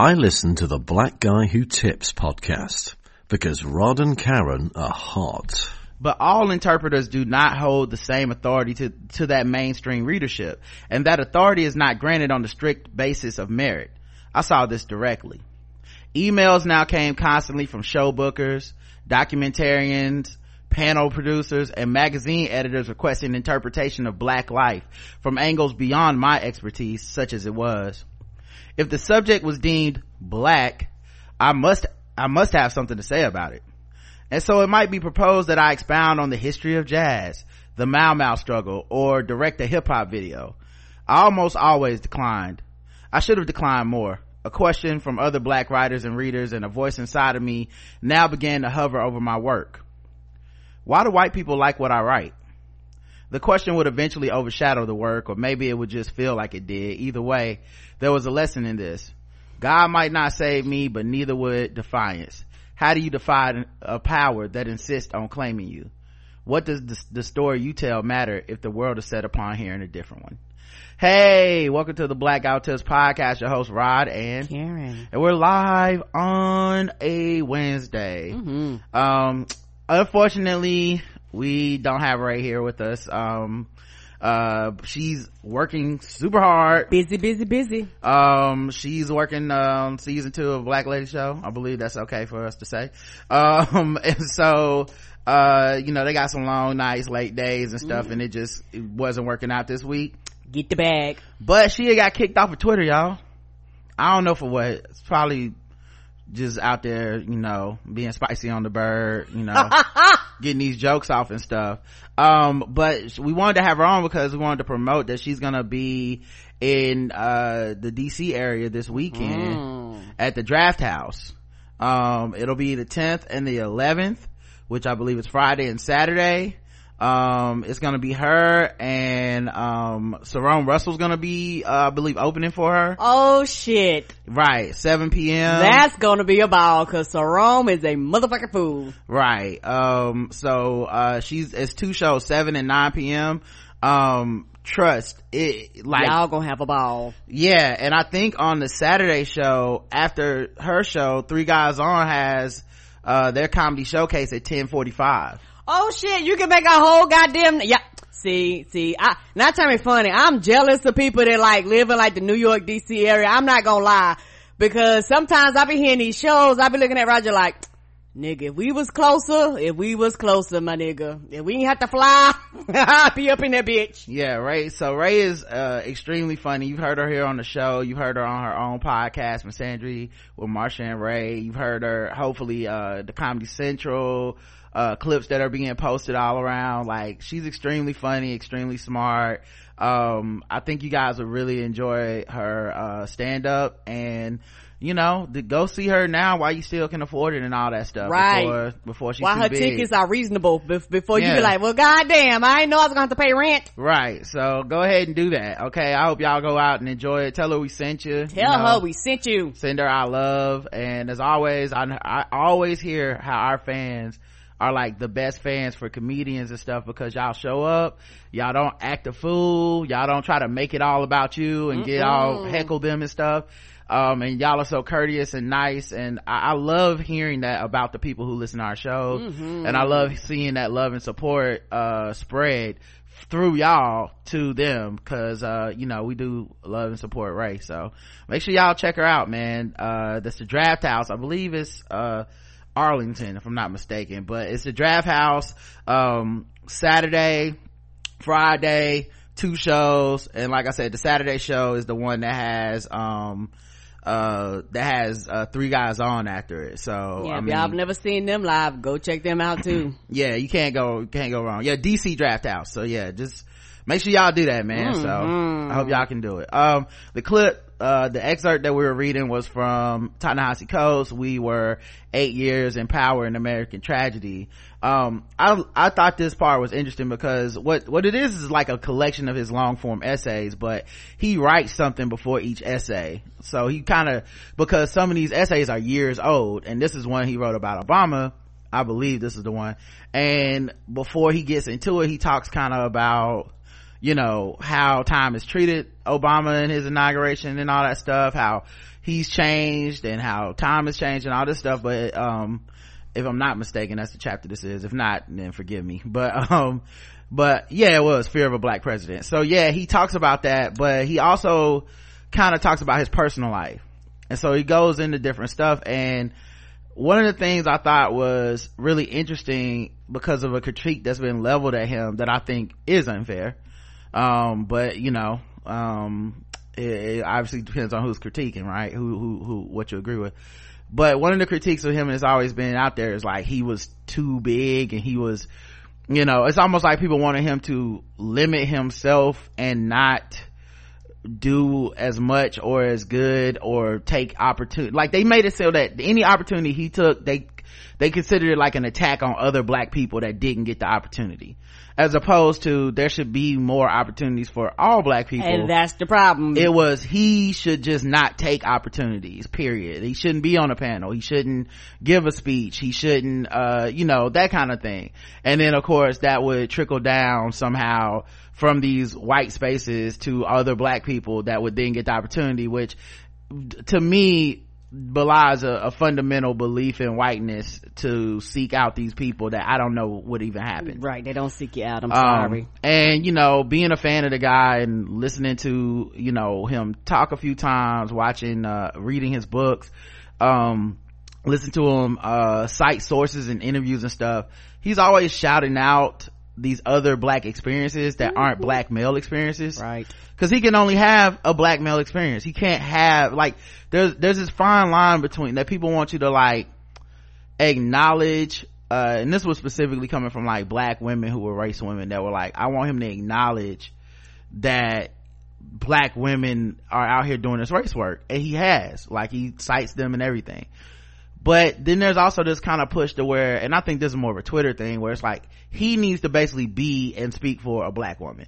I listen to the Black Guy Who Tips podcast because Rod and Karen are hot. But all interpreters do not hold the same authority to, to that mainstream readership, and that authority is not granted on the strict basis of merit. I saw this directly. Emails now came constantly from show bookers, documentarians, panel producers, and magazine editors requesting interpretation of black life from angles beyond my expertise, such as it was. If the subject was deemed black, I must, I must have something to say about it. And so it might be proposed that I expound on the history of jazz, the Mau Mau struggle, or direct a hip hop video. I almost always declined. I should have declined more. A question from other black writers and readers and a voice inside of me now began to hover over my work. Why do white people like what I write? The question would eventually overshadow the work, or maybe it would just feel like it did. Either way, there was a lesson in this. God might not save me, but neither would defiance. How do you defy a power that insists on claiming you? What does the, the story you tell matter if the world is set upon hearing a different one? Hey, welcome to the Black Guy Who podcast. Your host Rod and Karen. and we're live on a Wednesday. Mm-hmm. Um, unfortunately, we don't have Rae here with us. Um, uh, she's working super hard. Busy, busy, busy. Um, she's working on season two of Black Lady Show. I believe that's okay for us to say. Um, and so, uh, you know, they got some long nights, late days and stuff, and it just it wasn't working out this week. Get the bag. But she got kicked off of Twitter, y'all. I don't know for what. It's probably just out there, you know, being spicy on the bird, you know, getting these jokes off and stuff. Um, but we wanted to have her on because we wanted to promote that she's gonna be in, uh, the DC area this weekend Mm. at the draft house. Um, it'll be the 10th and the 11th, which I believe is Friday and Saturday. Um, it's gonna be her and, um, Sarone Russell's gonna be, uh, I believe opening for her. Oh shit. Right, 7 p.m. That's gonna be a ball cause Sarome is a motherfucking fool. right. Um, so, uh, she's, it's two shows, 7 and 9 p.m. Um, trust it, like, Y'all gonna have a ball. yeah, and I think on the Saturday show, after her show, Three Guys On has, uh, their comedy showcase at 1045. Oh shit, you can make a whole goddamn, yeah. See, see, I, not trying to be funny. I'm jealous of people that like live in like the New York, DC area. I'm not gonna lie. Because sometimes I be hearing these shows, I be looking at Roger like, nigga, if we was closer, if we was closer, my nigga, if we ain't have to fly, I'd be up in that bitch. Yeah, Rae. So Rae is, uh, extremely funny. You've heard her here on the show. You've heard her on her own podcast, Miss Sandry with Marsha and Rae. You've heard her, hopefully, uh, the Comedy Central, uh, clips that are being posted all around. Like, she's extremely funny, extremely smart. Um, I think you guys would really enjoy her, uh, stand up and, you know, to go see her now while you still can afford it and all that stuff. Right. Before, before she's Why her big. tickets are reasonable bef- before you Yeah. be like, well, goddamn, I didn't know I was gonna have to pay rent. Right. So go ahead and do that. Okay. I hope y'all go out and enjoy it. Tell her we sent you. Tell you know, her we sent you. send her our love. And as always, I, I always hear how our fans are like the best fans for comedians and stuff because y'all show up, y'all don't act a fool, y'all don't try to make it all about you and get all heckle them and stuff. Um, and y'all are so courteous and nice. And I, I love hearing that about the people who listen to our shows. And I love seeing that love and support, uh, spread through y'all to them because uh you know we do love and support Rae so make sure y'all check her out man uh that's the draft house i believe it's uh arlington if i'm not mistaken but it's the draft house um saturday friday two shows and like i said the saturday show is the one that has um uh that has uh three guys on after it so Yeah, I if mean, y'all have never seen them live, go check them out too. yeah you can't go can't go wrong yeah dc draft house so yeah just make sure y'all do that man so Mhm. i hope y'all can do it um the clip uh the excerpt that we were reading was from Ta-Nehisi Coates we were eight years in power in american tragedy um i i thought this part was interesting because what what it is is like a collection of his long form essays but he writes something before each essay so he kind of because some of these essays are years old and this is one he wrote about obama I believe this is the one. And before he gets into it, he talks kind of about, you know how time has treated obama and his inauguration and all that stuff how he's changed and how time has changed and all this stuff but um if i'm not mistaken that's the chapter this is. If not then forgive me. But um but yeah it was fear of a black president. So yeah he talks about that but he also kind of talks about his personal life. And so he goes into different stuff and one of the things I thought was really interesting because of a critique that's been leveled at him that I think is unfair. Um, but you know, um, it, it, obviously depends on who's critiquing, right? Who, who, who, what you agree with. But one of the critiques of him has always been out there is like he was too big and he was, you know, it's almost like people wanted him to limit himself and not, do as much or as good or take opportunity like they made it so that any opportunity he took they they considered it like an attack on other black people that didn't get the opportunity. As opposed to there should be more opportunities for all black people. and that's the problem. It was he should just not take opportunities period. He shouldn't be on a panel. He shouldn't give a speech. He shouldn't uh you know that kind of thing. And then of course that would trickle down somehow from these white spaces to other black people that would then get the opportunity which to me belies a, a, fundamental belief in whiteness to seek out these people that I don't know would even happen. Right. They don't seek you out. I'm um, sorry. And, you know, being a fan of the guy and listening to, you know, him talk a few times, watching, uh, reading his books, um, listen to him, uh, cite sources and interviews and stuff. He's always shouting out these other black experiences that aren't mm-hmm. black male experiences. Right. Cause he can only have a black male experience. He can't have, like, there's, there's this fine line between that people want you to like acknowledge, uh, and this was specifically coming from like black women who were race women that were like, I want him to acknowledge that black women are out here doing this race work. And he has, like he cites them and everything but then there's also this kind of push to where and i think this is more of a twitter thing where it's like he needs to basically be and speak for a black woman.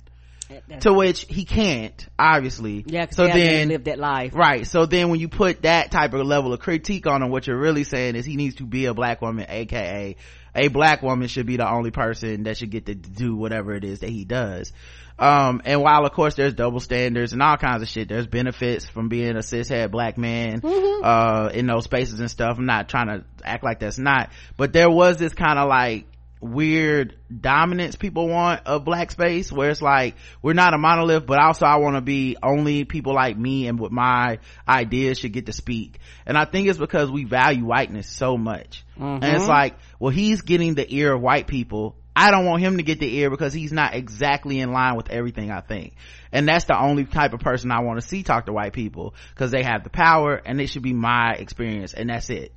That's to which he can't obviously. Yeah so then live that life. Right. So then when you put that type of level of critique on him what you're really saying is he needs to be a black woman aka a black woman should be the only person that should get to do whatever it is that he does um, and while of course there's double standards and all kinds of shit, there's benefits from being a cishet black man, mm-hmm. uh, in those spaces and stuff. I'm not trying to act like that's not, but there was this kind of like, weird dominance people want of black space where it's like we're not a monolith but also i want to be only people like me and with my ideas should get to speak and i think it's because we value whiteness so much mm-hmm. and it's mm-hmm. like well he's getting the ear of white people I don't want him to get the ear because he's not exactly in line with everything I think. And that's the only type of person I want to see talk to white people because they have the power and it should be my experience and that's it.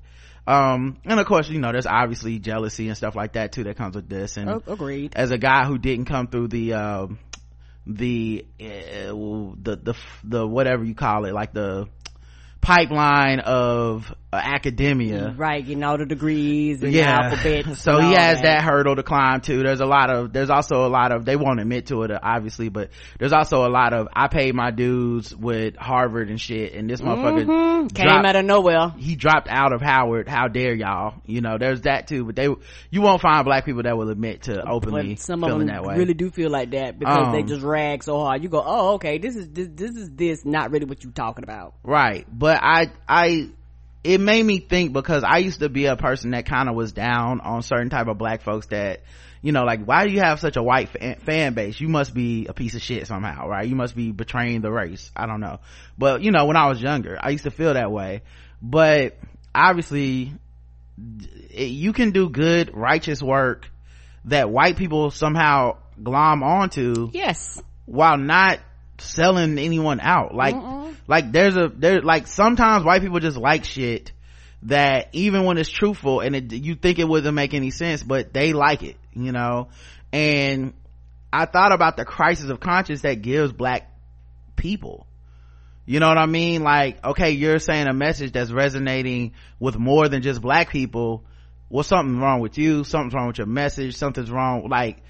Um, and of course, you know, there's obviously jealousy and stuff like that too that comes with this. And oh, agreed. As a guy who didn't come through the, um, the, uh, the, the, the, whatever you call it, like the, pipeline of uh, academia. Right getting all the degrees and yeah. the so he has that. that. hurdle to climb too. There's a lot of there's also a lot of they won't admit to it obviously but there's also a lot of i paid my dues with harvard and shit and this motherfucker mm-hmm. came out of nowhere. He dropped out of howard. How dare y'all? You know there's that too but they you won't find black people that will admit to openly but some feeling of them that way. really do feel like that because um, they just rag so hard. You go oh okay this is this, this is this not really what you're talking about. Right but i i it made me think because I used to be a person that kind of was down on certain type of black folks that, you know, like, why do you have such a white fan, fan base? You must be a piece of shit somehow, right? You must be betraying the race. I don't know. But, you know, when I was younger, I used to feel that way. But obviously, it, you can do good, righteous work that white people somehow glom onto. Yes. While not selling anyone out. Like, like there's a, there, like sometimes white people just like shit that even when it's truthful and it, you think it wouldn't make any sense, but they like it, you know? And I thought about the crisis of conscience that gives black people. You know what I mean? Like, okay, you're saying a message that's resonating with more than just black people. Well, something's wrong with you. Something's wrong with your message. Something's wrong. Like,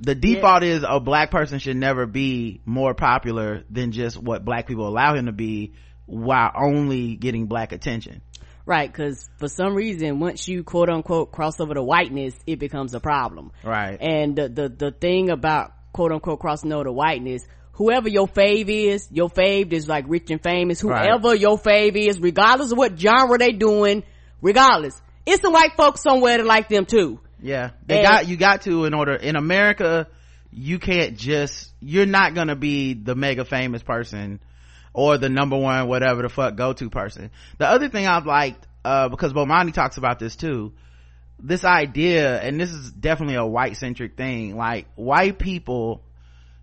the default yeah. is a black person should never be more popular than just what black people allow him to be while only getting black attention right because for some reason once you quote unquote cross over to whiteness it becomes a problem right and the the, the thing about quote unquote crossing over to whiteness whoever your fave is your fave is like rich and famous whoever Right. your fave is regardless of what genre they doing regardless it's some white folks somewhere that like them too Yeah. They And- got, you got to in order, in America, you can't just, you're not gonna be the mega famous person or the number one, whatever the fuck go-to person. The other thing I've liked, uh, because Bomani talks about this too, this idea, and this is definitely a white centric thing, like white people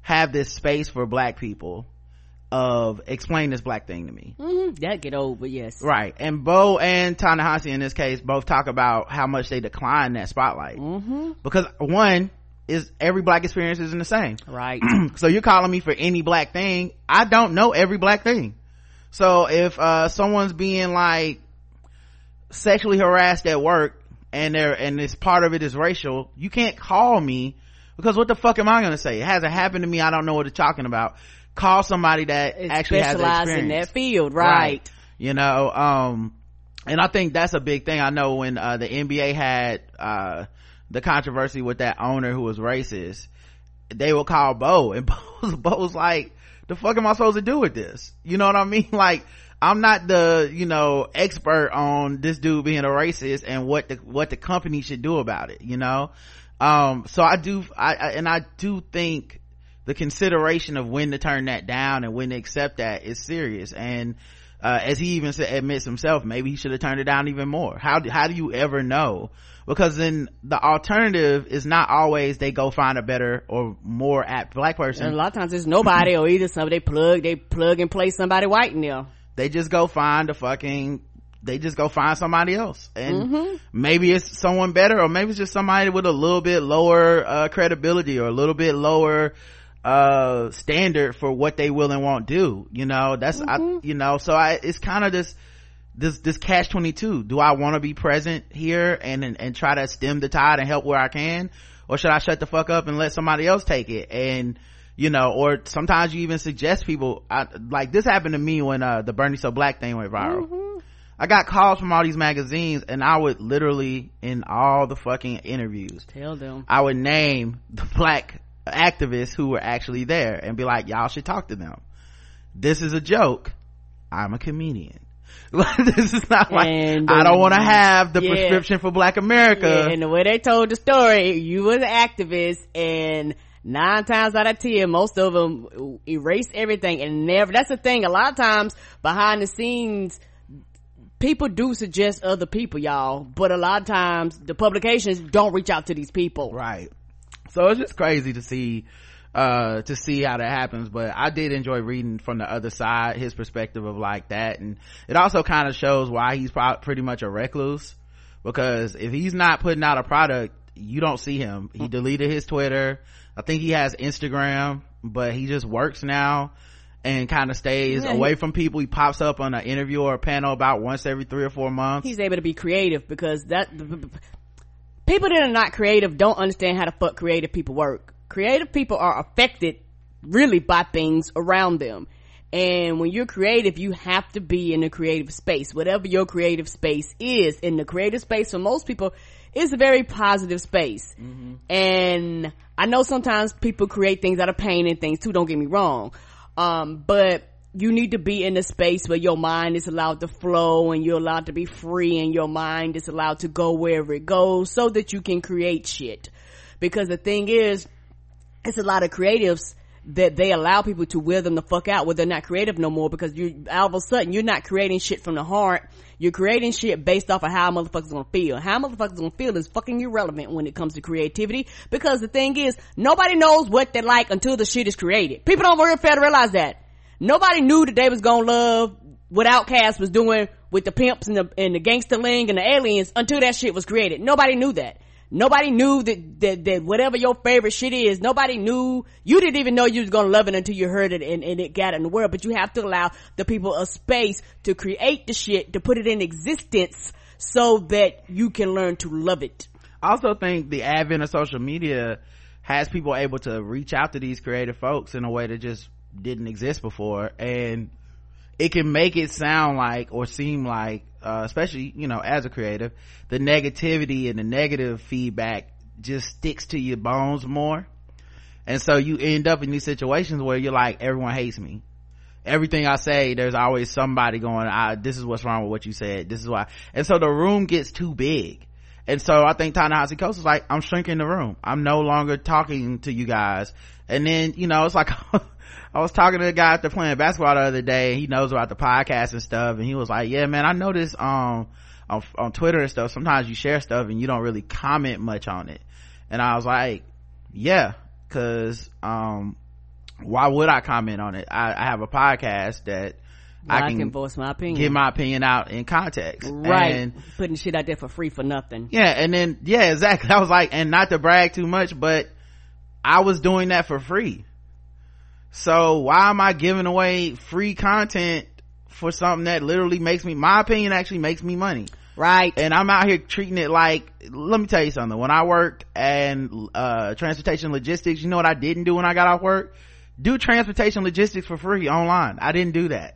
have this space for black people of explain this black thing to me. hmm that get over yes Right. And Bo and Ta-Nehisi in this case both talk about how much they decline that spotlight. mm-hmm. Because one is every black experience isn't the same. right so you're calling me for any black thing. I don't know every black thing. So if, uh, someone's being like sexually harassed at work and they're, and it's part of it is racial, you can't call me because what the fuck am I gonna say? It hasn't happened to me. I don't know what it's talking about. Call somebody that It's actually has specialized in that field right, you know um and i think that's a big thing. I know when uh the nba had uh the controversy with that owner who was racist they would call bo and bo bo was like the fuck am i supposed to do with this? You know what i mean? Like i'm not the you know expert on this dude being a racist and what the what the company should do about it you know? Um so i do i, I and i do think the consideration of when to turn that down and when to accept that is serious and uh, as he even said, admits himself, maybe he should have turned it down even more. How do, how do you ever know? Because then the alternative is not always they go find a better or more apt black person. and a lot of times it's nobody or either somebody they plug they plug and play somebody white in there They just go find a fucking, they just go find somebody else. And Mm-hmm. maybe it's someone better or maybe it's just somebody with a little bit lower, uh, credibility or a little bit lower, uh, standard for what they will and won't do. You know, that's, I, you know, so I, it's kind of this, this, this catch 22. Do I want to be present here and, and, and try to stem the tide and help where I can? Or should I shut the fuck up and let somebody else take it? And, you know, or sometimes you even suggest people, I, like this happened to me when, uh, the Bernie So Black thing went viral. I got calls from all these magazines and I would literally, in all the fucking interviews, tell them I would name the black activists who were actually there and be like, y'all should talk to them. This is a joke. I'm a comedian. this is not like, And, I don't um, want to have the yeah. prescription for black America. Yeah, and the way they told the story, you was an activist, and nine times out of ten, most of them erase everything and never. That's the thing. A lot of times behind the scenes, people do suggest other people, y'all, but a lot of times the publications don't reach out to these people. right so it's just crazy to see uh to see how that happens but i did enjoy reading from the other side his perspective of like that and it also kind of shows why he's pro- pretty much a recluse because if he's not putting out a product you don't see him. He deleted his twitter. I think he has instagram but he just works now and kind of stays Yeah, he- away from people. He pops up on an interview or a panel about once every three or four months. He's able to be creative because that people that are not creative don't understand how the fuck creative people work. Creative people are affected really by things around them. And when you're creative, you have to be in a creative space. Whatever your creative space is, in the creative space for most people is a very positive space. And I know sometimes people create things out of pain and things too, don't get me wrong. Um, but you need to be in a space where your mind is allowed to flow and you're allowed to be free and your mind is allowed to go wherever it goes so that you can create shit. Because the thing is, it's a lot of creatives that they allow people to wear them the fuck out where they're not creative no more because you all of a sudden you're not creating shit from the heart. You're creating shit based off of how motherfuckers gonna feel. How motherfuckers gonna feel is fucking irrelevant when it comes to creativity because the thing is nobody knows what they like until the shit is created. People don't really fail to realize that. Nobody knew that they was gonna love what Outkast was doing with the pimps and the and the gangster ling and the aliens until that shit was created. Nobody knew that. Nobody knew that, that, that whatever your favorite shit is, nobody knew, you didn't even know you was gonna love it until you heard it and, and it got in the world, but you have to allow the people a space to create the shit, to put it in existence so that you can learn to love it. I also think the advent of social media has people able to reach out to these creative folks in a way that just didn't exist before and it can make it sound like or seem like uh, especially you know as a creative the negativity and the negative feedback just sticks to your bones more. And so you end up in these situations where you're like everyone hates me. Everything i say there's always somebody going this is what's wrong with what you said. This is why. And so the room gets too big. And so i think ta-nehisi is like i'm shrinking the room. I'm no longer talking to you guys. And then you know it's like I was talking to the guy after playing basketball the other day and he knows about the podcast and stuff and he was like, yeah, man, I noticed, um, on, on Twitter and stuff, sometimes you share stuff and you don't really comment much on it. And I was like, yeah, cause, um, why would I comment on it? I, I have a podcast that I, can I, can voice my opinion. Get my opinion out in context. Right. And, Putting shit out there for free for nothing. Yeah. And then, yeah, exactly. I was like, and not to brag too much, but I was doing that for free so why am I giving away free content for something that literally makes me, my opinion actually makes me money? Right. And I'm out here treating it like, let me tell you something. When I worked and, uh, transportation logistics, you know what I didn't do when I got off work? Do transportation logistics for free online. I didn't do that.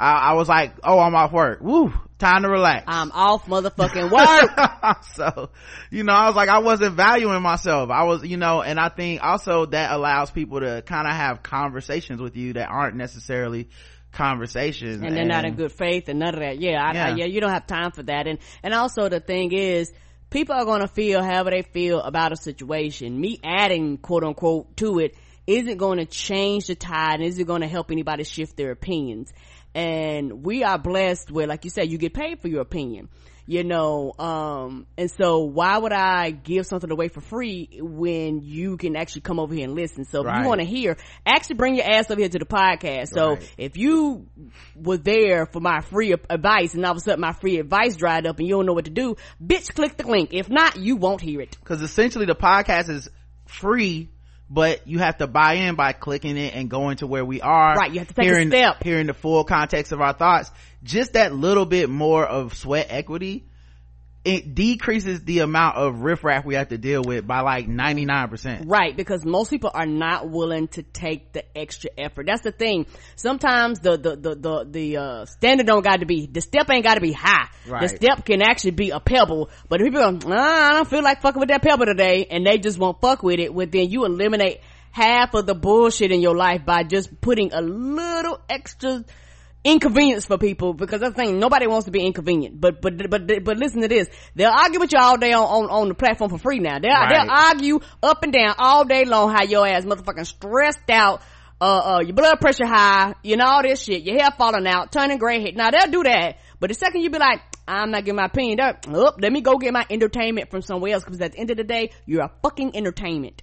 I, I was like, oh, I'm off work. Woo, time to relax. I'm off motherfucking work. so, you know, I was like, I wasn't valuing myself. I was, you know, and I think also that allows people to kind of have conversations with you that aren't necessarily conversations and they're not in good faith and none of that yeah, I, yeah. I, yeah you don't have time for that and and also the thing is people are going to feel however they feel about a situation me adding quote unquote to it isn't going to change the tide and isn't going to help anybody shift their opinions and we are blessed where like you said you get paid for your opinion you know um and so why would i give something away for free when you can actually come over here and listen so right. if you want to hear actually bring your ass over here to the podcast so right. if you were there for my free advice and all of a sudden my free advice dried up and you don't know what to do bitch click the link if not you won't hear it because essentially the podcast is free but you have to buy in by clicking it and going to where we are. Right. You have to take hearing, a step. Hearing the full context of our thoughts. Just that little bit more of sweat equity it decreases the amount of riffraff we have to deal with by like 99%. Right, because most people are not willing to take the extra effort. That's the thing. Sometimes the, the, the, the, the uh, standard don't got to be, the step ain't got to be high. Right. The step can actually be a pebble, but if people go, ah, I don't feel like fucking with that pebble today, and they just won't fuck with it, well then you eliminate half of the bullshit in your life by just putting a little extra inconvenience for people because that's the thing nobody wants to be inconvenient. But but but but listen to this. They'll argue with you all day on on, on the platform for free now. They'll, right. they'll argue up and down all day long how your ass motherfucking stressed out uh uh your blood pressure high you know all this shit your hair falling out turning gray head. Now they'll do that. But the second you be like I'm not giving my opinion up, oh, let me go get my entertainment from somewhere else because at the end of the day, you're a fucking entertainment.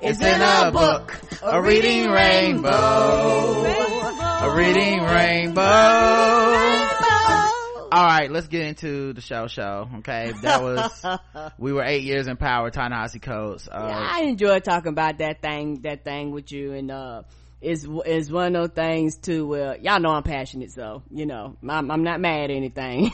it's in a book. A reading rainbow. A reading rainbow. All right, let's get into the show show. Okay. That was, we were eight years in power, Ta-Nehisi Coates. Uh, yeah, I enjoy talking about that thing, that thing with you and, uh, is is one of those things too where y'all know I'm passionate, so you know I'm, I'm not mad at anything.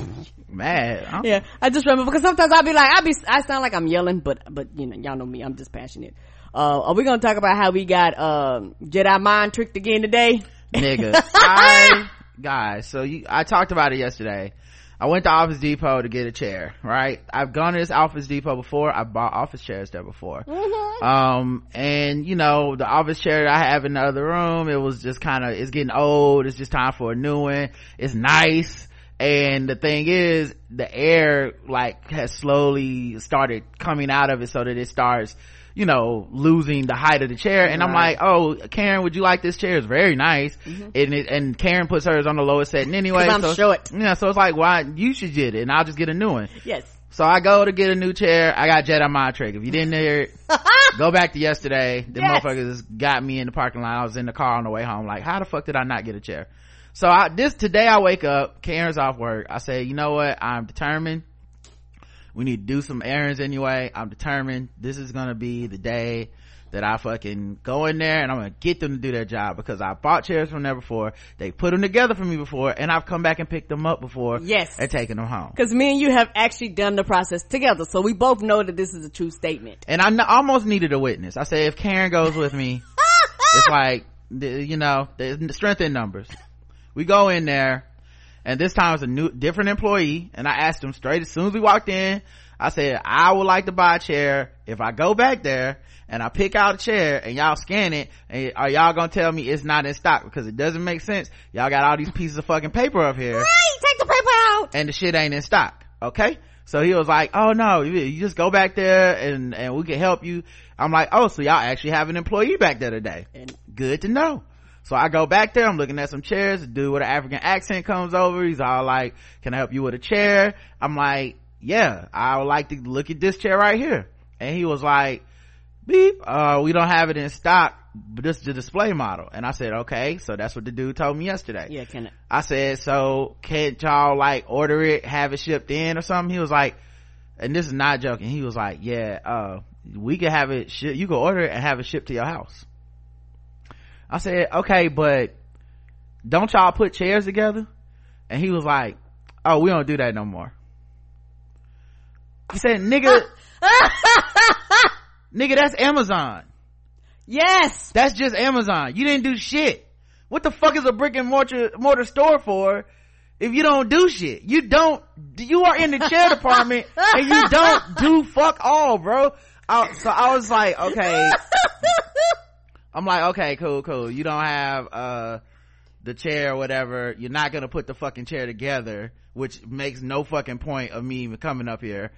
mad? I'm... Yeah, I just remember because sometimes I'll be like I be I sound like I'm yelling, but but you know y'all know me, I'm just passionate. Uh, are we gonna talk about how we got, um, Jedi mind tricked again today? Nigga. I, guys, so you, I talked about it yesterday. I went to Office Depot to get a chair, right? I've gone to this Office Depot before. I bought office chairs there before. Mm-hmm. Um, and you know, the office chair that I have in the other room, it was just kind of, it's getting old. It's just time for a new one. It's nice. And the thing is, the air like has slowly started coming out of it so that it starts you know, losing the height of the chair. And right. I'm like, oh, Karen, would you like this chair? It's very nice. Mm-hmm. And it, and Karen puts hers on the lowest setting anyway. I'm so, short. Yeah, so it's like, why, you should get it and I'll just get a new one. Yes. So I go to get a new chair. I got Jedi mind trick. If you didn't hear it, go back to yesterday. The yes. motherfuckers got me in the parking lot. I was in the car on the way home. Like, how the fuck did I not get a chair? So I, this, today I wake up, Karen's off work. I say, you know what? I'm determined we need to do some errands anyway i'm determined this is gonna be the day that I fucking go in there and I'm gonna get them to do their job because I bought chairs from there before. They put them together for me before and I've come back and picked them up before. Yes. And taken them home. Cause me and you have actually done the process together. So we both know that this is a true statement. And I n- almost needed a witness. I said, if Karen goes with me, it's like, you know, the strength in numbers. We go in there and this time it's a new, different employee and I asked him straight as soon as we walked in, I said, I would like to buy a chair. If I go back there and I pick out a chair and y'all scan it, and are y'all gonna tell me it's not in stock? Because it doesn't make sense. Y'all got all these pieces of fucking paper up here. Right, take the paper out. And the shit ain't in stock. Okay? So he was like, oh no, you just go back there and, and we can help you. I'm like, oh, so y'all actually have an employee back there today. And good to know. So I go back there, I'm looking at some chairs, the dude with an African accent comes over, he's all like, can I help you with a chair? I'm like, yeah, I would like to look at this chair right here. And he was like, beep, uh, we don't have it in stock, but this is the display model. And I said, okay, so that's what the dude told me yesterday. Yeah, can it? I said, so can't y'all like order it, have it shipped in or something? He was like, and this is not joking. He was like, yeah, uh, we can have it ship, you can order it and have it shipped to your house. I said, okay, but don't y'all put chairs together? And he was like, oh, we don't do that no more. He said, nigga, nigga, that's Amazon. Yes. That's just Amazon. You didn't do shit. What the fuck is a brick and mortar, mortar store for if you don't do shit? You don't, you are in the chair department and you don't do fuck all, bro. I, so I was like, okay. I'm like, okay, cool, cool. You don't have, uh, the chair or whatever. You're not gonna put the fucking chair together, which makes no fucking point of me even coming up here.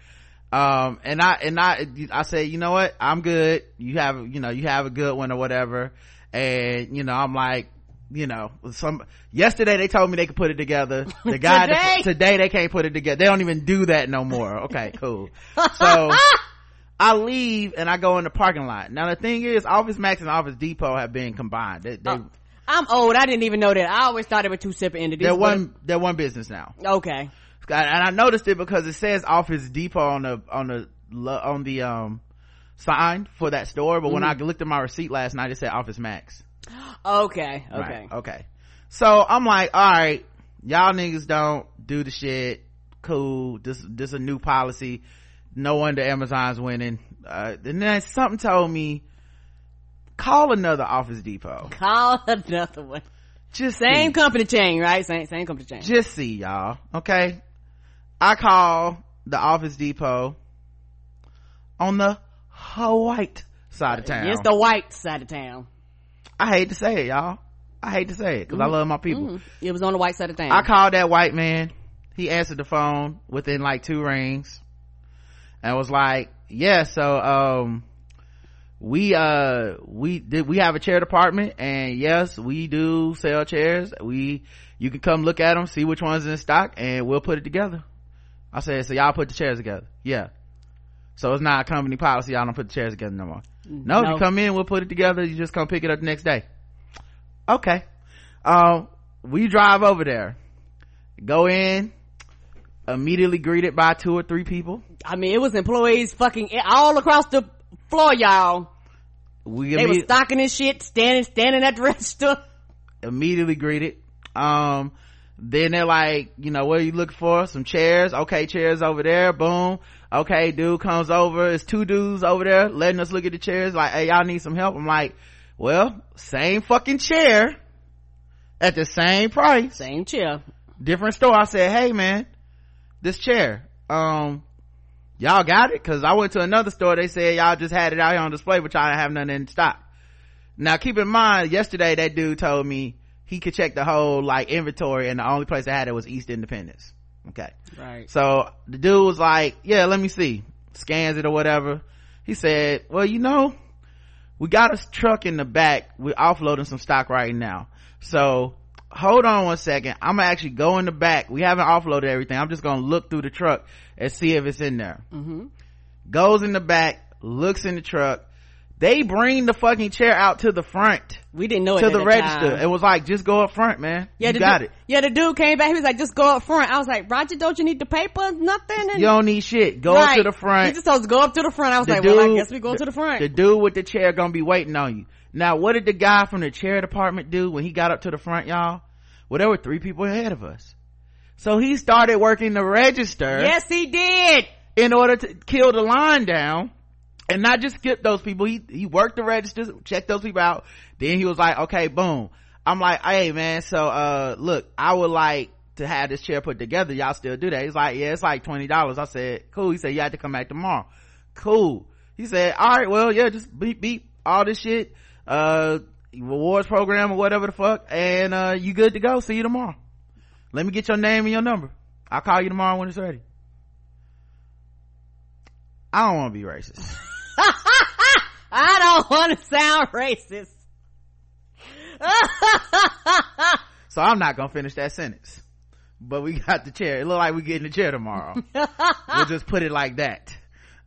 Um and i and i i say you know what? I'm good. You have you know you have a good one or whatever. And you know i'm like you know some yesterday they told me they could put it together. The guy today? today they can't put it together. They don't even do that no more. Okay cool. So I leave and I go in the parking lot. Now the thing is, Office Max and Office Depot have been combined. They, they, Oh, I'm old. I didn't even know that. I always thought they were two separate entities. they're one, they're one business now. Okay. and I noticed it because it says Office Depot on the on the on the um sign for that store, but when I looked at my receipt last night, it said Office Max. Okay. Okay. Right, okay. So I'm like, all right, y'all niggas don't do the shit. Cool. This this a new policy. No wonder Amazon's winning. Uh, and then something told me call another Office Depot. Call another one. Just Same see. company chain, right? Same same company chain. just see y'all okay i call the office depot on the white side of town It's the white side of town. i hate to say it y'all i hate to say it because i love my people Mm. It was on the white side of town. i called that white man he answered the phone within like two rings and was like yeah so um we uh we did we have a chair department and yes we do sell chairs. We you can come look at them see which ones in stock and we'll put it together. I said so y'all put the chairs together. Yeah. So it's not a company policy y'all don't put the chairs together no more. No, No. you come in we'll put it together you just come pick it up the next day. Okay. Um we drive over there. Go in immediately greeted by two or three people? I mean, it was employees fucking all across the floor, y'all. we They imme- stocking this shit, standing, standing at the register. immediately greeted. Um then they're like you know what are you looking for? Some chairs. Okay chairs over there. Boom. Okay dude comes over. It's two dudes over there letting us look at the chairs. Like hey y'all need some help? I'm like well same fucking chair at the same price. Same chair. different store. I said hey man this chair. Um y'all got it because i went to another store. They said y'all just had it out here on display but y'all didn't have nothing in stock. Now keep in mind yesterday that dude told me he could check the whole like inventory and the only place that had it was east independence. Okay. Right. so the dude was like yeah let me see. Scans it or whatever. He said well you know we got a truck in the back. We're offloading some stock right now. So hold on one second i'm gonna actually go in the back we haven't offloaded everything i'm just gonna look through the truck and see if it's in there Mm-hmm. goes in the back looks in the truck they bring the fucking chair out to the front we didn't know it to at the register. time. It was like, just go up front, man. yeah, you got dude, it. Yeah, the dude came back. He was like, "Just go up front." I was like, "Roger, don't you need the paper? Nothing." And You don't need shit. Go up to the front. he just supposed to go up to the front. I was The like, "Well, I guess we go to the front." The dude with the chair gonna be waiting on you. Now, what did the guy from the chair department do when he got up to the front, y'all? Well, there were three people ahead of us. So he started working the register yes, he did. in order to kill the line down and not just skip those people. He, he worked the registers, checked those people out. Then he was like, okay, boom. I'm like, hey man, so, uh, look, I would like to have this chair put together. Y'all still do that? He's like, yeah, it's like $20. I said, cool. He said, you have to come back tomorrow. Cool. He said, all right, well, yeah, just beep, beep, all this shit, uh, rewards program or whatever the fuck. And, uh, you good to go. See you tomorrow. Let me get your name and your number. I'll call you tomorrow when it's ready. I don't want to be racist. I don't want to sound racist. So I'm not gonna finish that sentence. But we got the chair. It look like we getting the chair tomorrow. we'll just put it like that.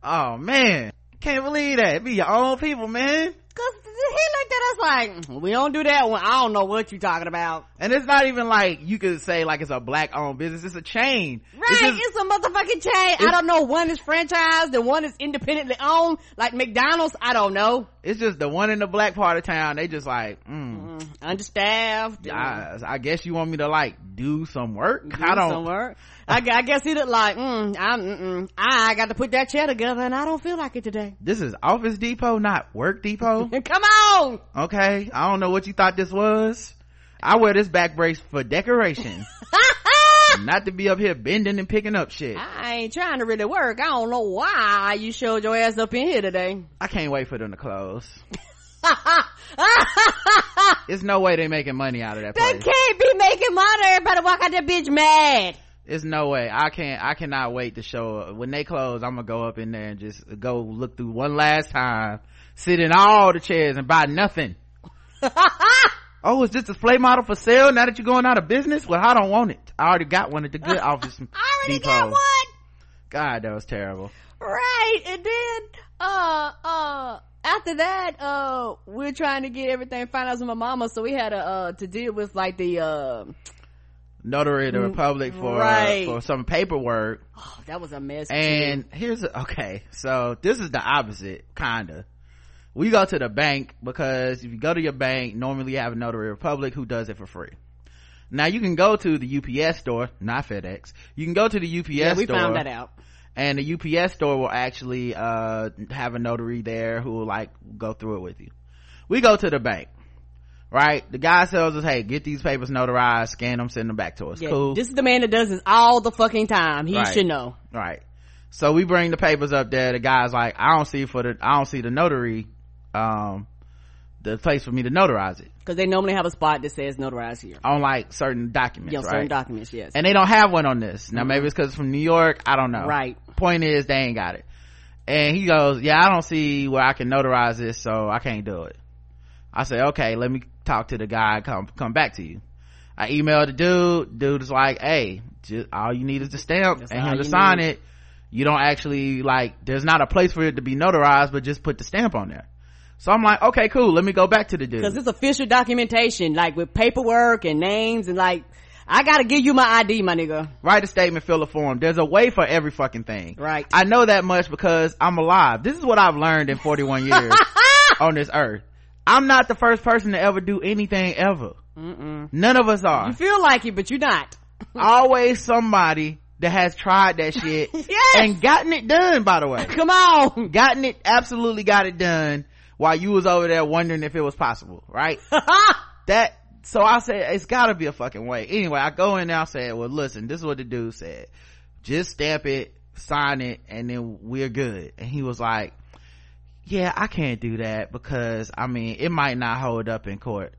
Oh man. Can't believe that. Be your own people, man. Cause he looked at us like, we don't do that one. I don't know what you're talking about. And it's not even like you could say like it's a black owned business. It's a chain. Right, It's just- it's a motherfucking chain. I don't know. One is franchised and one is independently owned, like McDonald's. I don't know. it's just the one in the black part of town. They just like, mm, Mm, understaffed. I, I guess you want me to like do some work. do I don't. some work. I, I guess he looked like, mm, I'm, mm-mm. I got to put that chair together and I don't feel like it today. This is Office Depot, not Work Depot. Come on! Okay, I don't know what you thought this was. I wear this back brace for decoration, not to be up here bending and picking up shit. I ain't trying to really work. I don't know why you showed your ass up in here today. I can't wait for them to close. There's no way they making money out of that They place. can't be making money. Everybody walk out that bitch mad. There's no way. I can't. I cannot wait to show up. When they close, I'm gonna go up in there and just go look through one last time, sit in all the chairs and buy nothing. oh, is this a display model for sale now that you're going out of business? Well, I don't want it. I already got one at the good office. I already Depot. got one. God, that was terrible. Right. And then, uh, uh, after that, uh, we're trying to get everything finalized with my mama. So we had a, uh, to deal with like the, uh, Notary of the Republic for Right. for some paperwork. oh, that was a mess. And here's a, okay, so this is the opposite, kinda. We go to the bank because if you go to your bank, normally you have a notary republic who does it for free. Now you can go to the UPS store, not FedEx. You can go to the UPS yeah, we store. found that out. And the UPS store will actually, uh, have a notary there who will like go through it with you. We go to the bank. Right? The guy tells us, hey, get these papers notarized, scan them, send them back to us. Yeah, cool. This is the man that does this all the fucking time. He Right. should know. Right. So we bring the papers up there. The guy's like, I don't see for the, I don't see the notary, um, the place for me to notarize it Cause they normally have a spot that says notarize here. on like certain documents, Yeah, right? certain documents, yes. and they don't have one on this. Now maybe it's cause it's from New York. I don't know. Right. Point is they ain't got it. And he goes, yeah, I don't see where I can notarize this, so I can't do it. I say, okay, let me talk to the guy, come, come back to you. I emailed the dude. Dude is like, hey, just, all you need is the stamp That's and him to sign need. it. You don't actually like, there's not a place for it to be notarized, but just put the stamp on there. So I'm like, okay, cool. Let me go back to the dude. Cause it's official documentation, like with paperwork and names and like, I gotta give you my ID, my nigga. write a statement, fill a form. There's a way for every fucking thing. Right. I know that much because I'm alive. This is what I've learned in 41 years on this earth. I'm not the first person to ever do anything ever. Mm-mm. None of us are. You feel like it, but you're not. Always somebody that has tried that shit Yes. and gotten it done, by the way. Come on. Gotten it, absolutely got it done while you was over there wondering if it was possible, right? that so i said it's gotta be a fucking way anyway i go in there i said well listen this is what the dude said just stamp it sign it and then we're good and he was like yeah i can't do that because i mean it might not hold up in court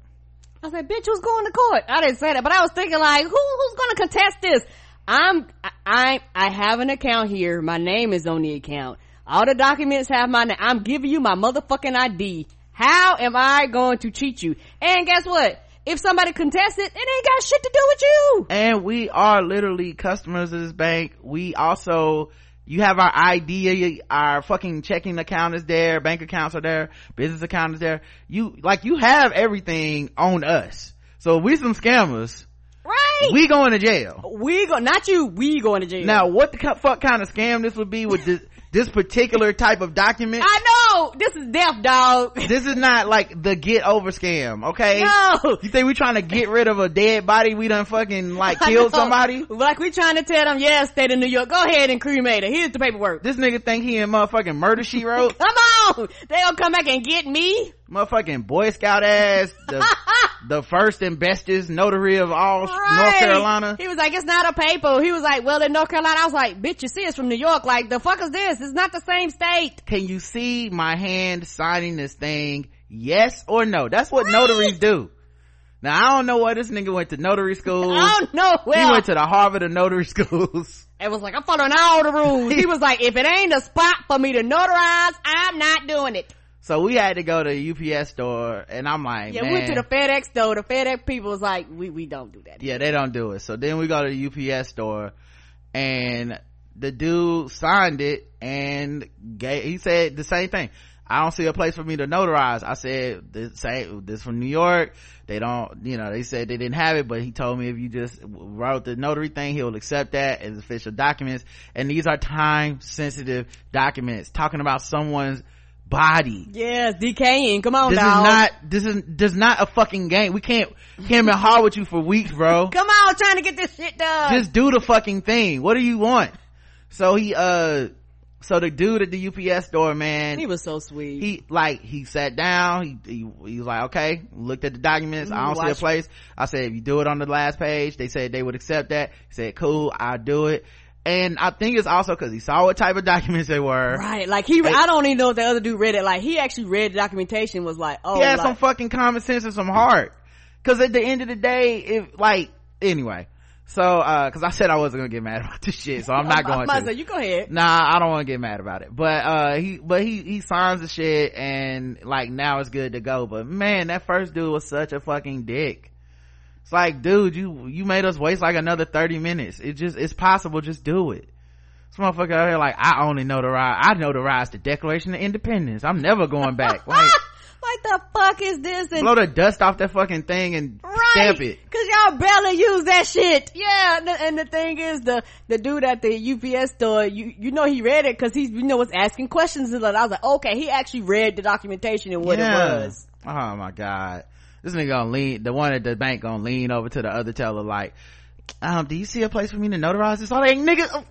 I said, bitch, who's going to court? I didn't say that, but I was thinking like, who, who's going to contest this? I'm, I, I, I have an account here. My name is on the account. All the documents have my name. I'm giving you my motherfucking ID. How am I going to cheat you? And guess what? If somebody contests it, it ain't got shit to do with you. and we are literally customers of this bank we also you have our ID, our fucking checking account is there, bank accounts are there, business account is there. You, like, you have everything on us. So we some scammers. Right. We going to jail. We go, not you, we going to jail. Now, what the fuck kind of scam this would be with this, this particular type of document? I know! This is death, dog. This is not like the get over scam, okay? No. You think we trying to get rid of a dead body? We done fucking like killed somebody? Like we trying to tell them, yeah, state of New York, go ahead and cremate her. Here's the paperwork. This nigga think he in motherfucking murder she wrote? Come on! They gonna come back and get me? Motherfucking Boy Scout ass, the, the first and bestest notary of all North Carolina. He was like, it's not a paper. He was like, well, in North Carolina, I was like, bitch, you see, it's from New York. Like, the fuck is this? It's not the same state. Can you see my hand signing this thing? Yes or no? That's what notaries do. Now I don't know where this nigga went to notary school. I don't know. He went to the Harvard of notary schools. it was like, I'm following all the rules. He was like, if it ain't a spot for me to notarize, I'm not doing it. So we had to go to the UPS store and I'm like, Yeah, man. we went to the FedEx store. The FedEx people was like, we, we don't do that. yeah, they don't do it. So then we go to the UPS store and the dude signed it and gave, he said the same thing. I don't see a place for me to notarize. I said, this, say, this from New York. They don't, you know, they said they didn't have it, but he told me if you just wrote the notary thing, he'll accept that as official documents. And these are time sensitive documents talking about someone's body. It's decaying. Come on, This dog. is not, this is, this is not a fucking game. We can't, can't been hard with you for weeks, bro. Come on, trying to get this shit done. just do the fucking thing what do you want so he uh so the dude at the ups store man he was so sweet. he like he sat down he, he he was like okay looked at the documents i don't see a place i said if you do it on the last page they said they would accept that he said cool i'll do it and i think it's also because he saw what type of documents they were Right, like he, I don't even know if the other dude read it. Like he actually read the documentation. Was like, oh, he had like, some fucking common sense and some heart because at the end of the day if like anyway so uh because i said i wasn't gonna get mad about this shit so i'm not going to said, you go ahead. nah i don't want to get mad about it but uh he but he he signs the shit and like now it's good to go but man that first dude was such a fucking dick it's like dude you you made us waste like another 30 minutes it just it's possible just do it this motherfucker out here like i only know the ride i know the declaration of independence i'm never going back like Like the fuck is this? And blow the dust off that fucking thing and right, stamp it cause y'all barely use that shit. Yeah, and the, and the thing is, the the dude at the UPS store, you you know he read it because he's you know was asking questions and I was like, okay, he actually read the documentation and what it was. Oh my god. This nigga gonna lean, the one at the bank gonna lean over to the other teller like, um, do you see a place for me to notarize this? all like, nigga, oh,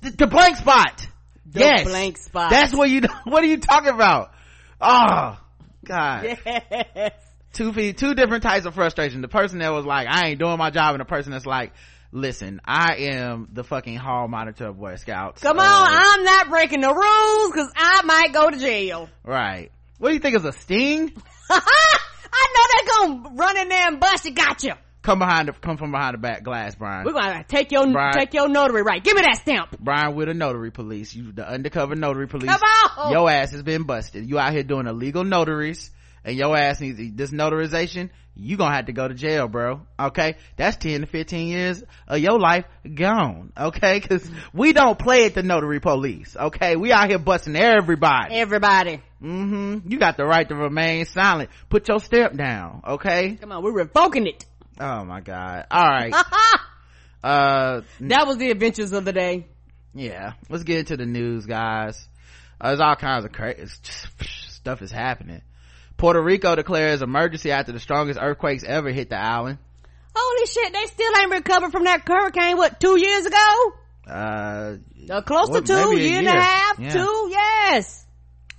the, the blank spot. The yes. blank spot. That's what you, what are you talking about? Oh, God. Yes. Two feet, two different types of frustration. The person that was like, I ain't doing my job and the person that's like, listen, I am the fucking hall monitor of Boy Scouts. Come Uh, on, I'm not breaking the rules because I might go to jail. Right. What do you think is a sting? I know they're gonna run in there and bust it. Gotcha. Come behind the, come from behind the back glass, Brian. We're gonna take your Right. take your notary right. Give me that stamp. Brian with a notary police. You the undercover notary police. Come on. Your ass has been busted. You out here doing illegal notaries and your ass needs this notarization. You gonna have to go to jail, bro. Okay? That's 10 to 15 years of your life gone. Okay? Cause we don't play at the notary police. Okay? We out here busting everybody. Everybody, mm-hmm. You got the right to remain silent. Put your step down. Okay? come on, we're revoking it. Oh my god. Alright. uh, that was the adventures of the day. yeah let's get into the news guys uh, there's all kinds of crazy stuff is happening puerto rico declares emergency after the strongest earthquakes ever hit the island Holy shit, they still ain't recovered from that hurricane. What two years ago? uh Uh, close to two, a year and a half, Yeah. two. Yes.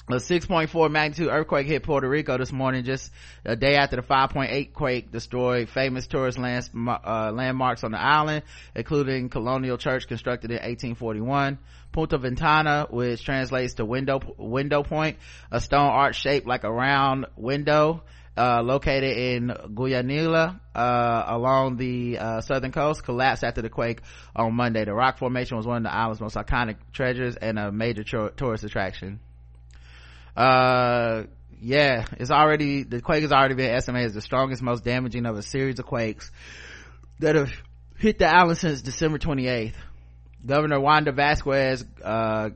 a 6.4 magnitude earthquake hit Puerto Rico this morning, just a day after the 5.8 quake destroyed famous tourist lands, uh, landmarks on the island, including Colonial Church constructed in 1841. Punta Ventana, which translates to window, window point, a stone arch shaped like a round window, uh, located in Guayanilla, uh, along the, uh, southern coast, collapsed after the quake on Monday. The rock formation was one of the island's most iconic treasures and a major tourist attraction. Uh yeah it's already the quake has already been estimated as the strongest most damaging of a series of quakes that have hit the island since december 28th Governor Wanda Vasquez, uh,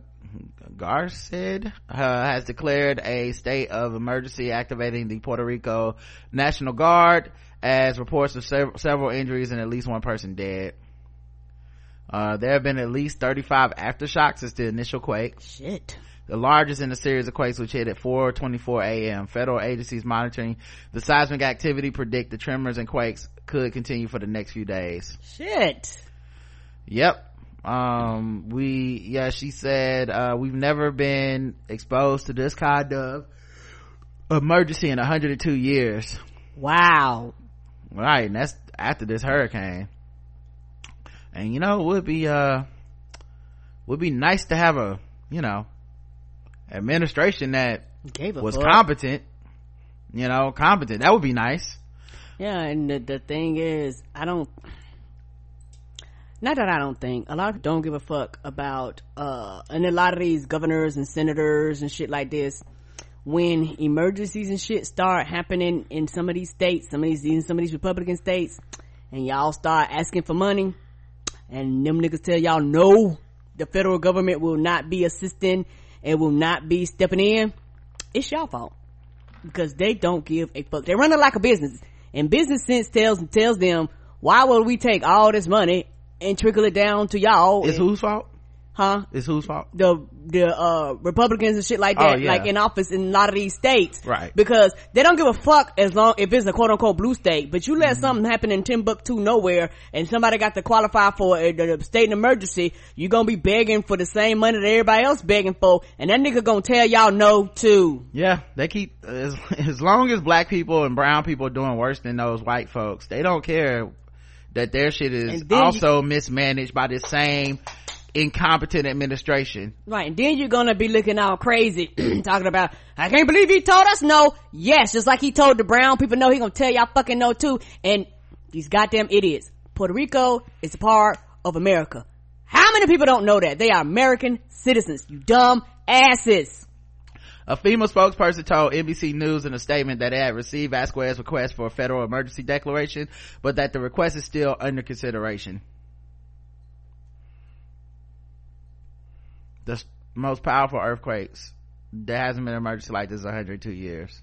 Garced, uh, has declared a state of emergency activating the Puerto Rico National Guard as reports of sev- several injuries and at least one person dead. Uh, there have been at least 35 aftershocks since the initial quake. Shit. The largest in a series of quakes which hit at 4:24 a.m. Federal agencies monitoring the seismic activity predict the tremors and quakes could continue for the next few days. Shit. Yep. Um, we, yeah, she said, uh, we've never been exposed to this kind of emergency in 102 years. Wow. Right. And that's after this hurricane. And you know, it would be, uh, would be nice to have a, you know, administration that Gave was fuck. competent, you know, competent. That would be nice. Yeah, and the, the thing is, I don't. Not that I don't think a lot of people don't give a fuck about, uh, and a lot of these governors and senators and shit like this. When emergencies and shit start happening in some of these states, some of these in some of these Republican states, and y'all start asking for money, and them niggas tell y'all no, the federal government will not be assisting and will not be stepping in. It's y'all fault because they don't give a fuck. They run it like a business, and business sense tells tells them why would we take all this money and trickle it down to y'all? It's And- whose fault? huh? It's whose fault? The the uh Republicans and shit like that, Oh, yeah. like in office in a lot of these states, Right. Because they don't give a fuck as long if it's a quote unquote blue state. But you let Mm-hmm. something happen in Timbuktu nowhere, and somebody got to qualify for a, a state emergency, you're gonna be begging for the same money that everybody else begging for, and that nigga gonna tell y'all no too. Yeah, they keep as as long as black people and brown people are doing worse than those white folks, they don't care that their shit is then you- also mismanaged by the same incompetent administration. Right, and then you're gonna be looking all crazy, talking about, I can't believe he told us no. Yes, just like he told the brown people no, he gonna tell y'all fucking no too. And these goddamn idiots. Puerto Rico is a part of America. How many people don't know that? They are American citizens, you dumb asses. A FEMA spokesperson told NBC News in a statement that it had received Vasquez's request for a federal emergency declaration, but that the request is still under consideration. The most powerful earthquakes, there hasn't been an emergency like this in 102 years.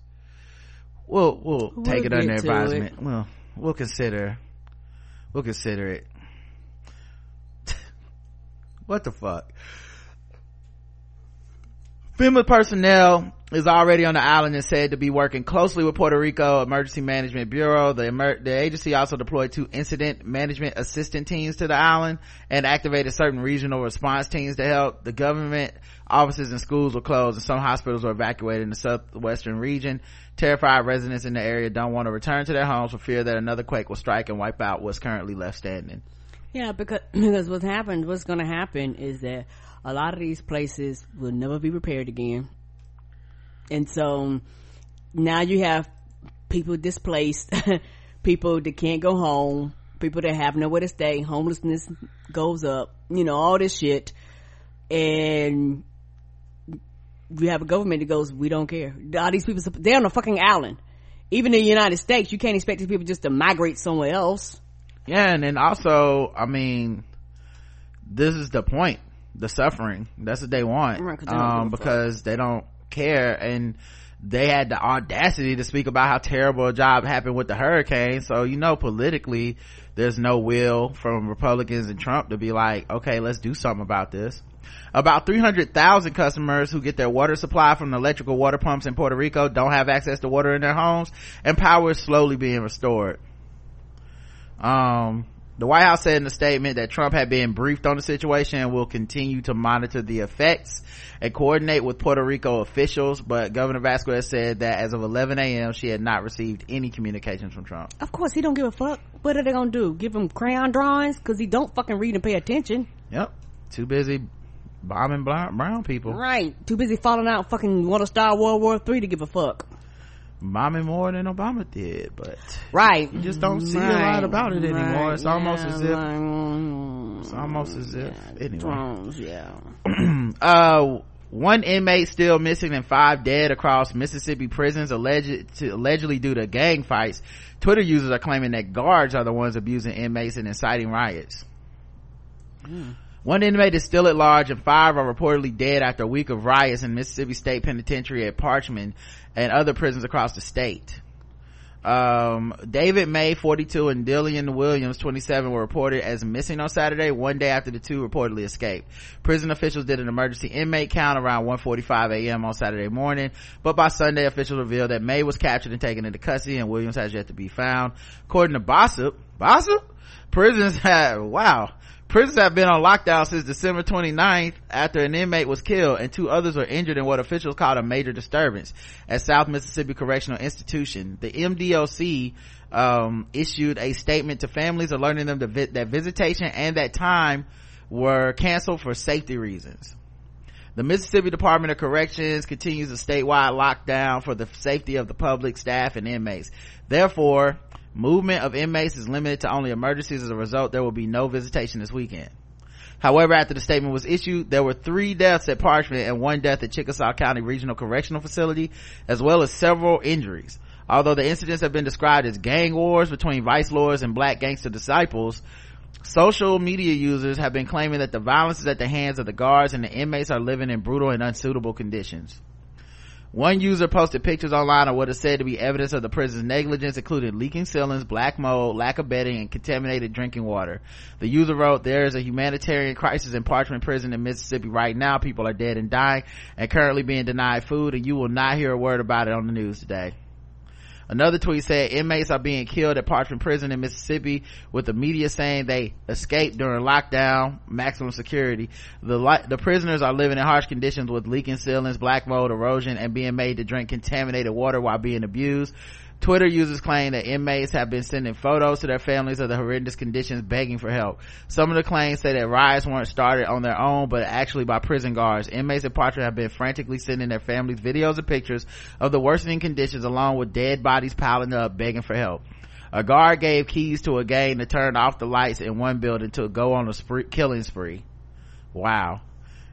We'll, we'll, We'll take it under advisement. Well, we'll consider, we'll consider it. what the fuck? FEMA personnel is already on the island and said to be working closely with Puerto Rico Emergency Management Bureau. The, emer- the agency also deployed two incident management assistant teams to the island and activated certain regional response teams to help. The government offices and schools were closed and some hospitals were evacuated in the southwestern region. Terrified residents in the area don't want to return to their homes for fear that another quake will strike and wipe out what's currently left standing. Yeah, because, because what's happened, what's gonna happen is that a lot of these places will never be repaired again. And so now you have people displaced, people that can't go home, people that have nowhere to stay, homelessness goes up, you know, all this shit. And you have a government that goes, we don't care. All these people, they're on a fucking island. Even in the United States, you can't expect these people just to migrate somewhere else. Yeah, and then also, I mean, this is the point. The suffering. That's what they want. Right, they um, because they don't care and they had the audacity to speak about how terrible a job happened with the hurricane. So, you know, politically, there's no will from Republicans and Trump to be like, okay, let's do something about this. About 300,000 customers who get their water supply from the electrical water pumps in Puerto Rico don't have access to water in their homes and power is slowly being restored. Um, the White House said in a statement that Trump had been briefed on the situation and will continue to monitor the effects and coordinate with Puerto Rico officials. But Governor Vasquez said that as of 11 a.m., she had not received any communications from Trump. Of course, he don't give a fuck. What are they gonna do? Give him crayon drawings? Cause he don't fucking read and pay attention. Yep. Too busy bombing brown, people. Right. Too busy falling out fucking want to start World War Three to give a fuck. Bombing more than Obama did, but Right. you just don't see a lot about it anymore. It's almost as if, mm, mm. it's almost as if, anyway. Drones, yeah. uh one inmate still missing and five dead across mississippi prisons alleged to, allegedly due to gang fights twitter users are claiming that guards are the ones abusing inmates and inciting riots hmm. One inmate is still at large and five are reportedly dead after a week of riots in Mississippi State Penitentiary at Parchman and other prisons across the state. Um, David May, 42, and Dillion Williams, 27, were reported as missing on Saturday, one day after the two reportedly escaped. Prison officials did an emergency inmate count around 1.45 a.m. on Saturday morning, but by Sunday, officials revealed that May was captured and taken into custody and Williams has yet to be found. According to Bossip, Bossip? Prisons have, wow, Prisons have been on lockdown since December 29th after an inmate was killed and two others were injured in what officials called a major disturbance at South Mississippi Correctional Institution. The MDOC um, issued a statement to families alerting them vi- that visitation and that time were canceled for safety reasons. The Mississippi Department of Corrections continues a statewide lockdown for the safety of the public, staff, and inmates. Therefore, Movement of inmates is limited to only emergencies. As a result, there will be no visitation this weekend. However, after the statement was issued, there were three deaths at Parchman and one death at Chickasaw County Regional Correctional Facility, as well as several injuries. Although the incidents have been described as gang wars between vice lords and black gangster disciples, social media users have been claiming that the violence is at the hands of the guards and the inmates are living in brutal and unsuitable conditions. One user posted pictures online of what is said to be evidence of the prison's negligence, including leaking ceilings, black mold, lack of bedding, and contaminated drinking water. The user wrote, there is a humanitarian crisis in Parchman Prison in Mississippi right now. People are dead and dying and currently being denied food, and you will not hear a word about it on the news today. Another tweet said inmates are being killed at Parchman Prison in Mississippi with the media saying they escaped during lockdown, maximum security. The, the prisoners are living in harsh conditions with leaking ceilings, black mold, erosion, and being made to drink contaminated water while being abused. Twitter users claim that inmates have been sending photos to their families of the horrendous conditions begging for help. Some of the claims say that riots weren't started on their own, but actually by prison guards. Inmates at Parchman have been frantically sending their families videos and pictures of the worsening conditions along with dead bodies piling up begging for help. A guard gave keys to a gang to turn off the lights in one building to go on a spree, killing spree. Wow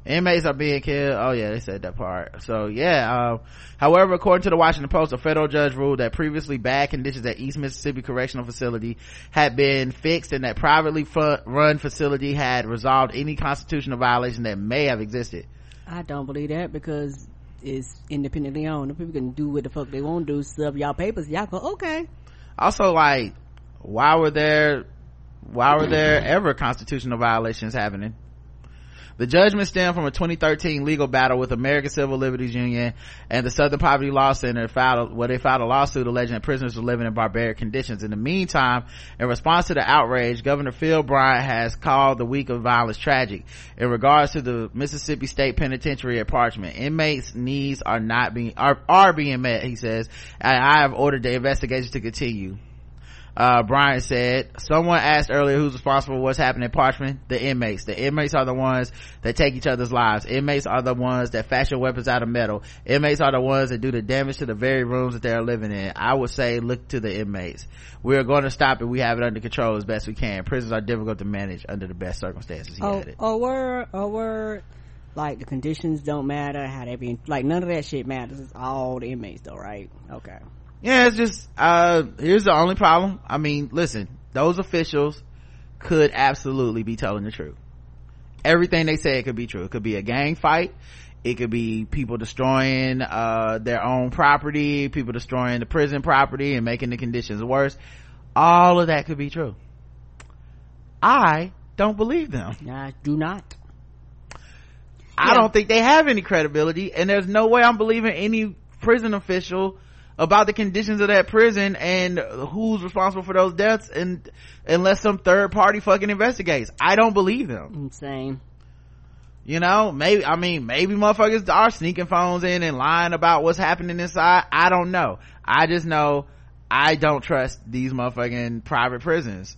inmates are being killed. Oh yeah they said that part. So yeah uh, however according to the washington post a federal judge ruled that previously bad conditions at east mississippi correctional facility had been fixed and that privately run facility had resolved any constitutional violation that may have existed. I don't believe that because it's independently owned. People can do what the fuck they want to do sub y'all papers y'all go okay. Also like why were there why were there ever constitutional violations happening the judgment stemmed from a 2013 legal battle with American Civil Liberties Union and the Southern Poverty Law Center filed, where they filed a lawsuit alleging that prisoners were living in barbaric conditions. In the meantime, in response to the outrage, Governor Phil Bryant has called the week of violence tragic. In regards to the Mississippi State Penitentiary at Parchman, inmates' needs are not being, are, are being met, he says, and I have ordered the investigation to continue uh, Bryant said, someone asked earlier who's responsible for what's happening at Parchman? The inmates. The inmates are the ones that take each other's lives. Inmates are the ones that fashion weapons out of metal. Inmates are the ones that do the damage to the very rooms that they're living in. I would say look to the inmates. We're going to stop it. We have it under control as best we can. Prisons are difficult to manage under the best circumstances. He oh, added. A word, a word. Like the conditions don't matter, how they be, like none of that shit matters. It's all the inmates though, right? Okay yeah it's just uh here's the only problem. I mean listen those officials could absolutely be telling the truth. Everything they say could be true. It could be a gang fight. It could be people destroying uh their own property people destroying the prison property and making the conditions worse. All of that could be true. I don't believe them. I do not. I yeah. don't think they have any credibility and there's no way i'm believing any prison official about the conditions of that prison and who's responsible for those deaths and unless some third party fucking investigates. I don't believe them. Insane. You know maybe i mean maybe motherfuckers are sneaking phones in and lying about what's happening inside. I don't know. I just know i don't trust these motherfucking private prisons.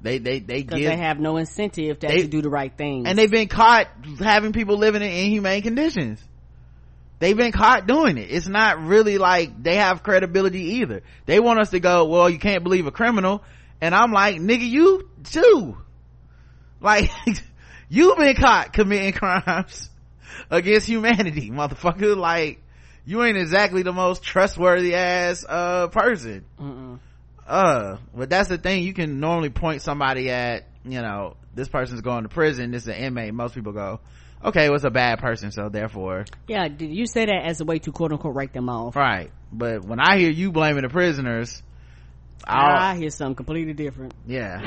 They they they give they have no incentive to they, do the right thing and they've been caught having people living in inhumane conditions they've been caught doing it. It's not really like they have credibility either. They want us to go, well, you can't believe a criminal. And I'm like, nigga, you too. Like, you've been caught committing crimes against humanity, motherfucker. Like, you ain't exactly the most trustworthy ass, uh, person. Mm-mm. Uh, but that's the thing. You can normally point somebody at, you know, this person's going to prison this is an inmate most people go okay it was a bad person so therefore yeah did you say that as a way to quote unquote write them off right but when i hear you blaming the prisoners i hear something completely different yeah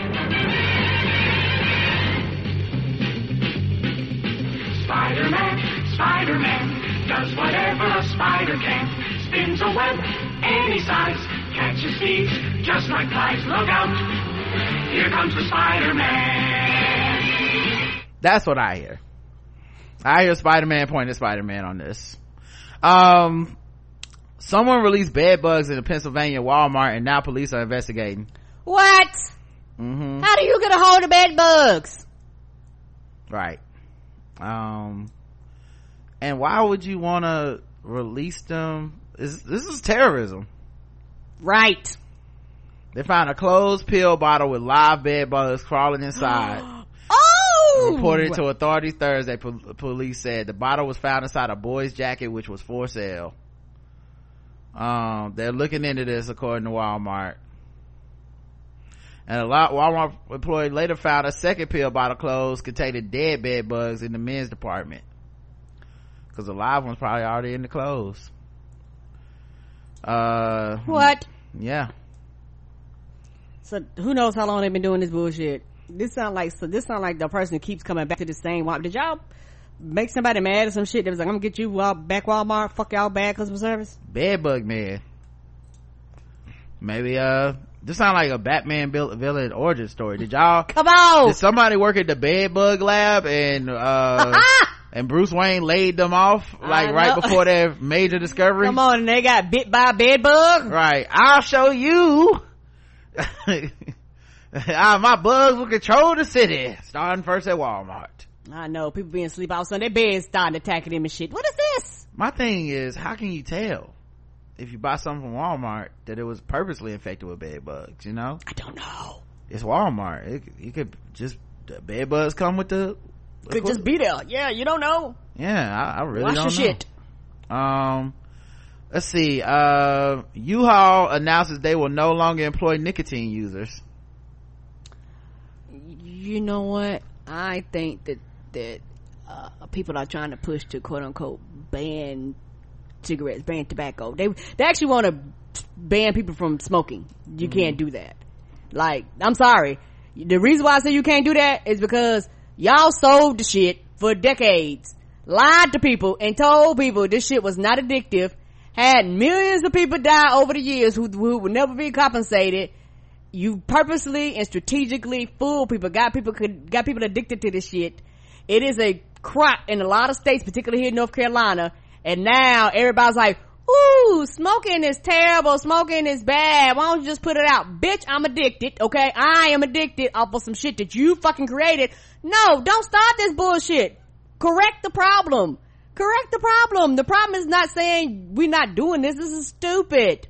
Spider-Man, Spider-Man, does whatever a spider can. Spins a web any size, catches thieves just like flies. Look out, here comes the Spider-Man. That's what I hear. I hear Spider-Man pointing at Spider-Man on this. Um, someone released bed bugs in a Pennsylvania Walmart and now police are investigating. What? Mm-hmm. How do you get a hold of bed bugs? Right. Um, and why would you want to release them? Is, this is terrorism. Right. They found a closed pill bottle with live bed bugs crawling inside. Reported to authorities Thursday, po- police said the bottle was found inside a boy's jacket, which was for sale. Um, they're looking into this according to Walmart. And a lot Walmart employee later found a second pill bottle closed containing dead bed bugs in the men's department. Cause the live one's probably already in the clothes. Uh, What? yeah. So who knows how long they've been doing this bullshit? This sound like so. This sound like the person who keeps coming back to the same. Walmart. Did y'all make somebody mad or some shit? That was like, I'm gonna get you uh, back Walmart. Fuck y'all bad customer service. Bed bug man. Maybe uh, this sound like a Batman built villain origin story. Did y'all? Come on. Did somebody work at the bed bug lab and uh and Bruce Wayne laid them off like right before their major discovery? Come on, and they got bit by a bed bug. Right. I'll show you. ah, my bugs will control the city. Starting first at Walmart. I know people being asleep out, so their beds starting attacking them and shit. What is this? My thing is, how can you tell if you buy something from Walmart that it was purposely infected with bed bugs? You know, I don't know. it's Walmart. It, you could just the bed bugs come with the. Could just be there. Yeah, you don't know. Yeah, I, I really Wash don't your know. shit. Um, let's see. Uh, U-Haul announces they will no longer employ nicotine users. You know what? I think that that uh, people are trying to push to quote unquote ban cigarettes, ban tobacco. They they actually want to ban people from smoking. You can't do that. Like, I'm sorry. The reason why I say you can't do that is because y'all sold the shit for decades, lied to people, and told people this shit was not addictive. Had millions of people die over the years who, who would never be compensated you purposely and strategically fool people got people could got people addicted to this shit. It is a crop in a lot of states particularly here in north carolina. And now everybody's like ooh smoking is terrible. Smoking is bad. Why don't you just put it out? Bitch i'm addicted okay? I am addicted off of some shit that you fucking created. No don't start this bullshit. Correct the problem. Correct the problem. The problem is not saying we're not doing this. This is stupid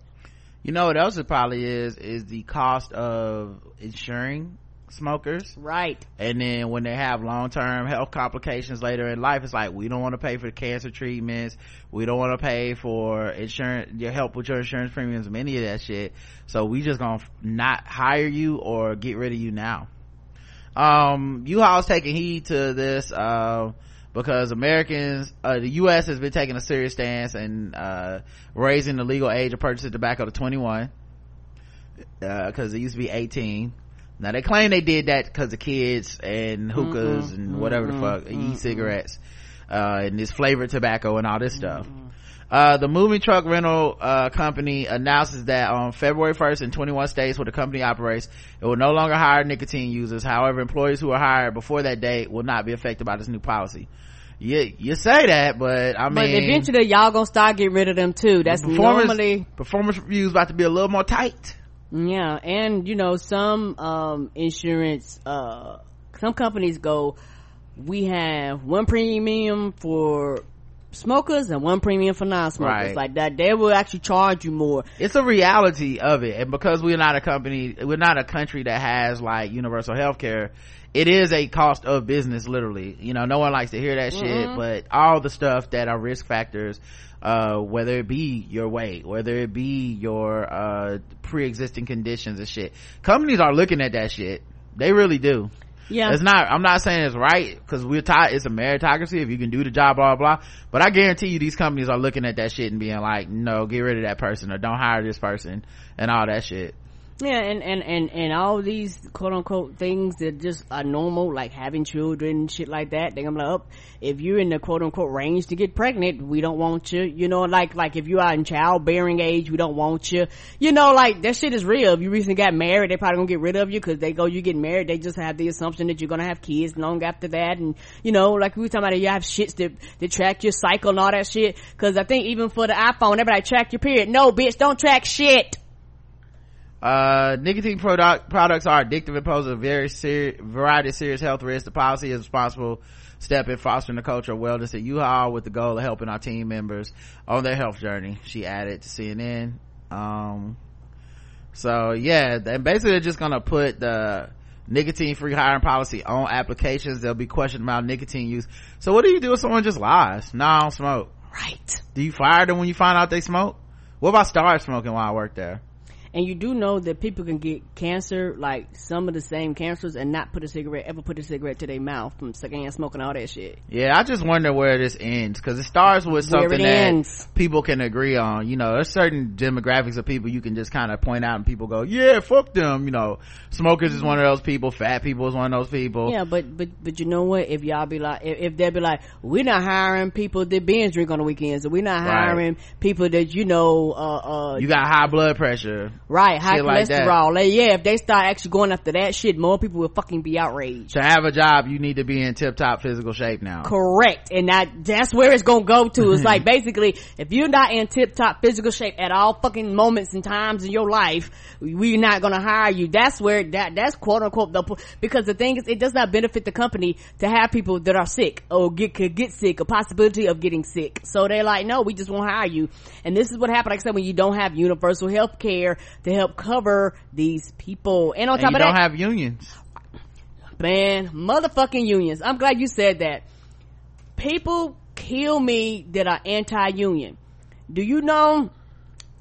You know what else it probably is? Is the cost of insuring smokers. right And then when they have long-term health complications later in life, it's like, we don't want to pay for the cancer treatments. We don't want to pay for insurance, your help with your insurance premiums, any of that shit. So we just gonna not hire you or get rid of you now. Um, U-Haul's taking heed to this, uh, because Americans, uh, the U.S. has been taking a serious stance and, uh, raising the legal age of purchasing tobacco to 21. Uh, cause it used to be 18. Now they claim they did that because of kids and hookahs and whatever the fuck, e-cigarettes, uh, and this flavored tobacco and all this stuff. Uh, the moving truck rental, uh, company announces that on February 1st in 21 states where the company operates, it will no longer hire nicotine users. However, employees who are hired before that date will not be affected by this new policy. You, you say that, but I mean, But eventually y'all gonna start getting rid of them too. That's performance, normally, performance reviews about to be a little more tight. yeah. And you know, some, um, insurance, uh, some companies go, we have one premium for smokers and one premium for non-smokers. Right. Like that, they will actually charge you more. it's a reality of it and because we're not a company we're not a country that has like universal health care it is a cost of business literally you know no one likes to hear that shit but all the stuff that are risk factors uh, whether it be your weight whether it be your uh, pre-existing conditions and shit companies are looking at that shit they really do Yeah. It's not, I'm not saying it's right because we're tied, it's a meritocracy if you can do the job, blah, blah, blah. But I guarantee you these companies are looking at that shit and being like, no, get rid of that person or don't hire this person and all that shit. Yeah, and, and, and, and all these quote unquote things that just are normal, like having children shit like that, they I'm like, oh, if you're in the quote unquote range to get pregnant, we don't want you. You know, like, like if you are in childbearing age, we don't want you. You know, like that shit is real. If you recently got married, they probably gonna get rid of you because they go, you get married, they just have the assumption that you're gonna have kids long after that. And, you know, like we were talking about, you have shits that, that track your cycle and all that shit. Cause I think even for the iPhone, everybody track your period. No, bitch, don't track shit. Uh, nicotine product, products are addictive and pose a very serious, variety of serious health risks. The policy is a responsible step in fostering the culture of wellness at U-Haul with the goal of helping our team members on their health journey. She added to CNN. Um, so yeah, and basically they're just gonna put the nicotine free hiring policy on applications. There'll be questions about nicotine use. So what do you do if someone just lies? No, I don't smoke. Right. Do you fire them when you find out they smoke? What about start smoking while I work there? And you do know that people can get cancer like some of the same cancers and not put a cigarette ever put a cigarette to their mouth from second hand smoking all that shit. Yeah i just wonder where this ends because it starts with something that ends. people can agree on. You know there's certain demographics of people you can just kind of point out and people go yeah fuck them you know. Smokers is one of those people fat people is one of those people. Yeah but but but you know what? If y'all be like if, if they'll be like we're not hiring people that binge drink on the weekends we're not Right. hiring people that you know uh uh you got high blood pressure right high like cholesterol. Like, yeah if they start actually going after that shit more people will fucking be outraged. To have a job you need to be in tip-top physical shape now. Correct. And that that's where it's gonna go to. It's like basically if you're not in tip top physical shape at all fucking moments and times in your life we're not gonna hire you. That's where that that's quote unquote the because the thing is it does not benefit the company to have people that are sick or get could get sick a possibility of getting sick. So they're like no we just won't hire you. And this is what happened like i said when you don't have universal health care to help cover these people. And on and top you of don't that have unions. Man motherfucking unions. I'm glad you said that. People kill me that are anti-union. Do you know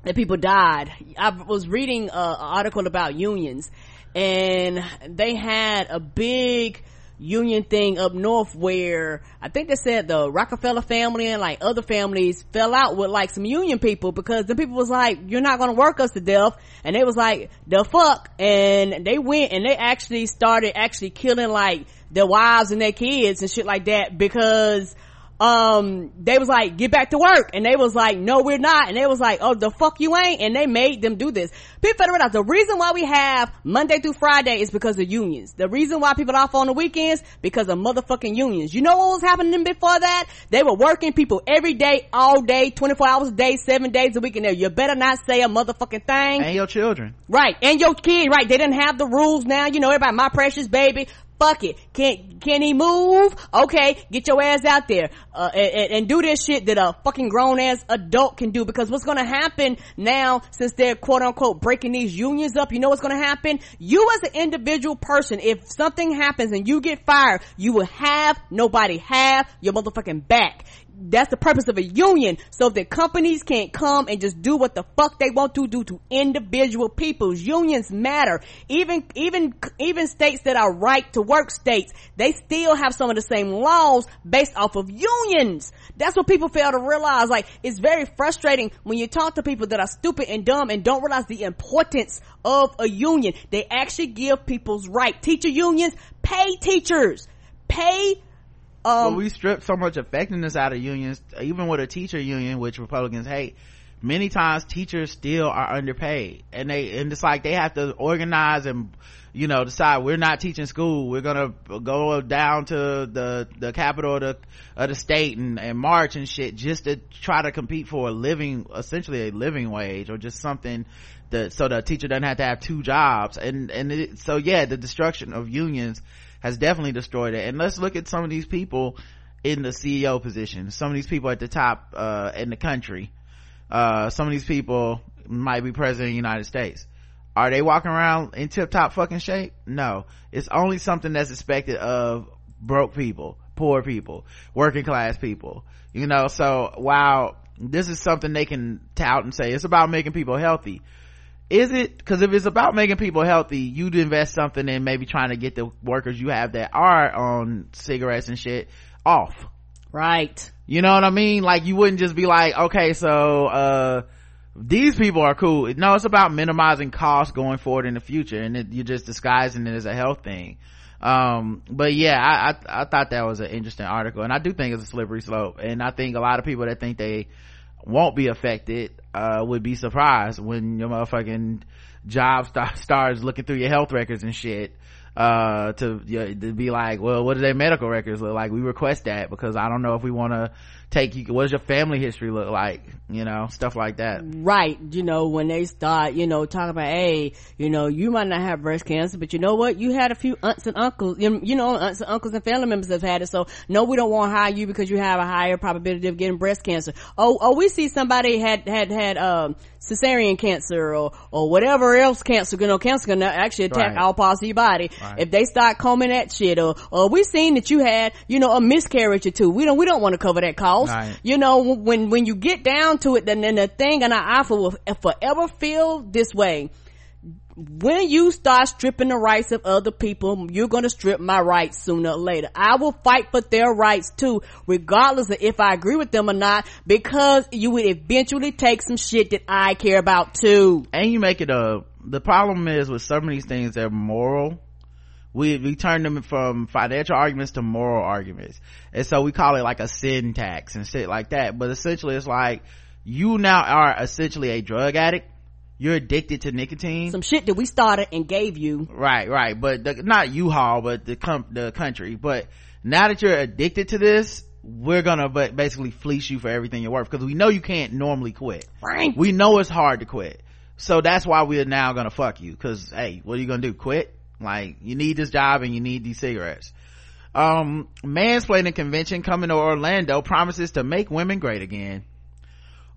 that people died? I was reading a, an article about unions and they had a big union thing up north where I think they said the Rockefeller family and like other families fell out with like some union people because the people was like, you're not gonna work us to death. And they was like, the fuck. And they went and they actually started actually killing like their wives and their kids and shit like that because um they was like get back to work. And they was like no we're not. And they was like oh the fuck you ain't. And they made them do this. People better realize the reason why we have monday through friday is because of unions. The reason why people are off on the weekends because of motherfucking unions. You know what was happening before that? They were working people every day all day 24 hours a day seven days a week and there. You better not say a motherfucking thing. And your children. Right. And your kid, right. They didn't have the rules now. You know, everybody, my precious baby. Fuck it. Can, can he move? Okay. Get your ass out there. Uh, and, and do this shit that a fucking grown ass adult can do because what's gonna happen now since they're quote unquote breaking these unions up, you know what's gonna happen? You as an individual person, if something happens and you get fired, you will have nobody have your motherfucking back that's the purpose of a union. So that companies can't come and just do what the fuck they want to do to individual peoples unions matter. Even even even states that are right to work states they still have some of the same laws based off of unions. That's what people fail to realize. Like it's very frustrating when you talk to people that are stupid and dumb and don't realize the importance of a union. They actually give people's right. Teacher unions pay teachers. Pay um but we strip so much effectiveness out of unions even with a teacher union which republicans hate. Many times teachers still are underpaid. And they and it's like they have to organize and you know decide we're not teaching school. We're gonna go down to the the capital of the, of the state and, and march and shit just to try to compete for a living essentially a living wage or just something that so the teacher doesn't have to have two jobs. And and it, so yeah the destruction of unions has definitely destroyed it. And let's look at some of these people in the ceo position. Some of these people at the top uh in the country. Uh some of these people might be president of the united states. Are they walking around in tip top fucking shape? No. It's only something that's expected of broke people poor people working class people. You know so while this is something they can tout and say it's about making people healthy is it because if it's about making people healthy you'd invest something in maybe trying to get the workers you have that are on cigarettes and shit off. Right. You know what i mean? Like you wouldn't just be like okay so uh these people are cool. No it's about minimizing costs going forward in the future and it, you're just disguising it as a health thing. Um but yeah I, I i thought that was an interesting article and i do think it's a slippery slope and i think a lot of people that think they won't be affected uh would be surprised when your motherfucking job st- starts looking through your health records and shit uh to, you know, to be like well what do their medical records look like? We request that because i don't know if we want to take you what does your family history look like? You know stuff like that. Right you know when they start you know talking about hey you know you might not have breast cancer but you know what? You had a few aunts and uncles you know aunts and uncles and family members have had it so no we don't want to hire you because you have a higher probability of getting breast cancer. Oh oh we see somebody had had had um cesarean cancer or or whatever else cancer you know cancer gonna actually attack Right. all parts of your body. If they start combing that shit or or we seen that you had you know a miscarriage or two we don't we don't want to cover that cost Right. you know when when you get down to it then, then the thing and i offer will forever feel this way when you start stripping the rights of other people, you're gonna strip my rights sooner or later. I will fight for their rights too, regardless of if I agree with them or not, because you would eventually take some shit that I care about too. and you make it a the problem is with some of these things they're moral we we turn them from financial arguments to moral arguments. And so we call it like a sin tax and shit like that. But essentially it's like you now are essentially a drug addict. You're addicted to nicotine. Some shit that we started and gave you. right right. But the, not u-haul but the com- the country. But now that you're addicted to this we're gonna ba- basically fleece you for everything you're worth. Because we know you can't normally quit. Right. we know it's hard to quit. So that's why we're now gonna fuck you. Because hey what are you gonna do quit like you need this job and you need these cigarettes um mansplaining convention coming to orlando promises to make women great again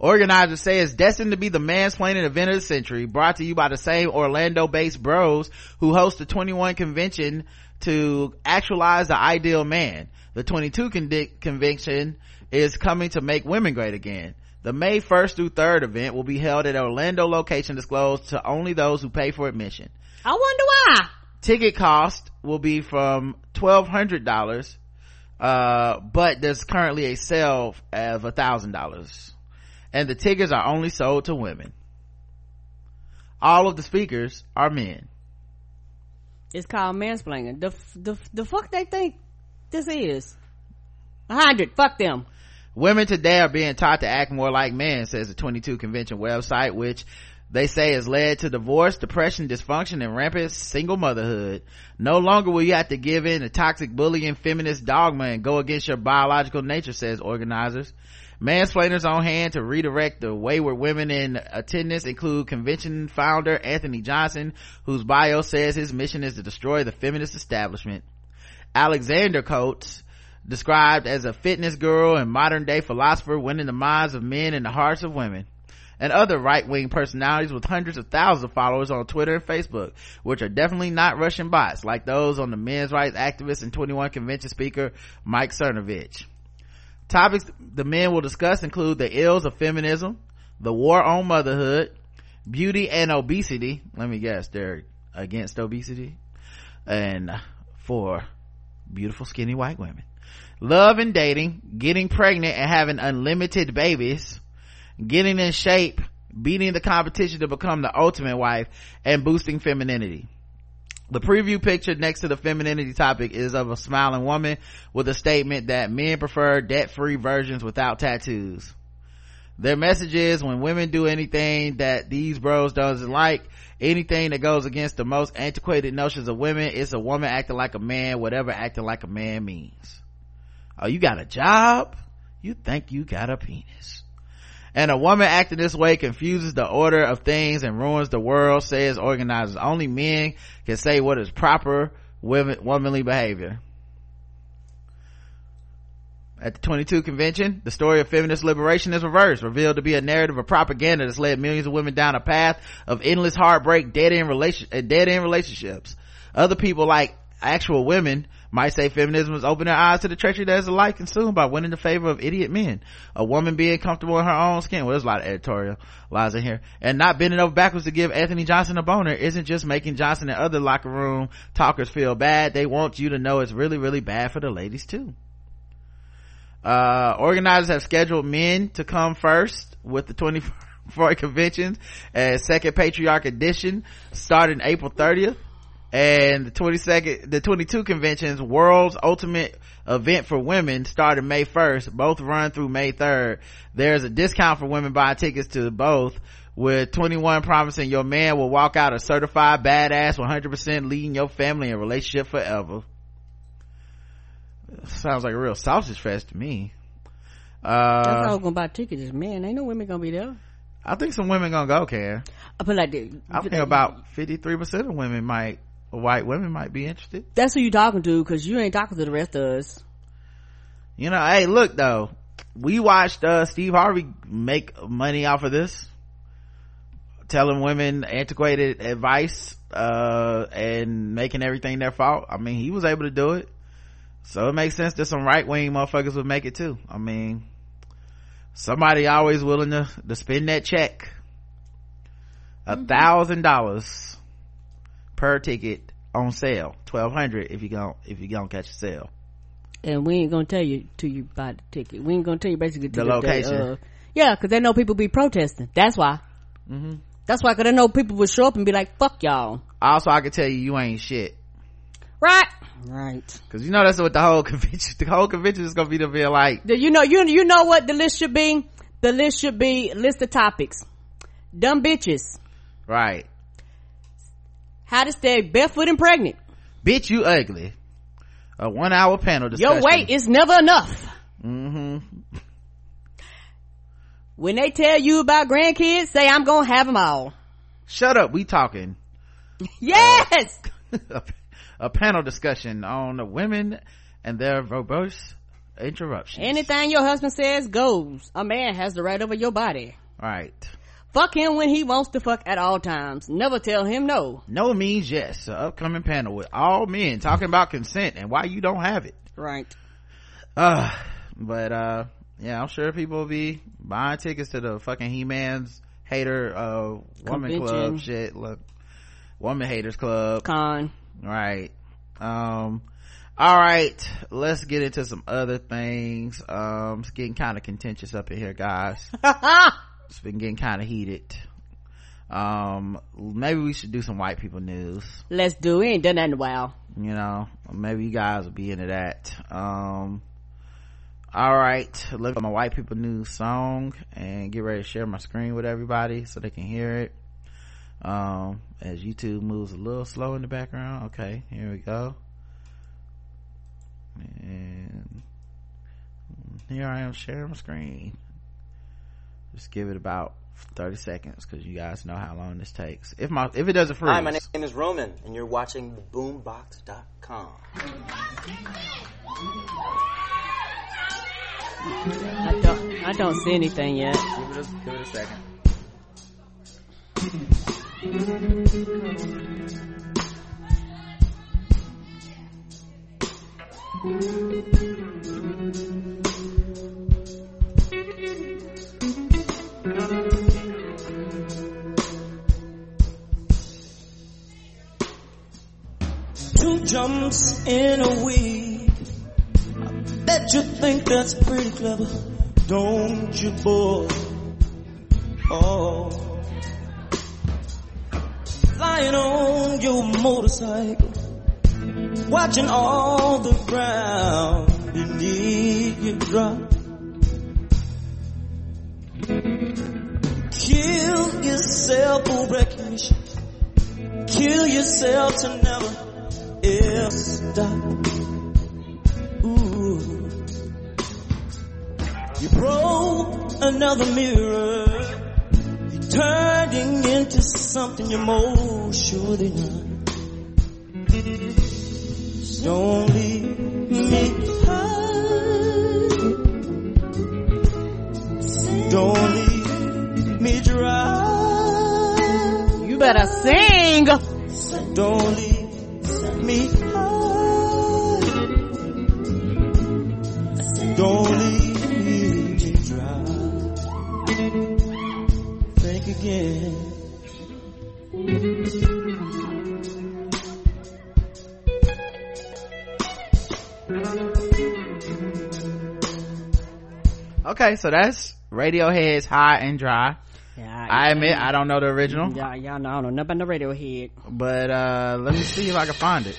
Organizers say it's destined to be the mansplaining event of the century, brought to you by the same Orlando-based bros who host the 21 convention to actualize the ideal man. The 22 con- convention is coming to make women great again. The May 1st through 3rd event will be held at an Orlando location disclosed to only those who pay for admission. I wonder why. Ticket cost will be from $1,200, uh, but there's currently a sale of a $1,000 and the tickets are only sold to women. All of the speakers are men. It's called mansplaining. The, the, the fuck they think this is? A hundred. Fuck them. Women today are being taught to act more like men, says the 22 convention website, which they say has led to divorce, depression, dysfunction, and rampant single motherhood. No longer will you have to give in to toxic bullying feminist dogma and go against your biological nature, says organizers. Mansplainers on hand to redirect the wayward women in attendance include convention founder Anthony Johnson, whose bio says his mission is to destroy the feminist establishment. Alexander Cortes, described as a fitness guru and modern day philosopher winning the minds of men and the hearts of women. And other right-wing personalities with hundreds of thousands of followers on Twitter and Facebook, which are definitely not Russian bots, like those on the men's rights activist and 21 convention speaker Mike Cernovich. Topics the men will discuss include the ills of feminism, the war on motherhood, beauty and obesity. Let me guess, they're against obesity. And for beautiful skinny white women. Love and dating, getting pregnant and having unlimited babies, getting in shape, beating the competition to become the ultimate wife, and boosting femininity. The preview picture next to the femininity topic is of a smiling woman with a statement that men prefer debt-free versions without tattoos. Their message is when women do anything that these bros doesn't like, anything that goes against the most antiquated notions of women, it's a woman acting like a man, whatever acting like a man means. Oh, you got a job? You think you got a penis. And a woman acting this way confuses the order of things and ruins the world, says organizers. Only men can say what is proper womanly behavior. At the 22 convention, the story of feminist liberation is reversed, revealed to be a narrative of propaganda that's led millions of women down a path of endless heartbreak, dead end dead end relationships. Other people like actual women might say feminism is opening eyes to the treachery that is alike consumed by winning the favor of idiot men. A woman being comfortable in her own skin. Well, there's a lot of editorial lies in here. And not bending over backwards to give Anthony Johnson a boner isn't just making Johnson and other locker room talkers feel bad. They want you to know it's really, really bad for the ladies too. Uh, organizers have scheduled men to come first with the 24 conventions as second patriarch edition starting April 30th and the 22nd the 22 conventions world's ultimate event for women started may 1st both run through may 3rd there's a discount for women buying tickets to both with 21 promising your man will walk out a certified badass 100% leading your family and relationship forever sounds like a real sausage fest to me That's uh all gonna buy tickets is men. Ain't no women gonna be there. i think some women gonna go Karen. I put like this. i think about 53% of women might white women might be interested. That's who you talking to, cause you ain't talking to the rest of us. you know hey look though. We watched uh steve harvey make money off of this. Telling women antiquated advice uh and making everything their fault. I mean he was able to do it. So it makes sense that some right-wing motherfuckers would make it too. I mean somebody always willing to to spend that check. A thousand dollars per ticket on sale 1200 if you don't if you don't catch a sale And we ain't gonna tell you till you buy the ticket. We ain't gonna tell you basically till The location. uh, yeah, cause they know people be protesting. That's why. Mm-hmm. That's why, cause they know people will show up and be like, fuck y'all. also i can tell you you ain't shit Right? Right. Cause you know that's what the whole convention, the whole convention is gonna be to be like, Do you know, you, you know what the list should be? The list should be list of topics. Dumb bitches. right, How to stay barefoot and pregnant. bitch, you ugly. A one hour panel discussion. Your weight is never enough. hmm When they tell you about grandkids, say I'm gonna have them all. Shut up, we talking. Yes! a, a panel discussion on women and their verbose interruptions. Anything your husband says goes. A man has the right over your body. Right. Fuck him when he wants to fuck at all times. Never tell him no. No means yes. An upcoming panel with all men talking about consent and why you don't have it. Right. Uh, but uh, yeah, I'm sure people will be buying tickets to the fucking He-Man's hater, uh, woman Convention. club shit. Look, woman haters club. Con. Right. Um, all right. Let's get into some other things. Um, it's getting kind of contentious up in here, guys. it's been getting kind of heated. Um, maybe we should do some white people news Let's do it. Ain't done that in a while. you know maybe you guys will be into that um all right look at my white people news song and get ready to share my screen with everybody so they can hear it um as youtube moves a little slow in the background okay here we go and here i am sharing my screen just give it about 30 seconds because you guys know how long this takes if my if it doesn't freeze Hi, my name is Roman, and you're watching Boombox.com. I don't, I don't see anything yet. give it a, give it a second Two jumps in a week. I bet you think that's pretty clever, don't you, boy? Oh. Flying on your motorcycle, watching all the ground beneath you drop. Kill yourself for recognition. Kill yourself to never ever stop. Ooh. You broke another mirror. You're turning into something you're surely not. Don't leave me Don't leave me dry. You better sing. Don't leave me high. Don't leave me dry. Think again. Okay, so that's Radiohead's High and Dry. Yeah, I admit I don't know the original, Yeah, y'all know, I don't know nothing about the Radiohead. but uh let me see if I can find it.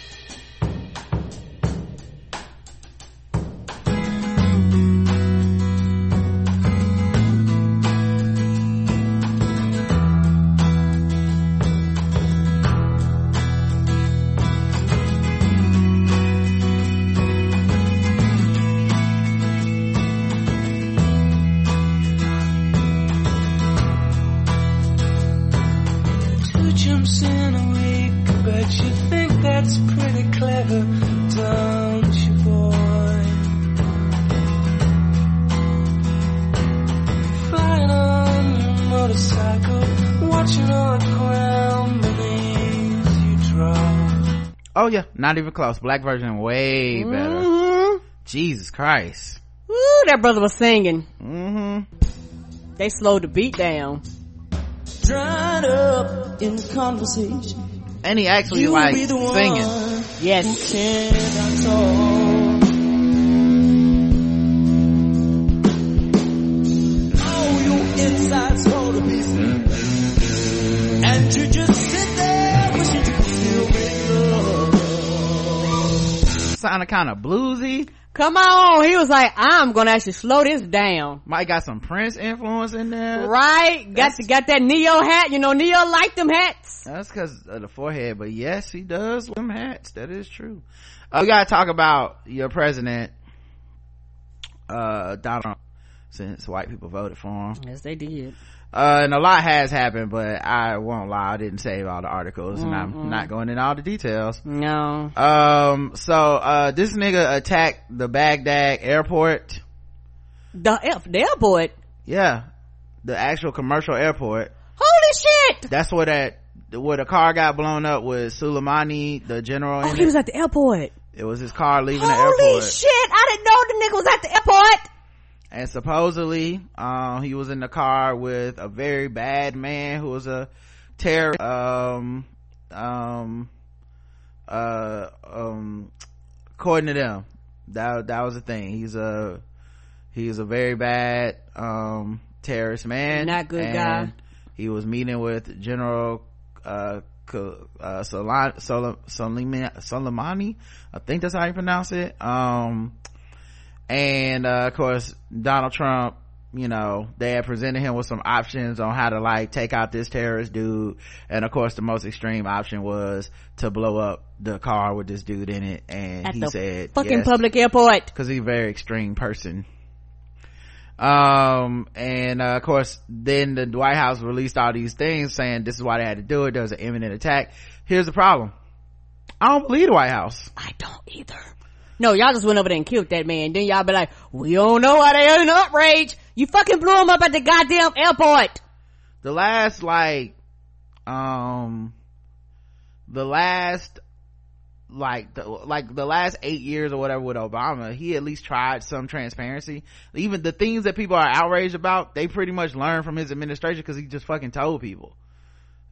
Not even close. Black version way better. Mm-hmm. Jesus Christ. Woo, that brother was singing. hmm They slowed the beat down. Dried up in conversation. And he actually You like be the singing. who Yes. Sounded kind of bluesy. Come on. He was like, I'm gonna actually slow this down. Might got some Prince influence in there. Right? Got That's- the, got that Neo hat. You know, Neo liked them hats. That's because of the forehead, but yes, he does them hats. That is true. Uh, we gotta talk about your president, uh, Donald Trump, since white people voted for him. Yes, they did. Uh, and a lot has happened, but I won't lie, I didn't save all the articles, and I'm not going in all the details. No. Um, so, uh, this nigga attacked the Baghdad airport. The, F- the airport. Yeah. The actual commercial airport. Holy shit! That's where that, where the car got blown up with Soleimani, the general Oh, he it. was at the airport. It was his car leaving the airport. Holy shit! I didn't know the nigga was at the airport. And supposedly, um, he was in the car with a very bad man who was a terrorist. Um, um, uh, um, according to them, that, that was the thing. He's a, he's a very bad, um, terrorist man. Not good guy. He was meeting with General, uh, uh, Soleimani, I think that's how you pronounce it. Um, and uh, of course donald trump you know they had presented him with some options on how to like take out this terrorist dude. And of course the most extreme option was to blow up the car with this dude in it. And At he the said fucking yes, public airport. because he's a very extreme person. Um and uh, of course then the white house released all these things saying this is why they had to do it. There was an imminent attack. Here's the problem. I don't believe the white house. I don't either. No, y'all just went over there and killed that man. Then y'all be like, we don't know why they in outrage. You fucking blew him up at the goddamn airport. the last like um the last like the, like the last eight years or whatever with obama he at least tried some transparency even the things that people are outraged about they pretty much learned from his administration because he just fucking told people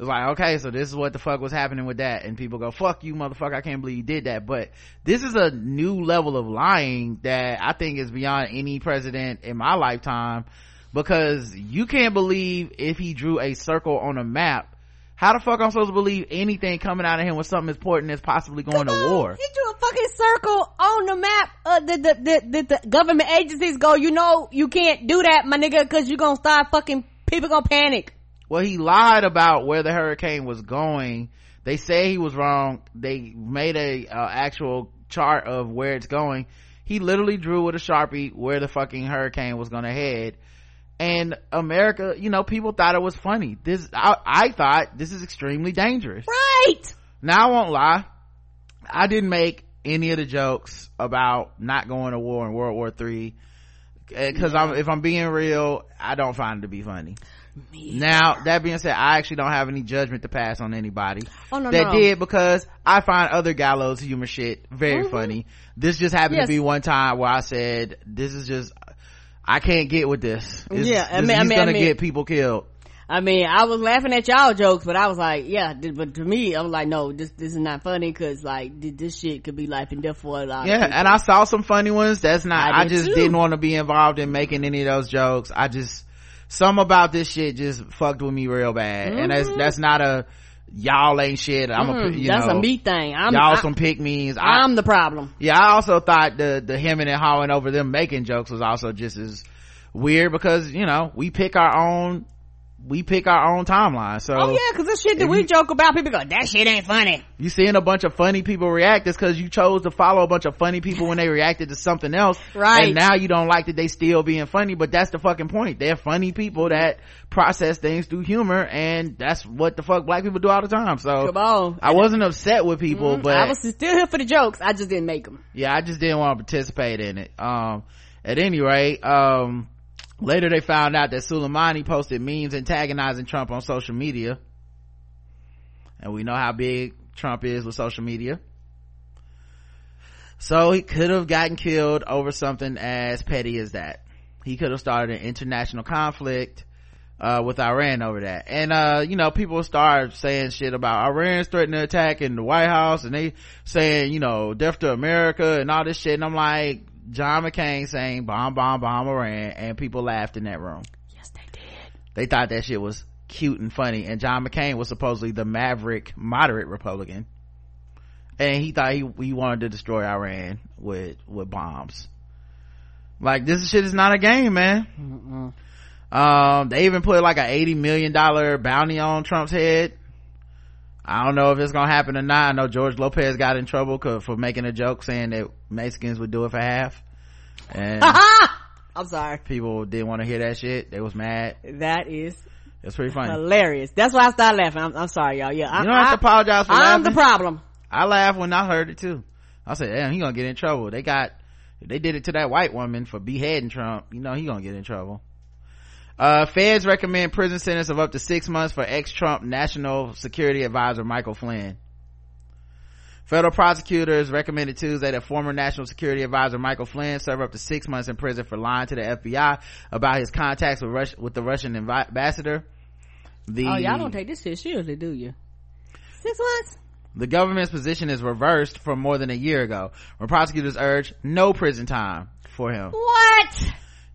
it's like okay so this is what the fuck was happening with that and people go fuck you motherfucker i can't believe you did that but this is a new level of lying that i think is beyond any president in my lifetime because you can't believe if he drew a circle on a map how the fuck i'm supposed to believe anything coming out of him with something as important that's possibly going to war He drew a fucking circle on the map. Uh, the, the, the, the, the government agencies go, you know, you can't do that, my nigga, cause you're gonna start fucking, people gonna panic. Well he lied about where the hurricane was going. They say he was wrong. They made a uh, actual chart of where it's going. He literally drew with a sharpie where the fucking hurricane was gonna head. And america you know people thought it was funny. This i, I thought this is extremely dangerous. Right! now i won't lie. I didn't make any of the jokes about not going to war in world war three. Because i'm if i'm being real i don't find it to be funny Now, that being said, I actually don't have any judgment to pass on anybody Oh, no, that no. did because I find other gallows humor shit very funny. This just happened Mm-hmm. Yes. to be one time where I said, this is just, I can't get with this. It's- Yeah, I this- mean- I mean- I gonna mean- get people killed. I mean, I was laughing at y'all jokes, but I was like, yeah, but to me, I was like, no, this, this is not funny because like, this shit could be life and death for a lot of Yeah, and I saw some funny ones. That's not, I I, did just too. didn't want to be involved in making any of those jokes. I just, some about this shit just fucked with me real bad. And that's, that's not a, y'all ain't shit. I'm a, Mm, you that's know, a me thing. I'm, y'all I, some pick me's. I, I'm the problem. yeah, I also thought the, the hemming and hawing over them making jokes was also just as weird because, you know, we pick our own, we pick our own timeline. So. Oh yeah, cause this shit that we you- joke about, people go, that shit ain't funny. you seeing a bunch of funny people react is because you chose to follow a bunch of funny people when they reacted to something else Right. and now you don't like that they still being funny but that's the fucking point they're funny people that process things through humor and that's what the fuck black people do all the time so Come on. i wasn't upset with people but I was still here for the jokes. I just didn't make them. yeah i just didn't want to participate in it um at any rate um later they found out that Soleimani posted memes antagonizing trump on social media and we know how big trump is with social media so he could have gotten killed over something as petty as that he could have started an international conflict uh, with Iran over that. And, uh, you know, people start saying shit about Iran's threatening to attack in the White House and they saying, you know, death to America and all this shit. And I'm like, John McCain saying bomb, bomb, bomb Iran and people laughed in that room. Yes, they did. They thought that shit was cute and funny. And John McCain was supposedly the maverick moderate Republican. And he thought he, he wanted to destroy Iran with, with bombs. Like this shit is not a game, man. Um, they even put like a eighty million dollar bounty on Trump's head. I don't know if it's gonna happen or not. I know George Lopez got in trouble for making a joke saying that Mexicans would do it for half, and I'm sorry. people didn't want to hear that shit. They was mad. That is It's pretty funny. hilarious. That's why I started laughing. I'm, I'm sorry, y'all. Yeah, You don't have to apologize for I'm laughing. the problem. I laughed when I heard it too. I said, "Damn, he gonna get in trouble." They got, they did it to that white woman for beheading Trump. You know he gonna get in trouble. Uh, feds recommend prison sentence of up to six months for ex-Trump National Security Advisor Michael Flynn. Federal prosecutors recommended Tuesday that former National Security Advisor Michael Flynn serve up to six months in prison for lying to the FBI about his contacts with, Rus- with the Russian ambassador. The Oh, y'all don't take this shit seriously, do you? Six months? the government's position is reversed from more than a year ago when prosecutors urged no prison time for him. What?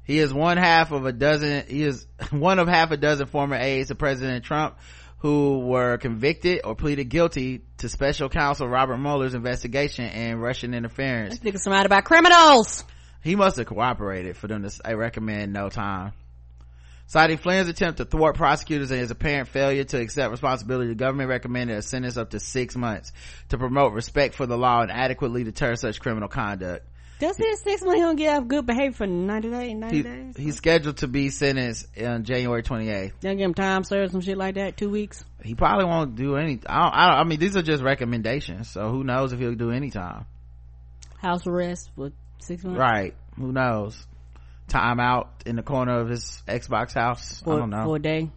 He is one half of a dozen, he is one of half a dozen former aides to President Trump who were convicted or pleaded guilty to special counsel Robert Mueller's investigation and Russian interference. Let's think somebody about criminals. He must have cooperated for them to I recommend no time. Citing Flynn's attempt to thwart prosecutors and his apparent failure to accept responsibility, the government recommended a sentence up to six months to promote respect for the law and adequately deter such criminal conduct. Does this six months he don't get good behavior for 90 days? 90 He, days? he's scheduled to be sentenced on January 28th. Don't give him time served, some shit like that, two weeks. He probably won't do any. I I, don't, I mean, these are just recommendations, so who knows if he'll do any time. House arrest for six months. Right? Who knows? Time out in the corner of his Xbox house. For, I don't know. For a day.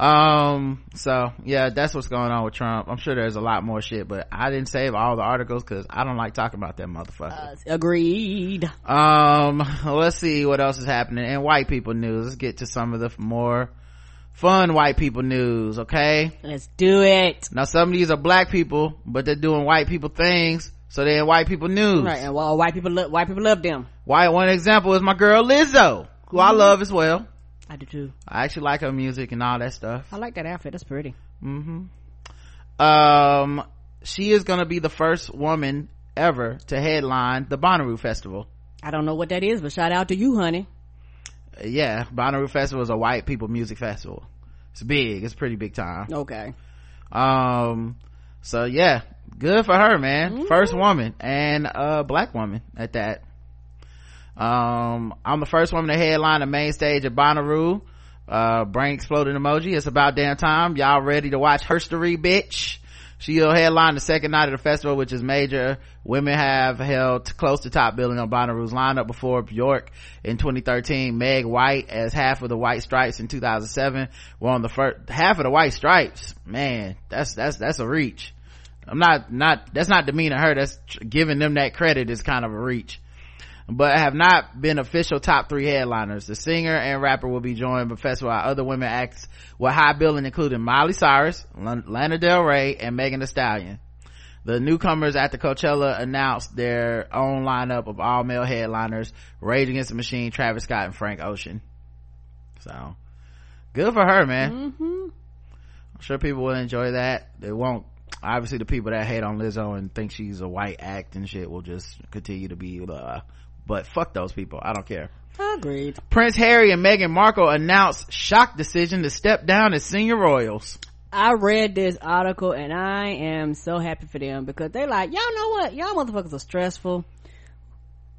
Um so yeah that's what's going on with trump. I'm sure there's a lot more shit but i didn't save all the articles because i don't like talking about that motherfucker. Uh, agreed. um let's see what else is happening in white people news. Let's get to some of the more fun white people news okay? Let's do it. now some of these are black people but they're doing white people things so they're in white people news. Right, and well, white people, lo- white people love them. white one example is my girl lizzo who i love as well I do too. i actually like her music and all that stuff I like that outfit. That's pretty. Mhm. um she is gonna be the first woman ever to headline the Bonnaroo Festival. I don't know what that is, but shout out to you, honey. Yeah, Bonnaroo Festival is a white people music festival. It's big. It's pretty big time. Okay. Um, so yeah, good for her, man. First woman and a black woman at that. Um, I'm the first woman to headline the main stage at Bonnaroo. Uh, brain exploding emoji. It's about damn time. Y'all ready to watch Herstory, bitch? She'll headline the second night of the festival, which is major. Women have held close to top billing on Bonnaroo's lineup before Björk in 2013. Meg White as half of the White Stripes in 2007 were on the first half of the White Stripes. Man, that's that's that's a reach. I'm not not that's not demeaning her. That's giving them that credit is kind of a reach but have not been official top three headliners. The singer and rapper will be joined by festival by other women acts with high billing including Miley Cyrus, Lana Del Rey, and Megan Thee Stallion. The newcomers at the Coachella announced their own lineup of all male headliners, Rage Against the Machine, Travis Scott, and Frank Ocean. So, good for her, man. Mm-hmm. I'm sure people will enjoy that. They won't obviously the people that hate on Lizzo and think she's a white act and shit will just continue to be uh, but fuck those people. I don't care. Agreed. Prince Harry and Meghan Markle announced shock decision to step down as senior royals. I read this article and I am so happy for them because they're like, y'all know what? Y'all motherfuckers are stressful.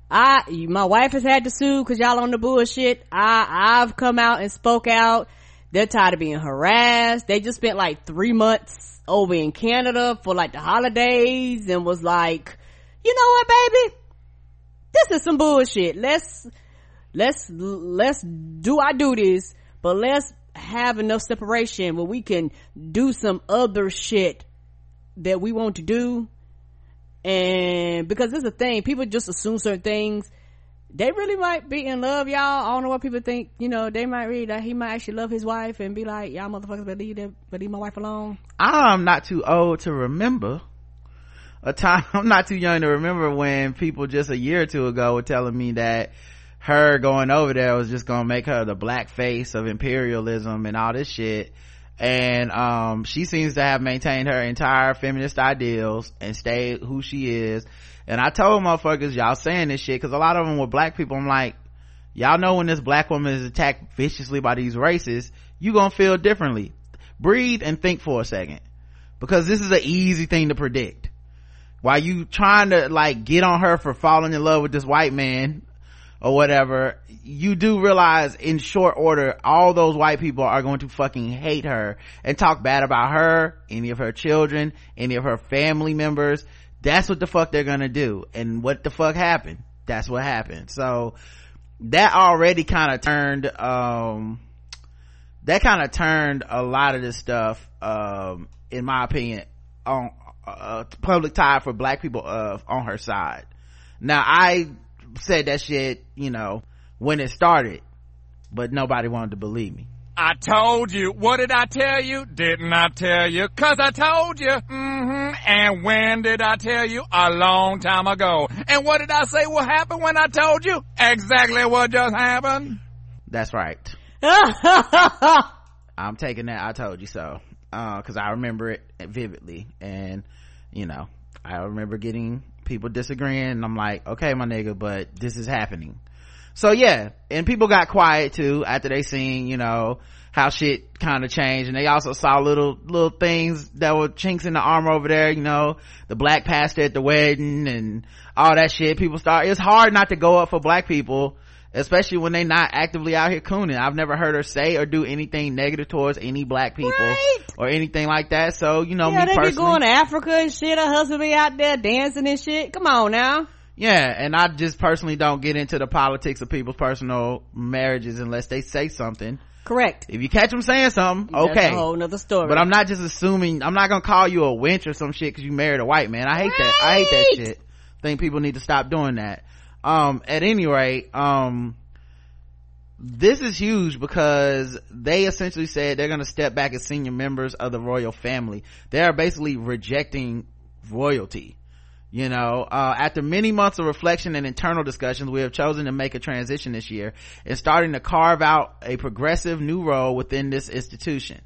I, my wife has had to sue cause y'all on the bullshit. I, I've come out and spoke out. They're tired of being harassed. They just spent like three months over in Canada for like the holidays and was like, you know what, baby? This is some bullshit. Let's, let's, let's do our duties, but let's have enough separation where we can do some other shit that we want to do. And because this is a thing, people just assume certain things. They really might be in love, y'all. I don't know what people think. You know, they might read that he might actually love his wife and be like, y'all motherfuckers leave, them, better leave my wife alone. I'm not too old to remember a time i'm not too young to remember when people just a year or two ago were telling me that her going over there was just gonna make her the black face of imperialism and all this shit. And um, she seems to have maintained her entire feminist ideals and stayed who she is. And i told motherfuckers y'all saying this shit because a lot of them were black people. I'm like y'all know when this black woman is attacked viciously by these racists you gonna feel differently. Breathe and think for a second. Because this is an easy thing to predict while you trying to like get on her for falling in love with this white man or whatever, you do realize in short order, all those white people are going to fucking hate her and talk bad about her, any of her children, any of her family members. That's what the fuck they're gonna do. And what the fuck happened? That's what happened. So, that already kind of turned, um, that kind of turned a lot of this stuff, um, in my opinion, on, uh, public tide for black people uh, on her side. Now I said that shit, you know, when it started, but nobody wanted to believe me. I told you. What did I tell you? Didn't I tell you? Cause I told you. Mm-hmm. And when did I tell you? A long time ago. And what did I say will happen when I told you? Exactly what just happened. That's right. I'm taking that. I told you so. Uh, cause I remember it vividly. And you know i remember getting people disagreeing and i'm like okay my nigga but this is happening. So yeah. And people got quiet too after they seen you know how shit kind of changed. And they also saw little little things that were chinks in the armor over there you know the black pastor at the wedding and all that shit. People start it's hard not to go up for black people especially when they not actively out here cooning. I've never heard her say or do anything negative towards any black people right. or anything like that. So, you know, yeah, me they personally. be going to Africa and shit. Her husband be out there dancing and shit. Come on now. Yeah, and I just personally don't get into the politics of people's personal marriages unless they say something. Correct. If you catch them saying something, That's okay. a whole nother story. But I'm not just assuming, I'm not gonna call you a wench or some shit cause you married a white man. I hate that. I hate that Right. shit. think people need to stop doing that. Um, at any rate, um, this is huge because they essentially said they're going to step back as senior members of the royal family. They are basically rejecting royalty. You know, uh, after many months of reflection and internal discussions, we have chosen to make a transition this year and starting to carve out a progressive new role within this institution.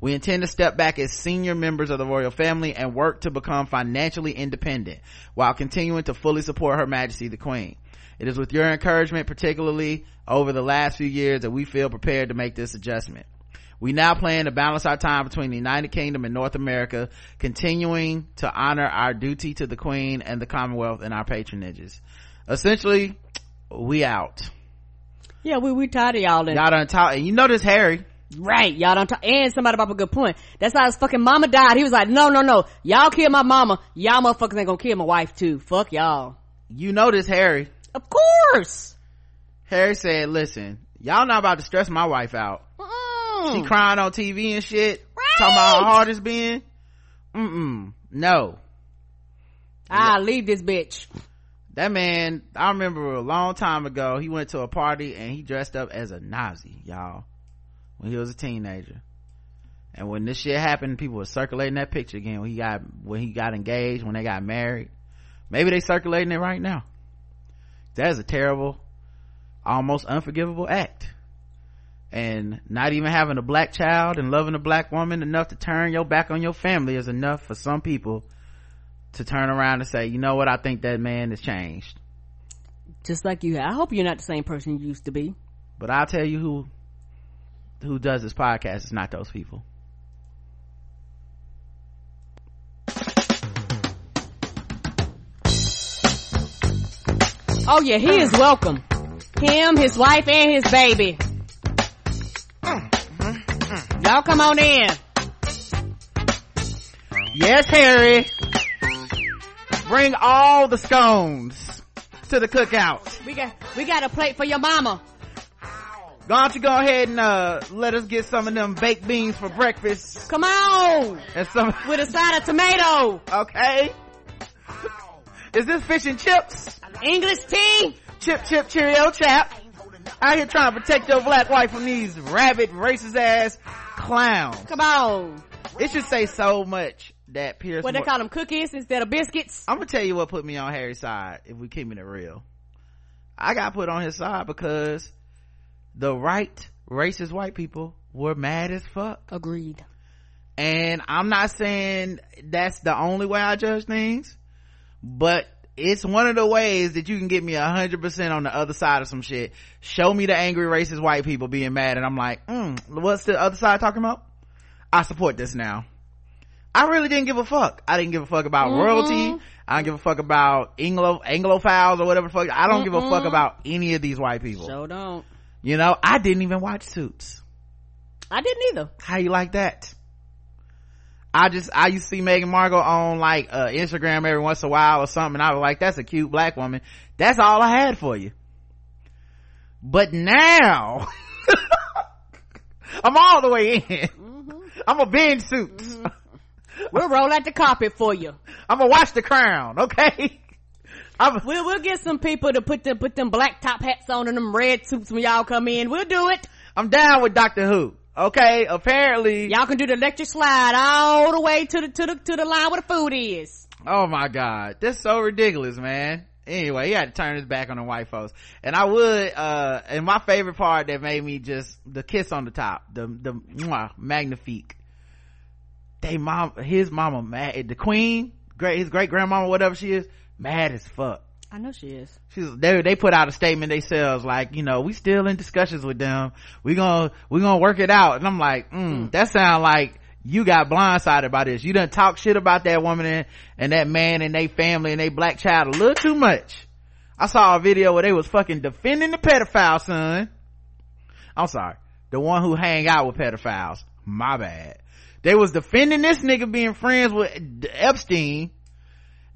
We intend to step back as senior members of the royal family and work to become financially independent while continuing to fully support Her Majesty the Queen. It is with your encouragement, particularly over the last few years, that we feel prepared to make this adjustment. We now plan to balance our time between the United Kingdom and North America, continuing to honor our duty to the Queen and the Commonwealth and our patronages. Essentially, we out. yeah, we we tired of y'all. And Y'all done talk, you this Harry. Right, y'all don't talk, and somebody brought up a good point. That's how his fucking mama died. He was like, no, no, no. Y'all kill my mama. Y'all motherfuckers ain't gonna kill my wife too. Fuck y'all. You know this Harry. Of course. Harry said, listen, y'all not about to stress my wife out. Mm. She crying on TV and shit. Talking about how hard it's been. Mm-mm. No. I'll leave this bitch. That man, I remember a long time ago, he went to a party and he dressed up as a Nazi, y'all. When he was a teenager. And when this shit happened, people were circulating that picture again when he got, when he got engaged, when they got married. Maybe they circulating it right now. That is a terrible, almost unforgivable act. And not even having a black child and loving a black woman enough to turn your back on your family is enough for some people to turn around and say, you know what, I think that man has changed. Just like you. I hope you're not the same person you used to be. But I'll tell you who who does this podcast is not those people. Oh yeah, he is welcome. Him, his wife, and his baby. Y'all come on in. Yes, Harry. Bring all the scones to the cookout. We got we got a plate for your mama. Why don't you go ahead and uh, let us get some of them baked beans for breakfast Come on, and some with a side of tomato, okay? Is this fish and chips? English tea. Chip chip cheerio chap. Out here trying to protect your black wife from these rabid racist ass clowns. Come on. It should say so much that Pierce What they call them cookies instead of biscuits? I'm gonna tell you what put me on Harry's side if we keeping it real. I got put on his side because the right racist white people were mad as fuck. Agreed. And I'm not saying that's the only way I judge things, but it's one of the ways that you can get me a hundred percent on the other side of some shit. Show me the angry racist white people being mad and I'm like, mm, what's the other side talking about? I support this now. I really didn't give a fuck. I didn't give a fuck about royalty. I don't give a fuck about Anglo, Anglophiles or whatever the fuck. I don't give a fuck about any of these white people. So don't. You know, I didn't even watch Suits. I didn't either. How you like that? I just, I used to see Meghan Markle on like, uh, Instagram every once in a while or something and I was like, that's a cute black woman. That's all I had for you. But now, I'm all the way in. I'm a binge Suits. We'll roll out the carpet for you. I'm gonna watch The Crown, okay? I'm, We'll we'll get some people to put them put them black top hats on and them red suits when y'all come in. We'll do it. I'm down with Doctor Who, okay? Apparently, Y'all can do the electric slide all the way to the to the to the line where the food is. Oh my god, that's so ridiculous, man. Anyway, he had to turn his back on the white folks. And I would, uh, and my favorite part that made me just, the kiss on the top, the, the, mwah, magnifique. They mom, his mama mad, the queen, great, his great grandmama, whatever she is, mad as fuck. I know she is. She's, they, they put out a statement themselves like, you know, we still in discussions with them. We gonna, we gonna work it out. And I'm like, mm, that sound like you got blindsided by this. You done talk shit about that woman and, and that man and they family and they black child a little too much. I saw a video where they was fucking defending the pedophile son. I'm sorry. The one who hang out with pedophiles. My bad. They was defending this nigga being friends with Epstein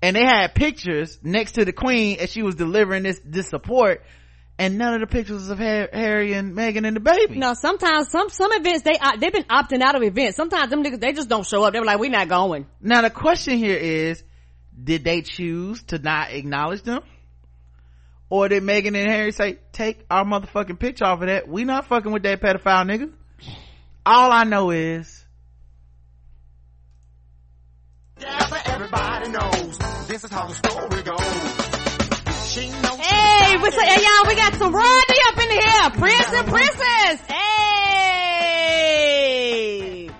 and they had pictures next to the queen as she was delivering this this support and none of the pictures of Harry and Meghan and the baby. No, sometimes some some events they uh, they've been opting out of events. Sometimes them niggas they just don't show up. They're like, we're not going. Now the question here is, did they choose to not acknowledge them? Or did Meghan and Harry say, take our motherfucking picture off of that? We not fucking with that pedophile nigga. All I know is, Everybody knows this is how the story goes. She knows Hey, we say, hey y'all, we got some royalty up in here. Prince and princess. Hey,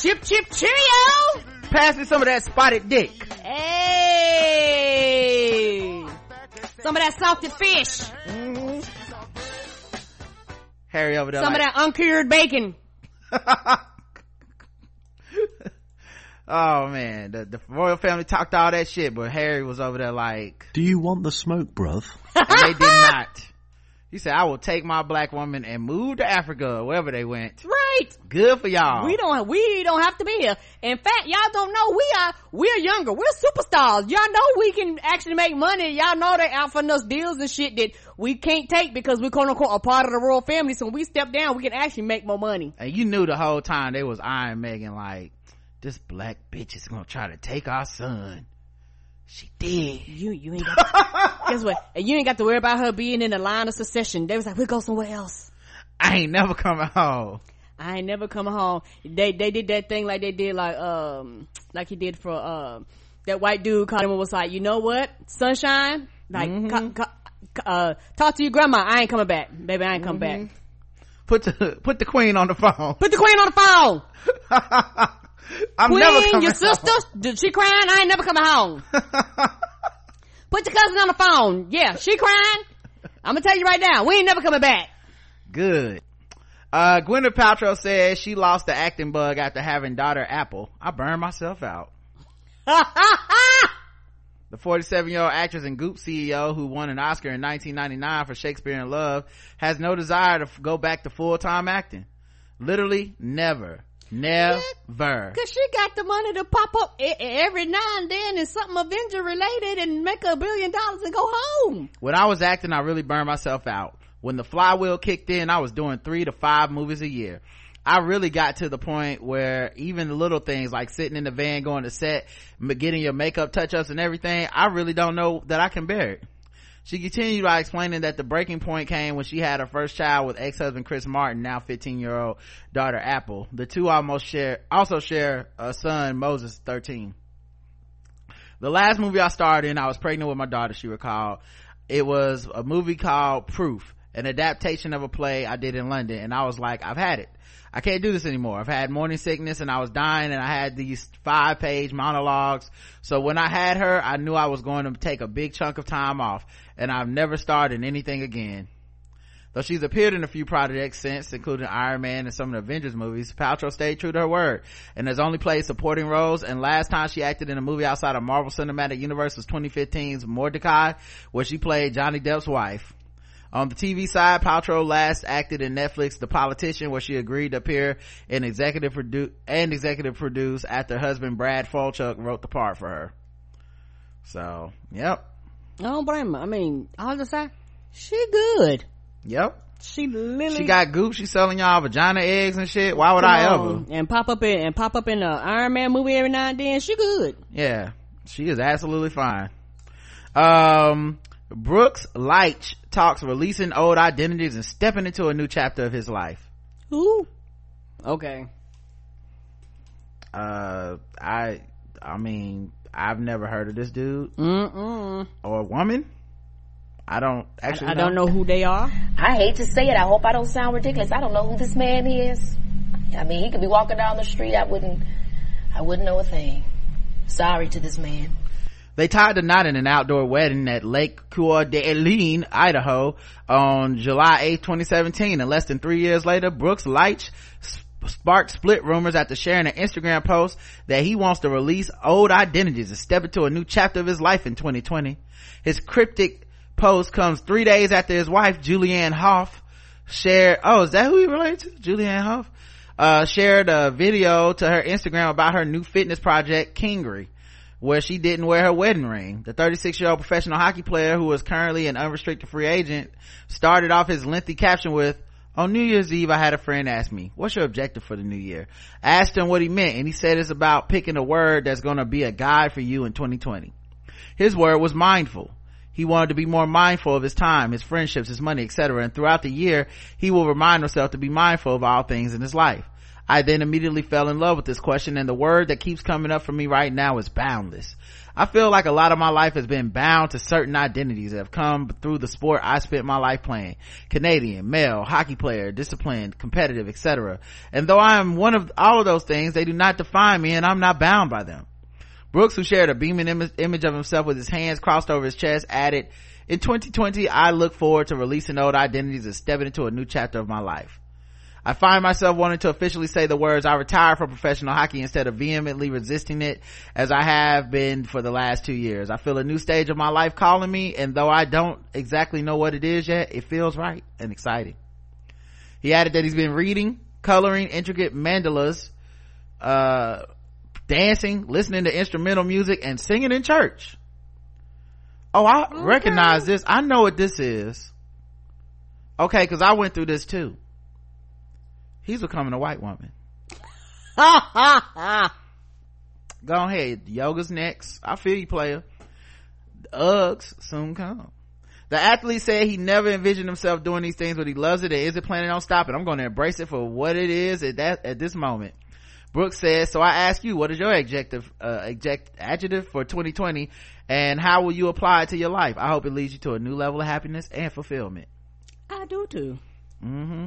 chip chip cheerio. pass me some of that spotted dick. Hey, some of that salted fish. Harry over there Some like, of that uncured bacon. oh man, the, the royal family talked all that shit, but Harry was over there like, Do you want the smoke, bruv? and they did not. He said, I will take my black woman and move to Africa, wherever they went. Right. Good for y'all. We don't we don't have to be here. In fact, y'all don't know we are we're younger. We're superstars. Y'all know we can actually make money. Y'all know they offering us deals and shit that we can't take because we're quote unquote a part of the royal family. So when we step down, we can actually make more money. And you knew the whole time they was eyeing Megan like, this black bitch is gonna try to take our son. She did. You you ain't got guess what? And you ain't got to worry about her being in the line of succession. They was like, we'll go somewhere else. I ain't never coming home. I ain't never coming home. They they did that thing like they did like um like he did for um that white dude called him and was like, you know what, sunshine, like co- co- uh, talk to your grandma. I ain't coming back, baby. I ain't coming back. Put the, put the queen on the phone. Put the queen on the phone. I'm never Queen, coming your sister, did she crying? I ain't never coming home. Put your cousin on the phone. Yeah, she crying. I'm gonna tell you right now, we ain't never coming back. Good. Uh, Gwyneth Paltrow says she lost the acting bug after having daughter Apple. I burned myself out. The 47 year old actress and Goop CEO who won an Oscar in 1999 for Shakespeare in Love has no desire to f- go back to full time acting. Literally never. Never. Cause she got the money to pop up every now and then and something Avenger related and make a billion dollars and go home. When I was acting, I really burned myself out. When the flywheel kicked in, I was doing three to five movies a year. I really got to the point where even the little things like sitting in the van going to set, getting your makeup touch-ups and everything, I really don't know that I can bear it. She continued by explaining that the breaking point came when she had her first child with ex-husband Chris Martin, now 15-year-old daughter Apple. The two almost share, also share a son, Moses, 13. The last movie I starred in, I was pregnant with my daughter, she recalled. It was a movie called Proof, an adaptation of a play I did in London, and I was like, I've had it. I can't do this anymore. I've had morning sickness and I was dying and I had these five page monologues. So when I had her, I knew I was going to take a big chunk of time off and I've never started in anything again. Though she's appeared in a few projects since, including Iron Man and some of the Avengers movies, Paltrow stayed true to her word and has only played supporting roles. And last time she acted in a movie outside of Marvel Cinematic Universe was 2015's Mortdecai, where she played Johnny Depp's wife. On the TV side, Paltrow last acted in Netflix The Politician, where she agreed to appear in executive produ- and executive produce after husband Brad Falchuk wrote the part for her. So, yep, I don't blame her. I mean, all just say, she good. yep. She literally She got goop. She's selling y'all vagina eggs and shit. Why would I ever? and pop up in and pop up in a Iron Man movie every now and then. She good. Yeah, she is absolutely fine. Um, Brooks Laich talks releasing old identities and stepping into a new chapter of his life. Who? Okay. Uh, I, I mean, I've never heard of this dude Mm-mm. or a woman. I don't actually. I don't know who they are. I hate to say it. I hope I don't sound ridiculous. I don't know who this man is. I mean, he could be walking down the street. I wouldn't, I wouldn't know a thing. Sorry to this man. They tied the knot in an outdoor wedding at Lake Coeur d'Alene, Idaho on July 8, 2017. And less than three years later, Brooks Laich sparked split rumors after sharing an Instagram post that he wants to release old identities and step into a new chapter of his life in 2020. His cryptic post comes three days after his wife, Julianne Hough, shared, oh, is that who he related to? Julianne Hough? Uh, shared a video to her Instagram about her new fitness project, KINRGY where she didn't wear her wedding ring. The 36 year old professional hockey player who is currently an unrestricted free agent started off his lengthy caption with, on New Year's Eve, I had a friend ask me, what's your objective for the new year? I asked him what he meant and he said it's about picking a word that's going to be a guide for you in 2020. His word was mindful. He wanted to be more mindful of his time, his friendships, his money, etc. And throughout the year, he will remind himself to be mindful of all things in his life. I then immediately fell in love with this question and the word that keeps coming up for me right now is boundless. I feel like a lot of my life has been bound to certain identities that have come through the sport I spent my life playing. Canadian, male, hockey player, disciplined, competitive, etc. And though I am one of all of those things, they do not define me and I'm not bound by them. Brooks, who shared a beaming Im- image of himself with his hands crossed over his chest, added, in 2020, I look forward to releasing old identities and stepping into a new chapter of my life. I find myself wanting to officially say the words I retire from professional hockey instead of vehemently resisting it as I have been for the last two years. I feel a new stage of my life calling me and though I don't exactly know what it is yet, it feels right and exciting. He added that he's been reading, coloring intricate mandalas, uh, dancing, listening to instrumental music and singing in church. Oh, I okay. recognize this. I know what this is. Okay, cause I went through this too. He's becoming a white woman. Go ahead. Yoga's next. I feel you, player. The Uggs soon come. The athlete said he never envisioned himself doing these things, but he loves it and isn't planning on stopping. I'm going to embrace it for what it is at that, at this moment. Brooks says, so I ask you, what is your adjective, uh, adjective for 2020 and how will you apply it to your life? I hope it leads you to a new level of happiness and fulfillment. I do too. Mm-hmm.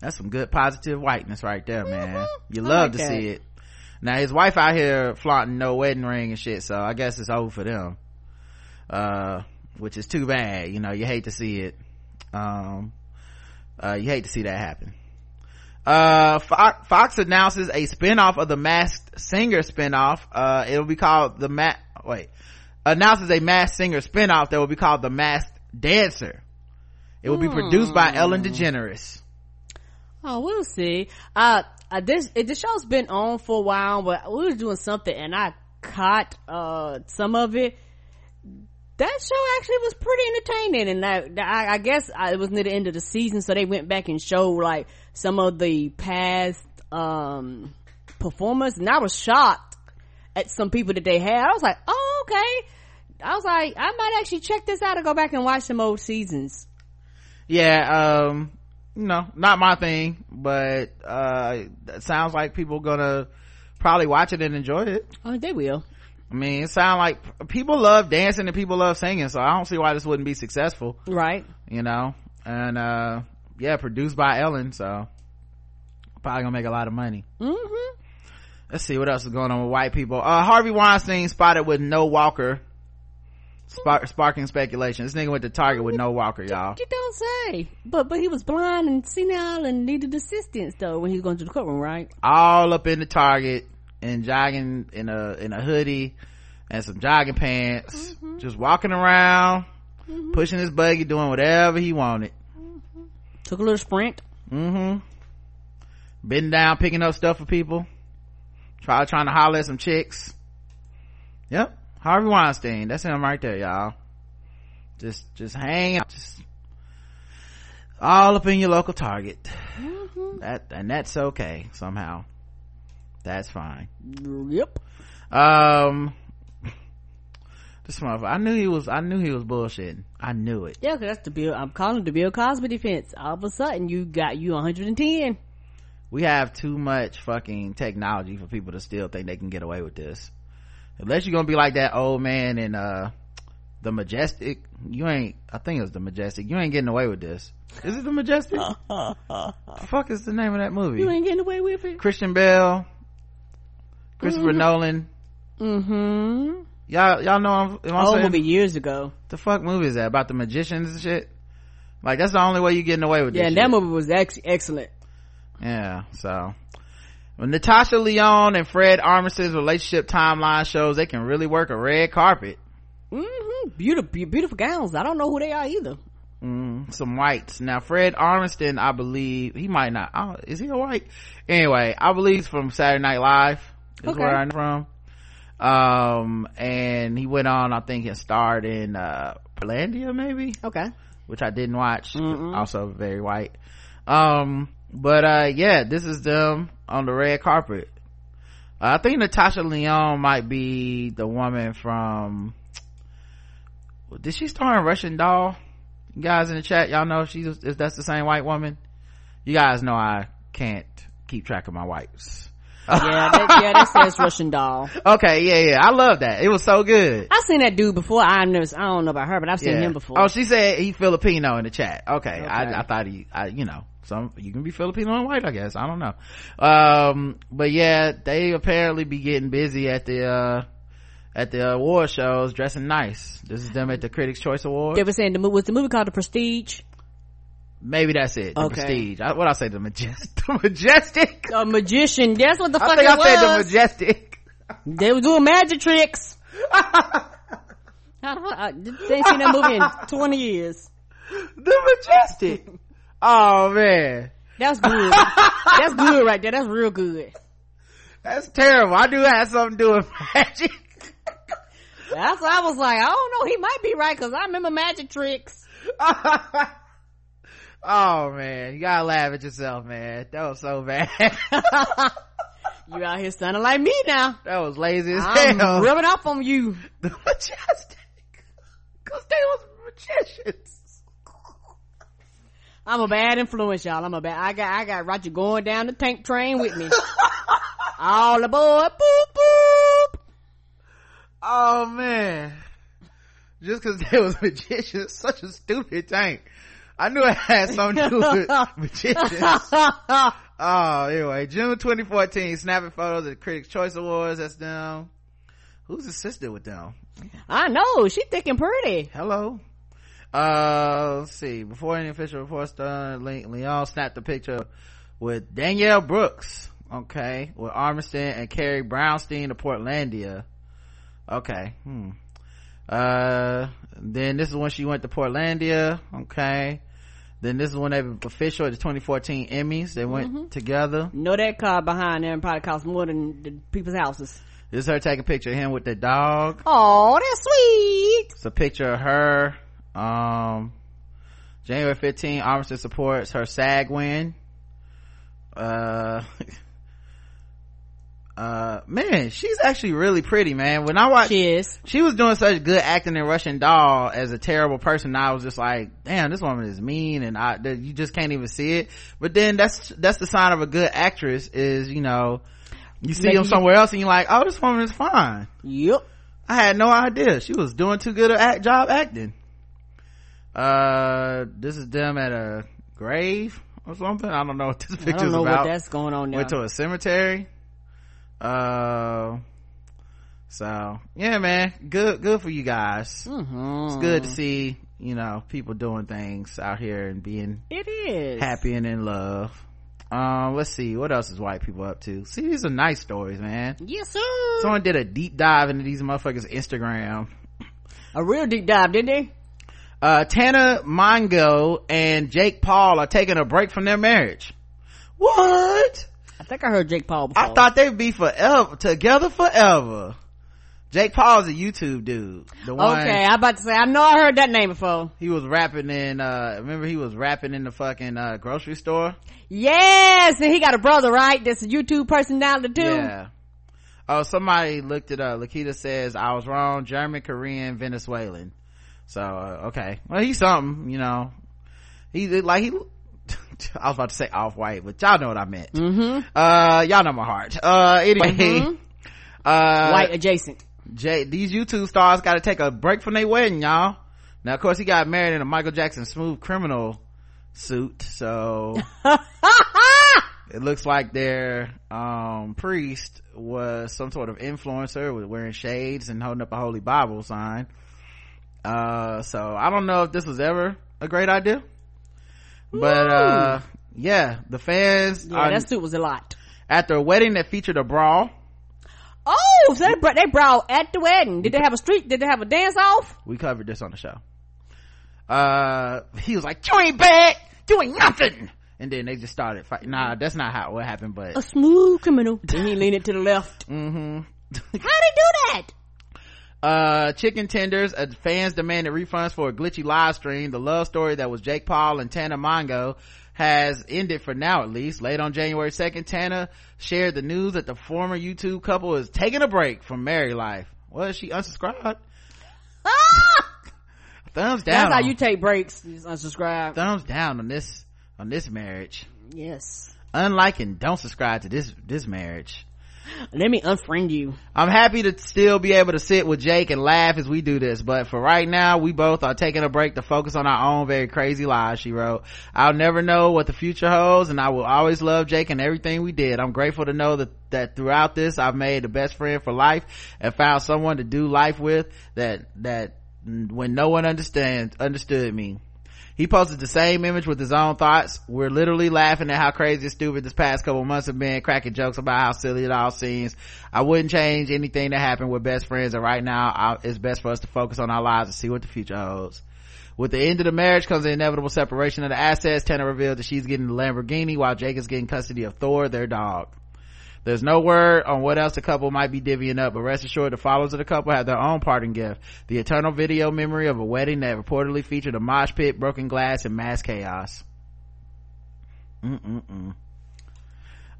That's some good positive whiteness right there, man. Mm-hmm. You love like to that. see it. Now his wife out here flaunting no wedding ring and shit, so I guess it's over for them. Uh, which is too bad. You know, you hate to see it. Um, uh, you hate to see that happen. Uh, Fox, Fox announces a spinoff of the Masked Singer spinoff. Uh, it'll be called the Mat, wait, announces a Masked Singer spinoff that will be called the Masked Dancer. It will be produced by Ellen hmm. DeGeneres. Oh, we'll see. Uh, uh this, it, the show's been on for a while, but we were doing something and I caught, uh, some of it. That show actually was pretty entertaining and that, I, I guess I, it was near the end of the season, so they went back and showed like some of the past, um, performers and I was shocked at some people that they had. I was like, oh, okay. I was like, I might actually check this out and go back and watch some old seasons yeah um no not my thing but uh it sounds like people gonna probably watch it and enjoy it. Oh they will. I mean it sounds like people love dancing and people love singing so i don't see why this wouldn't be successful. Right. You know? And uh yeah produced by ellen so probably gonna make a lot of money. Mm-hmm. let's see what else is going on with white people. Uh harvey weinstein spotted with no walker Spark, sparking speculation. This nigga went to Target with no walker, y'all. You don't say. But but he was blind and senile and needed assistance though when he was going to the courtroom, right? All up in the Target and jogging in a in a hoodie and some jogging pants, mm-hmm. just walking around, mm-hmm. pushing his buggy, doing whatever he wanted. Mm-hmm. Took a little sprint. Mm-hmm. Been down picking up stuff for people. Try trying to holler at some chicks. Yep Harvey Weinstein. That's him right there, y'all. Just, just hang out. Just all up in your local Target. Mm-hmm. That, and that's okay somehow. That's fine. Yep. Um, this motherfucker, I knew he was, I knew he was bullshitting. I knew it. Yeah, cause that's the Bill, I'm calling the Bill Cosby defense. All of a sudden you got you 110. We have too much fucking technology for people to still think they can get away with this unless you're gonna be like that old man in uh the majestic. You ain't i think it was the majestic. You ain't getting away with this. Is it the majestic? The fuck is the name of that movie? You ain't getting away with it? Christian bale. Christopher mm-hmm. nolan. Mm-hmm. Y'all y'all know I'm, old movie years ago. The fuck movie is that? About the magicians and shit? Like that's the only way you getting away with this. yeah that movie was ex- excellent. Yeah so Natasha Lyonne and Fred Armisen's relationship timeline shows they can really work a red carpet. Mm-hmm. Beautiful, beautiful gowns. I don't know who they are either. Mm, some whites. Now, Fred Armisen, I believe, he might not, oh, is he a white? Anyway, I believe he's from Saturday Night Live, is okay. where I'm from. Um, and he went on, I think, and starred in, uh, Portlandia, maybe? Okay. Which I didn't watch. Mm-mm. Also very white. Um, but uh yeah this is them on the red carpet uh, i think natasha lyonne might be the woman from did she star in russian doll you guys in the chat y'all know if she's if that's the same white woman you guys know i can't keep track of my whites yeah, that, yeah, that says Russian doll. Okay, yeah, yeah, I love that. It was so good. I've seen that dude before. I never, I don't know about her, but I've seen yeah. him before. Oh, she said he Filipino in the chat. Okay, okay. I, I thought he, I, you know, some you can be filipino and white i guess. I don't know. Um but yeah they apparently be getting busy at the uh at the award shows dressing nice. This is them at the critics choice awards. They were saying the movie was the movie called the prestige? Maybe that's it. The Okay. prestige. I, what i say? The majestic the majestic? A magician. That's what the fuck i think i said the majestic. They were doing magic tricks. Fuck? I they ain't seen that movie in 20 years. the majestic oh man That's good. That's good right there. That's real good. that's terrible i do have something to do with magic That's why I was like, I don't know. He might be right because I remember magic tricks. oh man you gotta laugh at yourself man that was so bad You out here sounding like me now. that was lazy as I'm hell rubbing off on you. the majestic because they was magicians I'm a bad influence, y'all. I'm a bad. I got I got Roger going down the tank train with me. All aboard. Boop boop. Oh man. Just cause they was magicians, such a stupid tank. I knew it had something to do with magicians. Oh, anyway, June 2014, snapping photos of the Critics' Choice Awards. That's them. Who's assisted with them? I know she thick and pretty. Hello. Uh, let's see. Before any official reports done, Lyonne snapped a picture with Danielle Brooks. Okay, with Armisen and Carrie Brownstein of Portlandia. Okay. Hmm. Uh, then this is when she went to Portlandia. Okay. Then this is when they were official at the 2014 Emmys. They went together. Know that car behind there probably costs more than the people's houses. This is her taking a picture of him with the dog. Oh, that's sweet. It's a picture of her. Um, January 15, Armisen supports her SAG win. Uh, uh, man, she's actually really pretty, man. When I watched, She is. she was doing such good acting in Russian Doll as a terrible person. I was just like, damn, this woman is mean, and I, you just can't even see it. But then that's that's the sign of a good actress is you know, you see Like them somewhere else and you're like, oh, this woman is fine. Yep. I had no idea she was doing too good a act, job acting. Uh, this is them at a grave or something. I don't know what this I picture's don't about. what that's going on now. Went to a cemetery. Uh, so yeah, man, good, good for you guys. Mhm. It's good to see you know people doing things out here and being It is. happy and in love. Um, let's see what else is white people up to. See, these are nice stories, man. Yes, sir. Someone did a deep dive into these motherfuckers' Instagram. A real deep dive, didn't they? Uh, Tana Mongeau and Jake Paul are taking a break from their marriage. What? I think I heard Jake Paul before. I thought they'd be forever together forever. Jake Paul's a YouTube dude. The one Okay, I about to say I know I heard that name before. he was rapping in. uh Remember he was rapping in the fucking uh grocery store. Yes, and he got a brother, right? That's a YouTube personality too. Yeah. Oh, somebody looked it up. Lakita says I was wrong. German, Korean, Venezuelan. So uh, okay, well he's something, you know. He like he. I was about to say off white, but y'all know what I meant. Mm-hmm. Uh, y'all know my heart. Uh, anyway, Mhm. uh, White adjacent. Jay, these YouTube stars got to take a break from their wedding, y'all. Now, of course, he got married in a Michael Jackson smooth criminal suit, so it looks like their um priest was some sort of influencer with wearing shades and holding up a holy bible sign uh so i don't know if this was ever a great idea but uh yeah the fans Yeah, are that suit was a lot. after a wedding that featured a brawl Oh, so they they brought at the wedding. Did they have a street? Did they have a dance off? we covered this on the show uh he was like you ain't bad you ain't nothing and then they just started fighting nah that's not how what happened but A smooth criminal. Then he leaned it to the left. mm-hmm How they do that? Uh chicken tenders. Uh, fans demanded refunds for a glitchy live stream. The love story that was jake paul and tana mongeau has ended for now at least. Late on january 2nd tana shared the news that the former youtube couple is taking a break from married life. Well she unsubscribed? Thumbs down That's how you take breaks. You unsubscribe. thumbs down on this on this marriage. Yes. unlike and don't subscribe to this this marriage Let me unfriend you. I'm happy to still be able to sit with Jake and laugh as we do this, but for right now, we both are taking a break to focus on our own very crazy lives, she wrote. I'll never know what the future holds and I will always love Jake and everything we did. I'm grateful to know that, that throughout this, I've made the best friend for life and found someone to do life with that, that when no one understands, understood me. He posted the same image with his own thoughts. We're literally laughing at how crazy and stupid this past couple months have been, cracking jokes about how silly it all seems. I wouldn't change anything that happened with best friends, and right now I, it's best for us to focus on our lives and see what the future holds. With the end of the marriage comes the inevitable separation of the assets. Tana revealed that she's getting the Lamborghini while Jake is getting custody of Thor, their dog. There's no word on what else the couple might be divvying up, but rest assured the followers of the couple have their own parting gift. The eternal video memory of a wedding that reportedly featured a mosh pit, broken glass, and mass chaos. Mm-mm-mm.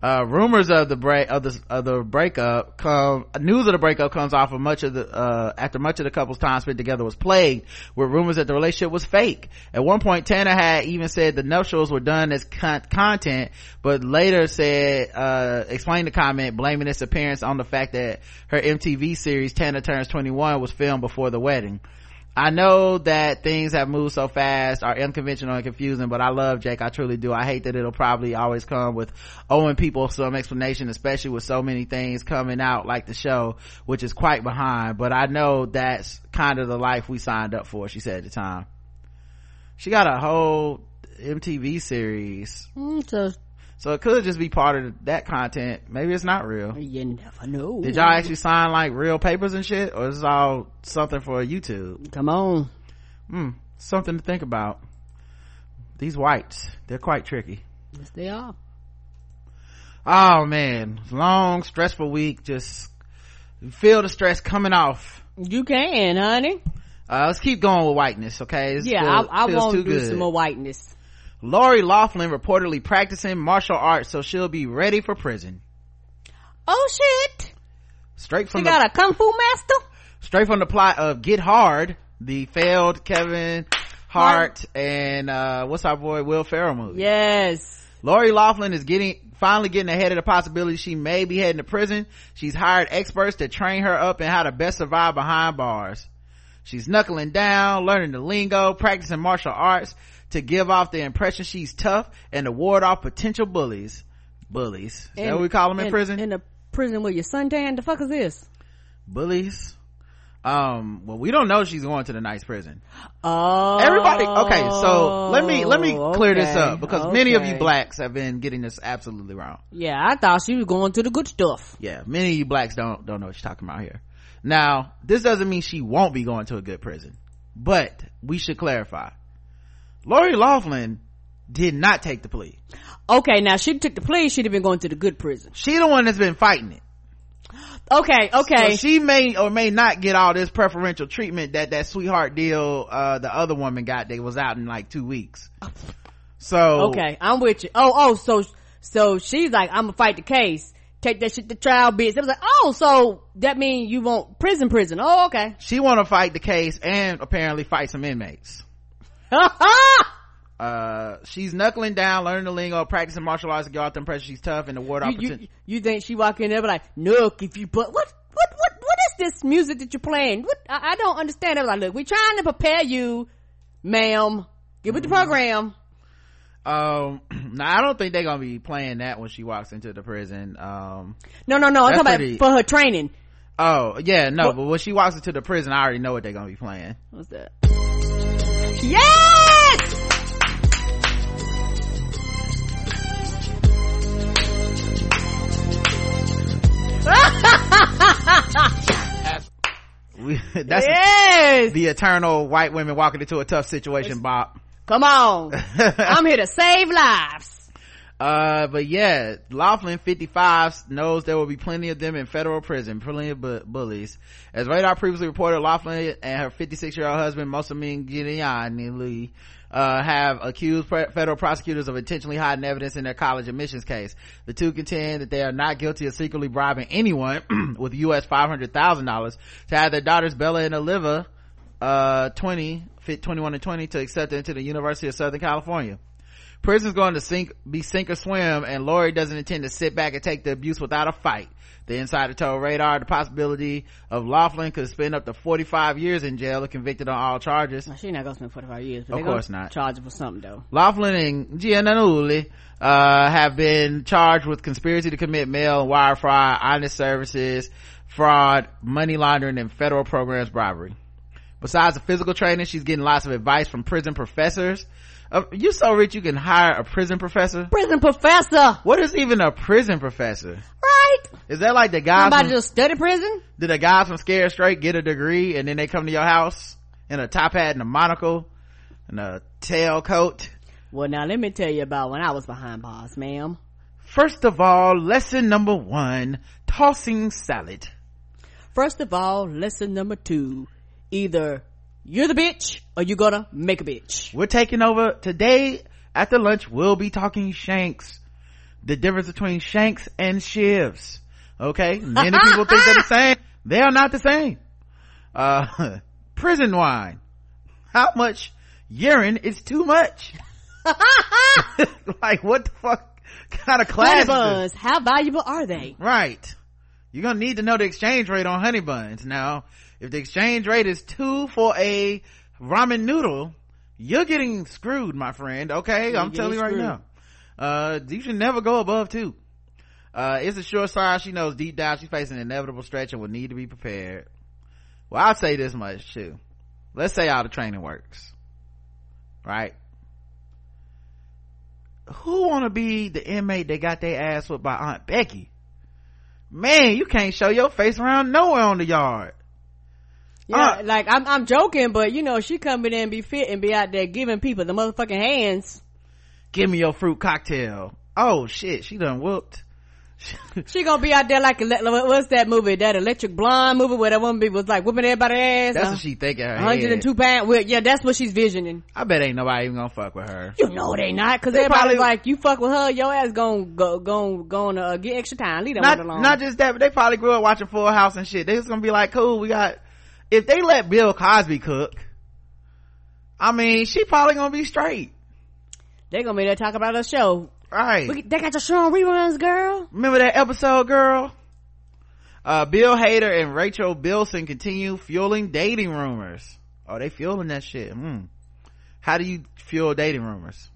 Uh, rumors of the break of the of the breakup come news of the breakup comes off of much of the uh, after much of the couple's time spent together was plagued with rumors that the relationship was fake. At one point, Tana had even said the nuptials were done as con- content, but later said uh, explained the comment blaming its appearance on the fact that her MTV series Tana Turns 21 was filmed before the wedding. I know that things have moved so fast, are unconventional and confusing, but I love Jake. I truly do. I hate that it'll probably always come with owing people some explanation, especially with so many things coming out like the show, which is quite behind. But I know that's kind of the life we signed up for, she said at the time. She got a whole MTV series. Mm, so So it could just be part of that content. Maybe it's not real. you never know. Did y'all actually sign like real papers and shit? Or is this all something for YouTube? Come on. Hmm, something to think about. These whites, they're quite tricky. Yes, they are. Oh man, long, stressful week. Just feel the stress coming off. You can, honey. Uh, let's keep going with whiteness, okay? This Yeah, feel- I, I want to do good. some more whiteness. Lori Laughlin reportedly practicing martial arts, so she'll be ready for prison. Oh shit! Straight from You the got a kung fu master? straight from the plot of Get Hard, the failed Kevin Hart and uh what's our boy Will Ferrell movie. Yes. Lori Laughlin is getting finally getting ahead of the possibility she may be heading to prison. She's hired experts to train her up in how to best survive behind bars. She's knuckling down, learning the lingo, practicing martial arts to give off the impression she's tough and to ward off potential bullies. Bullies. Is that what we call them in, prison? In the prison with your suntan? The fuck is this? bullies. Um, well, we don't know she's going to the nice prison. Oh. Everybody, okay, so let me, let me clear this up because many of you blacks have been getting this absolutely wrong. Yeah, I thought she was going to the good stuff. Yeah, many of you blacks don't, don't know what you're talking about here. Now, this doesn't mean she won't be going to a good prison, but we should clarify. Lori Laughlin did not take the plea. Okay, now she took the plea. She'd have been going to the good prison. She the one that's been fighting it. Okay, okay. So she may or may not get all this preferential treatment that that sweetheart deal, uh, the other woman got that was out in like two weeks. So, okay, I'm with you. Oh, oh, so, so she's like, I'm gonna fight the case. Take that shit to trial, bitch. It was like, oh, so that means you want prison, prison. Oh, okay. she want to fight the case and apparently fight some inmates. Uh, she's knuckling down, learning the lingo, practicing martial arts to get off the impression she's tough and to ward off you, you, you think she walk in there be like, look, if you put, what, what, what, what is this music that you're playing? What, I, I don't understand. I was like, look, we're trying to prepare you, ma'am. Get with the program. Um, now I don't think they're gonna be playing that when she walks into the prison. Um, No, no, no. I'm talking pretty- about for her training. oh yeah, no, What- but when she walks into the prison, I already know what they're gonna be playing. What's that? Yes! We, that's yes! the eternal white women walking into a tough situation, Bob. Come on. I'm here to save lives. Uh, but yeah, Laughlin 55 knows there will be plenty of them in federal prison, plenty of bu- bullies. As Radar previously reported, Laughlin and her 56 year old husband, Mossimo Giannulli, uh, have accused pre- federal prosecutors of intentionally hiding evidence in their college admissions case. The two contend that they are not guilty of secretly bribing anyone with US $500,000 to have their daughters Bella and Olivia, uh, 20, fit 21 and 20 to accept into the University of Southern California. Prison's going to sink, be sink or swim, and Lori doesn't intend to sit back and take the abuse without a fight. The insider told Radar the possibility of Laughlin could spend up to 45 years in jail if convicted on all charges. Now, she not gonna spend 45 years. But Of course not. Charged for something though. Laughlin and Giannulli, uh, have been charged with conspiracy to commit mail and wire fraud, honest services, fraud, money laundering, and federal programs bribery. Besides the physical training, she's getting lots of advice from prison professors. Uh, you so rich you can hire a prison professor? Prison professor. What is even a prison professor? Right. Is that like the guy? Somebody from, just study prison? did the guys from Scared Straight get a degree and then they come to your house in a top hat and a monocle and a tailcoat? Well, now let me tell you about when I was behind bars, ma'am. First of all, lesson number one, tossing salad. First of all, lesson number two. Either you're the bitch or you're gonna make a bitch. We're taking over today after lunch. We'll be talking shanks. The difference between shanks and shivs. Okay. Many people think they're the same. They are not the same. Uh, prison wine. How much urine is too much? like what the fuck kind of class Honey buns, how valuable are they? Right. You're gonna need to know the exchange rate on honey buns. Now, if the exchange rate is two for a ramen noodle, you're getting screwed, my friend. Okay, You're I'm telling you right now. Uh, you should never go above two. Uh, it's a sure sign she knows deep down she's facing an inevitable stretch and will need to be prepared. Well, I'll say this much too. Let's say all the training works. Right? Who wanna be the inmate that got their ass whipped by Aunt Becky? Man, you can't show your face around nowhere on the yard. Yeah, Uh, like I'm, I'm joking, but you know, she coming in and be fit and be out there giving people the motherfucking hands. Give me your fruit cocktail. Oh shit, she done whooped. She gonna be out there like, what's that movie? That Electric Blonde movie where that woman be- was like whipping everybody's ass? That's Uh, what she think in her 102 head. pounds. Well, yeah, that's what she's visioning. I bet ain't nobody even gonna fuck with her. You know they not, cause They everybody's probably- like, you fuck with her, your ass gon' go, gon' gon' uh, get extra time. Leave that Not, one alone. not just that, but they probably grew up watching Full House and shit. They just gonna be like, cool, we got, if they let Bill Cosby cook, I mean, she probably gonna be straight. they gonna be there talking about her show. Right. Look, They got your show on reruns, girl. Remember that episode, girl? Uh, Bill Hader and Rachel Bilson continue fueling dating rumors. Oh, they fueling that shit. Hmm. How do you fuel dating rumors?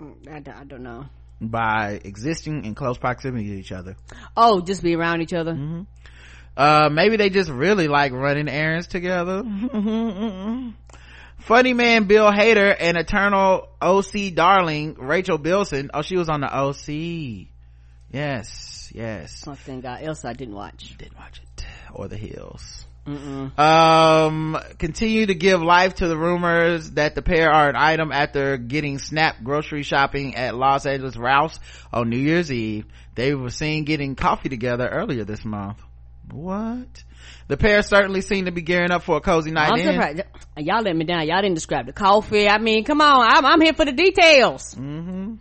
Mm, I, don't- I don't know. By existing in close proximity to each other. Oh, just be around each other. Mm-hmm. Uh, maybe they just really like running errands together. Funny man Bill Hader and eternal OC darling Rachel Bilson. Oh, she was on the OC. Yes, yes. Oh, thank God. Else I didn't watch. Didn't watch it. Or the Hills. Mm-mm. Um, continue to give life to the rumors that the pair are an item after getting snapped grocery shopping at Los Angeles Ralph's on New Year's Eve. They were seen getting coffee together earlier this month. What? The pair certainly seem to be gearing up for a cozy night I'm in. surprised. Y'all let me down. Y'all didn't describe the coffee. I mean, come on. I'm, I'm here for the details. Mm-hmm.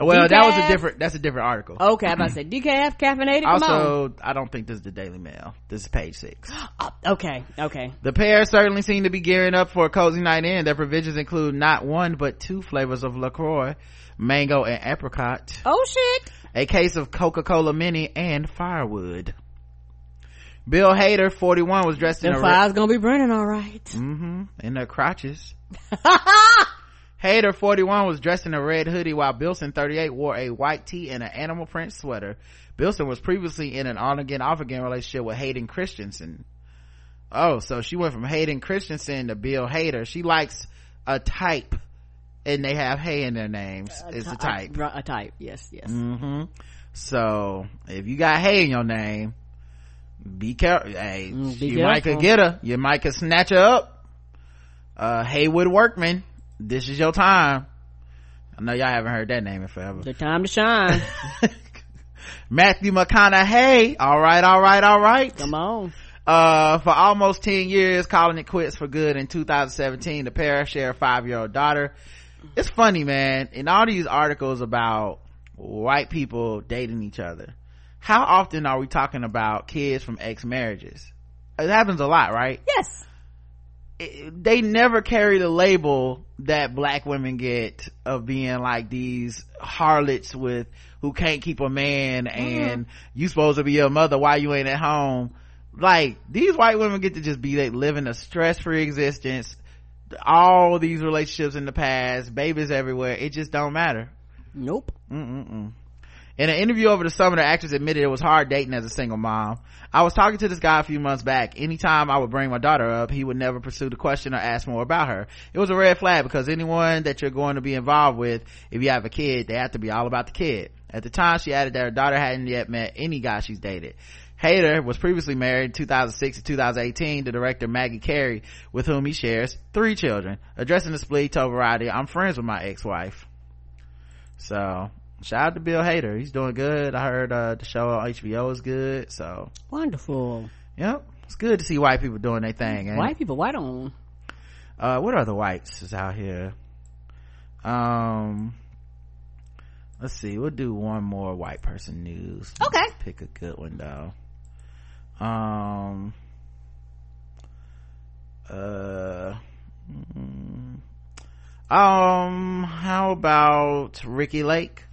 Well, that was a different, that's a different article. Okay, I'm about to say decaf, caffeinated. Also, I don't think this is the Daily Mail. This is page six. Oh, okay, okay. The pair certainly seem to be gearing up for a cozy night in. Their provisions include not one but two flavors of LaCroix, mango and apricot, Oh shit. a case of Coca-Cola Mini, and firewood. Bill Hader, 41, was dressed in The a red, fire's gonna be burning all right. Mm-hmm. in their crotches. Hader, 41, was dressed in a red hoodie while Bilson, 38, wore a white tee and an animal print sweater. Bilson was previously in an on-again, off-again relationship with Hayden Christensen. Oh, so she went from Hayden Christensen to Bill Hader. She likes a type, and they have Hay in their names. It's a type. A, a type. Yes, yes. Mm hmm So, if you got Hay in your name, be careful. Hey, Mm, be you might could get her. You might could snatch her up. Uh, Haywoode Workman, this is your time. I know y'all haven't heard that name in forever. The time to shine. Matthew McConaughey. All right, all right, all right. Come on. Uh, for almost 10 years, calling it quits for good in 2017, the pair share a five-year-old daughter. It's funny, man. In all these articles about white people dating each other, how often are we talking about kids from ex-marriages? It happens a lot, right? Yes. It- they never carry the label that black women get of being like these harlots with who can't keep a man mm-hmm. and you supposed to be your mother why you ain't at home like these white women get to just be like living a stress-free existence all these relationships in the past babies everywhere it just don't matter Nope. Mm-mm-mm. In an interview over the summer, the actress admitted it was hard dating as a single mom. I was talking to this guy a few months back. Anytime I would bring my daughter up, he would never pursue the question or ask more about her. It was a red flag because anyone that you're going to be involved with, if you have a kid, they have to be all about the kid. At the time, she added that her daughter hadn't yet met any guy she's dated. Hader was previously married in 2006 to 2018 to director Maggie Carey, with whom he shares three children. Addressing the split, he told Variety, I'm friends with my ex-wife. So, shout out to Bill Hader. He's doing good. I heard, uh, the show on HBO is good. So, Wonderful. yep. It's good to see white people doing their thing. it? White people, white on. uh what are the whites is out here um let's see we'll do one more white person news Okay. pick a good one though um uh mm, um how about ricki lake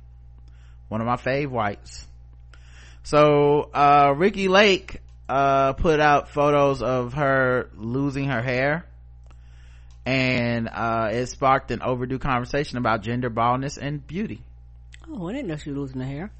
one of my fave whites so uh ricki lake uh put out photos of her losing her hair and uh it sparked an overdue conversation about gender baldness and beauty Oh, I didn't know she was losing her hair.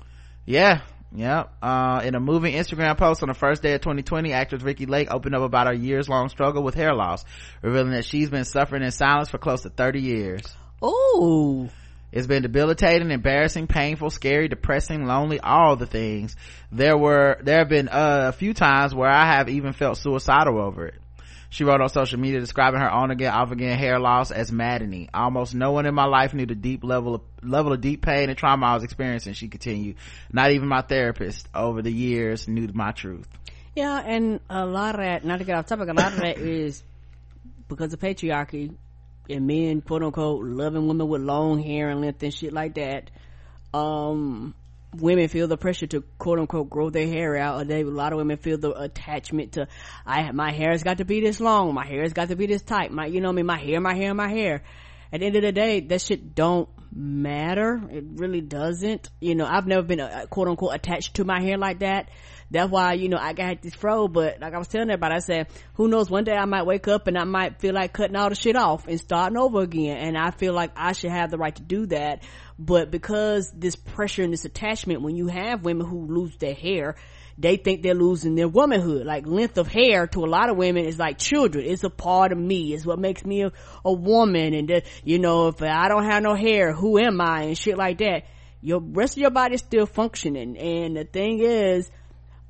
yeah Yep. Uh, in a moving Instagram post on the first day of 2020, actress Ricki Lake opened up about her years long struggle with hair loss, revealing that she's been suffering in silence for close to 30 years. Oh. It's been debilitating, embarrassing, painful, scary, depressing, lonely, all the things. There were, there have been uh, a few times where I have even felt suicidal over it. She wrote on social media describing her on again, off again hair loss as maddening. Almost no one in my life knew the deep level of, level of deep pain and trauma I was experiencing, she continued. Not even my therapist over the years knew my truth. Yeah, and a lot of that, not to get off topic, a lot of that is because of patriarchy and men, quote unquote, loving women with long hair and length and shit like that. Um, women feel the pressure to quote unquote grow their hair out. Or they, a lot of women feel the attachment to, I, my hair has got to be this long. My hair has got to be this tight. My, you know I mean? My hair, my hair, my hair. At the end of the day, that shit don't matter. It really doesn't. You know, I've never been uh, quote unquote attached to my hair like that. That's why, you know, I got this fro, but like I was telling everybody, I said, who knows, one day I might wake up and I might feel like cutting all the shit off and starting over again. And I feel like I should have the right to do that. But because this pressure and this attachment, when you have women who lose their hair, they think they're losing their womanhood. Like length of hair to a lot of women is like children. It's a part of me. It's what makes me a, a woman. And the, you know, if I don't have no hair, who am I? And shit like that. Your rest of your body's still functioning. And the thing is,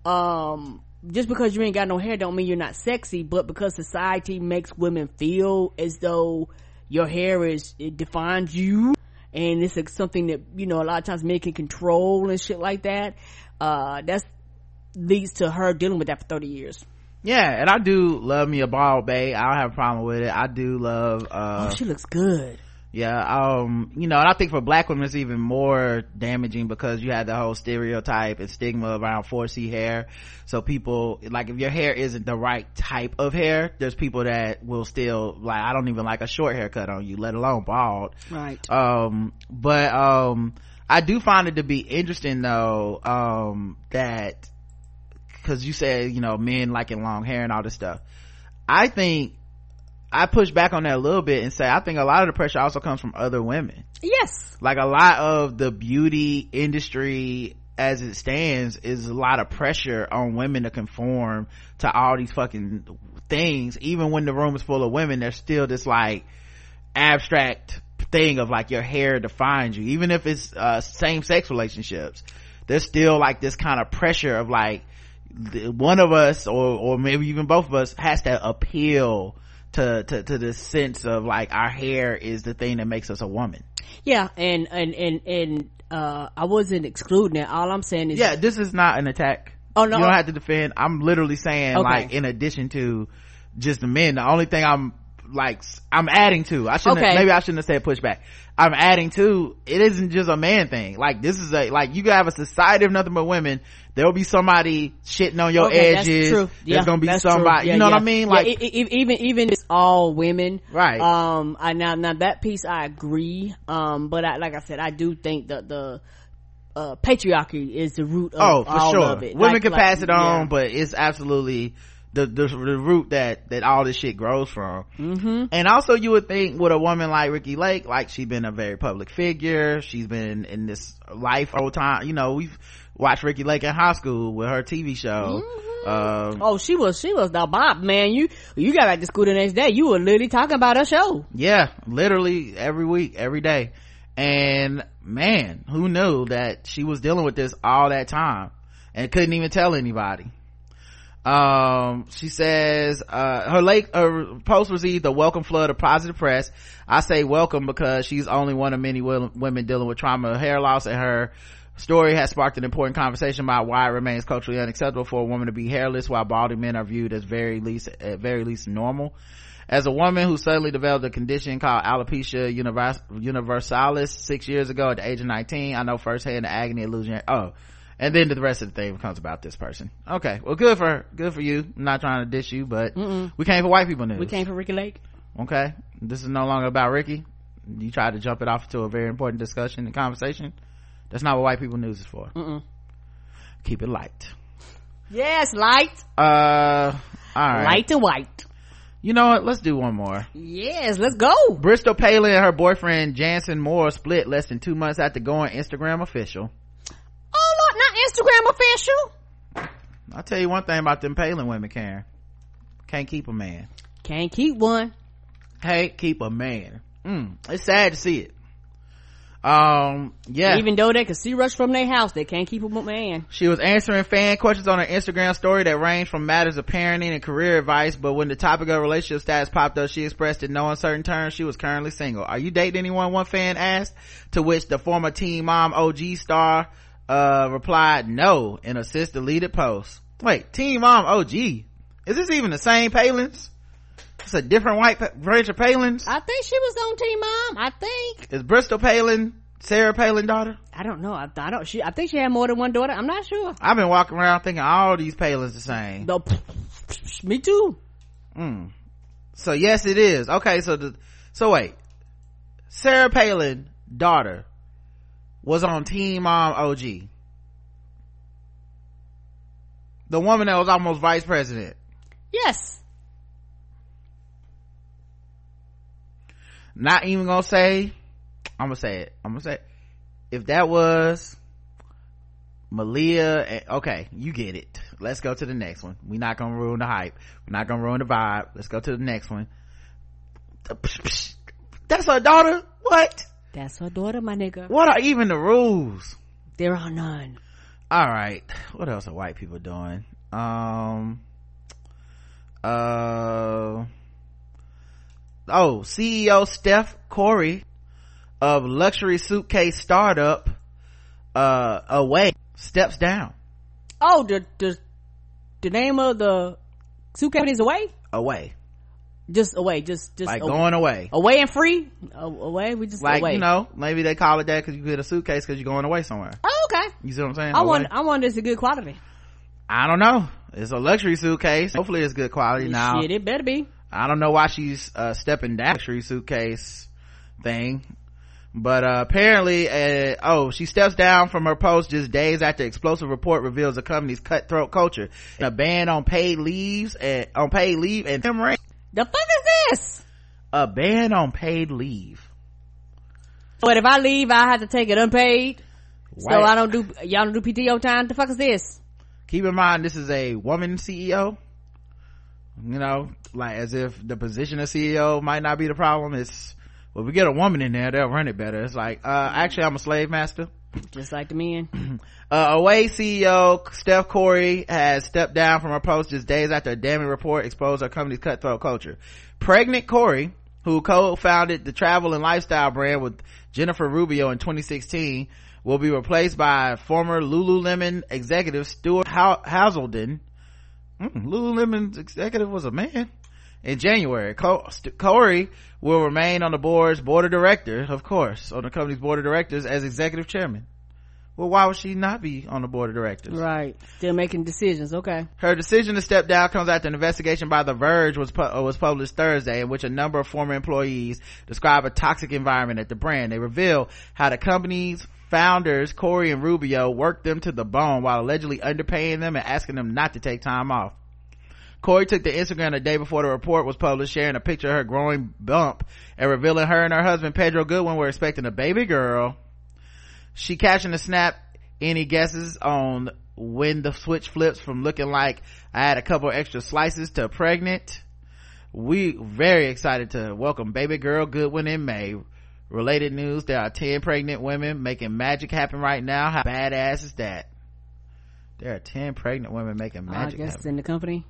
um, just because you ain't got no hair don't mean you're not sexy, but because society makes women feel as though your hair is, it defines you. And it's like something that, you know, a lot of times men can control and shit like that. Uh, that's, leads to her dealing with that for 30 years. Yeah, and I do love me a bald babe. I don't have a problem with it. I do love, uh, oh, she looks good. Yeah, um, you know, and I think for black women it's even more damaging because you have the whole stereotype and stigma around 4C hair. So people, like if your hair isn't the right type of hair, there's people that will still, like, I don't even like a short haircut on you, let alone bald. Right. Um, but, um, I do find it to be interesting though, um, that, cause you said, you know, men liking long hair and all this stuff. I think, I push back on that a little bit and say I think a lot of the pressure also comes from other women. Yes. Like a lot of the beauty industry as it stands is a lot of pressure on women to conform to all these fucking things. Even when the room is full of women, there's still this like abstract thing of like your hair defines you. Even if it's uh, same sex relationships, there's still like this kind of pressure of like one of us or or maybe even both of us has to appeal to to to the sense of like our hair is the thing that makes us a woman. Yeah. And, and, and, and, uh, I wasn't excluding it. All I'm saying is, Yeah, this is not an attack. Oh, no. You don't have to defend. I'm literally saying Okay. like in addition to just the men, the only thing I'm like I'm adding to. I shouldn't have- maybe I shouldn't have said pushback. I'm adding to it isn't just a man thing. Like this is a like you have a society of nothing but women. There'll be somebody shitting on your Okay, that's edges. Yeah, There's gonna be that's somebody. Yeah, you know yeah. what I mean? Like e- e- even even it's all women, Right. Um, I now now that piece I agree. Um, but I, like I said, I do think that the uh, patriarchy is the root of oh, for all sure. of it. Women Like- can like- pass it on, but it's absolutely the, the the root that that all this shit grows from mm-hmm. and also you would think with a woman like ricki Lake like she's been a very public figure she's been in this life all time you know we've watched ricki Lake in high school with her TV show Mm-hmm. um, Oh, she was, she was the bop, man. You, you got back to school the next day. You were literally talking about her show. yeah literally every week every day and man who knew that she was dealing with this all that time and couldn't even tell anybody um she says uh her late her post received a welcome flood of positive press. I say welcome because she's only one of many wo- women dealing with trauma hair loss and her story has sparked an important conversation about why it remains culturally unacceptable for a woman to be hairless while balding men are viewed as very least at very least normal. As a woman who suddenly developed a condition called alopecia univers- universalis six years ago at the age of 19 i know firsthand the agony of losing oh and then the rest of the thing becomes about this person. Okay. Well good for good for you. I'm not trying to dish you but we came for white people news. We came for Ricki Lake. okay. This is no longer about ricki. You tried to jump it off to a very important discussion and conversation. That's not what white people news is for. Keep it light. Yes, light, uh all right. Light and white. you know what? Let's do one more. Yes, let's go. bristol palin and her boyfriend janson moore split less than two months after going instagram official not Instagram official. i'll tell you one thing about them palin women karen can't keep a man Can't keep one. can't keep a man mm, it's sad to see it um yeah Even though they could see rush from their house, they can't keep a man. She was answering fan questions on her Instagram story that ranged from matters of parenting and career advice, but when the topic of relationship status popped up, she expressed in no uncertain terms she was currently single. Are you dating anyone? One fan asked, to which the former Teen Mom OG star, uh, replied no in a sis deleted post. Wait, Team Mom OG? Is this even the same Palins? It's a different white pa- branch of Palins? I think she was on Team Mom. I think. Is Bristol Palin Sarah Palin daughter? I don't know. I, I don't. She. I think she had more than one daughter. I'm not sure. I've been walking around thinking all these Palins the same. No, me too. So yes, it is. Okay, so the so wait, Sarah Palin daughter was on Team um, Mom OG. The woman that was almost vice president. Yes. Not even gonna say. I'm gonna say it. I'm gonna say it. if that was Malia. and- Okay, you get it. Let's go to the next one. We're not gonna ruin the hype. We're not gonna ruin the vibe. Let's go to the next one. That's her daughter. What? That's her daughter, my nigga. What are even the rules? There are none. all right what else are white people doing um uh oh ceo steph korey of luxury suitcase startup uh away steps down Oh, the the the name of the suitcase is away. away Just away. Just just like a- going away away and free. Away. We just like away. you know maybe they call it that because you get a suitcase because you're going away somewhere Oh, okay. you see what i'm saying I Away. want. I want this a good quality. i don't know it's a luxury suitcase hopefully it's good quality now Shit, it better be. I don't know why she's uh, stepping down luxury suitcase thing. But uh, apparently, uh, oh, she steps down from her post just days after explosive report reveals the company's cutthroat culture, and a ban on paid leaves and on paid leave and them rate. The fuck is this? A ban on paid leave. But if I leave, I have to take it unpaid. So I don't do. Y'all don't do PTO time. The fuck is this? Keep in mind, this is a woman CEO. You know, like as if the position of CEO might not be the problem. It's well, we get a woman in there, they'll run it better. It's like, uh, actually, I'm a slave master. Just like the men. Uh, Away CEO Steph Korey has stepped down from her post just days after a damning report exposed her company's cutthroat culture. Pregnant Korey, who co-founded the travel and lifestyle brand with Jennifer Rubio in 2016, will be replaced by former Lululemon executive Stuart Haselden. Mm, Lululemon's executive was a man. In January, Korey will remain on the board's board of directors, of course, on the company's board of directors as executive chairman. Well, why would she not be on the board of directors? right. Still making decisions. Okay. Her decision to step down comes after an investigation by The Verge was pu- uh, was published Thursday, in which a number of former employees describe a toxic environment at the brand. They reveal how the company's founders, Korey and Rubio, worked them to the bone while allegedly underpaying them and asking them not to take time off. Korey took to Instagram the day before the report was published, sharing a picture of her growing bump and revealing her and her husband Pedro Goodwin were expecting a baby girl. She captioned the snap, any guesses on when the switch flips from looking like I had a couple extra slices to pregnant? We very excited to welcome baby girl Goodwin in May. Related news, there are 10 pregnant women making magic happen right now. How badass is that? There are 10 pregnant women making magic. I guess happen. in the company.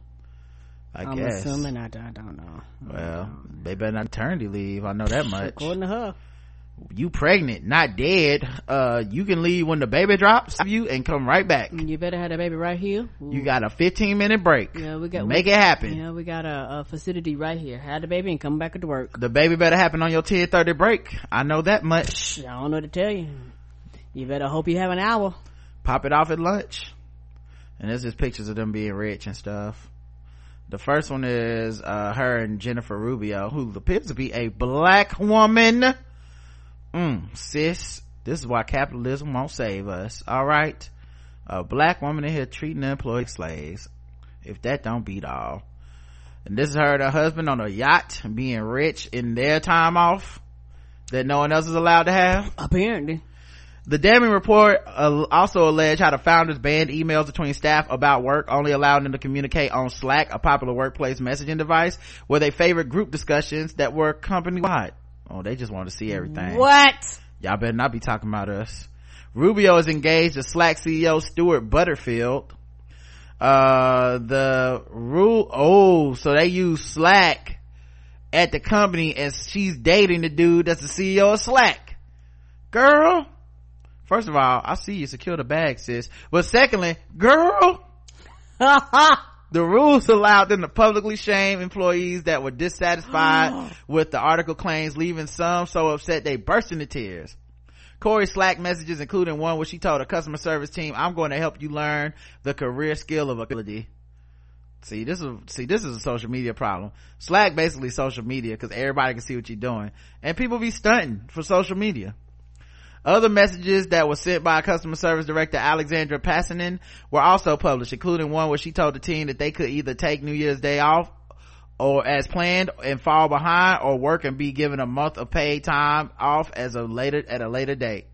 I I'm guess. assuming. I, I don't know. Well, they better not maternity leave. I know that much. According to her. You pregnant, not dead. Uh, you can leave when the baby drops you and come right back. You better have the baby right here. You got a 15 minute break. Yeah, we got Make we, it happen. Yeah, we got a, a facility right here. Have the baby and come back to work. The baby better happen on your 1030 break. I know that much. I don't know what to tell you. You better hope you have an hour. Pop it off at lunch. And there's just pictures of them being rich and stuff. The first one is, uh, her and Jennifer Rubio, who appears to be a black woman. Mm, sis, this is why capitalism won't save us. All right. A black woman in here treating employed slaves. If that don't beat all. And this is her and her husband on a yacht being rich in their time off that no one else is allowed to have. Apparently. The damning report uh, also alleged how the founders banned emails between staff about work, only allowing them to communicate on Slack, a popular workplace messaging device, where they favored group discussions that were company wide. Oh, they just want to see everything. What? Y'all better not be talking about us. Rubio is engaged to Slack CEO Stuart Butterfield. Uh, the rule, oh, so they use Slack at the company and she's dating the dude that's the CEO of Slack. Girl. First of all, I see you secure the bag, sis. But secondly, girl, the rules allowed them to publicly shame employees that were dissatisfied with the article claims, leaving some so upset they burst into tears. Korey Slack messages, including one where she told a customer service team, I'm going to help you learn the career skill of ability. See, this is, see, this is a social media problem. Slack basically social media because everybody can see what you're doing. And people be stunting for social media. Other messages that were sent by customer service director Alexandra Passanen were also published, including one where she told the team that they could either take New Year's Day off or as planned and fall behind or work and be given a month of paid time off as a later, at a later date.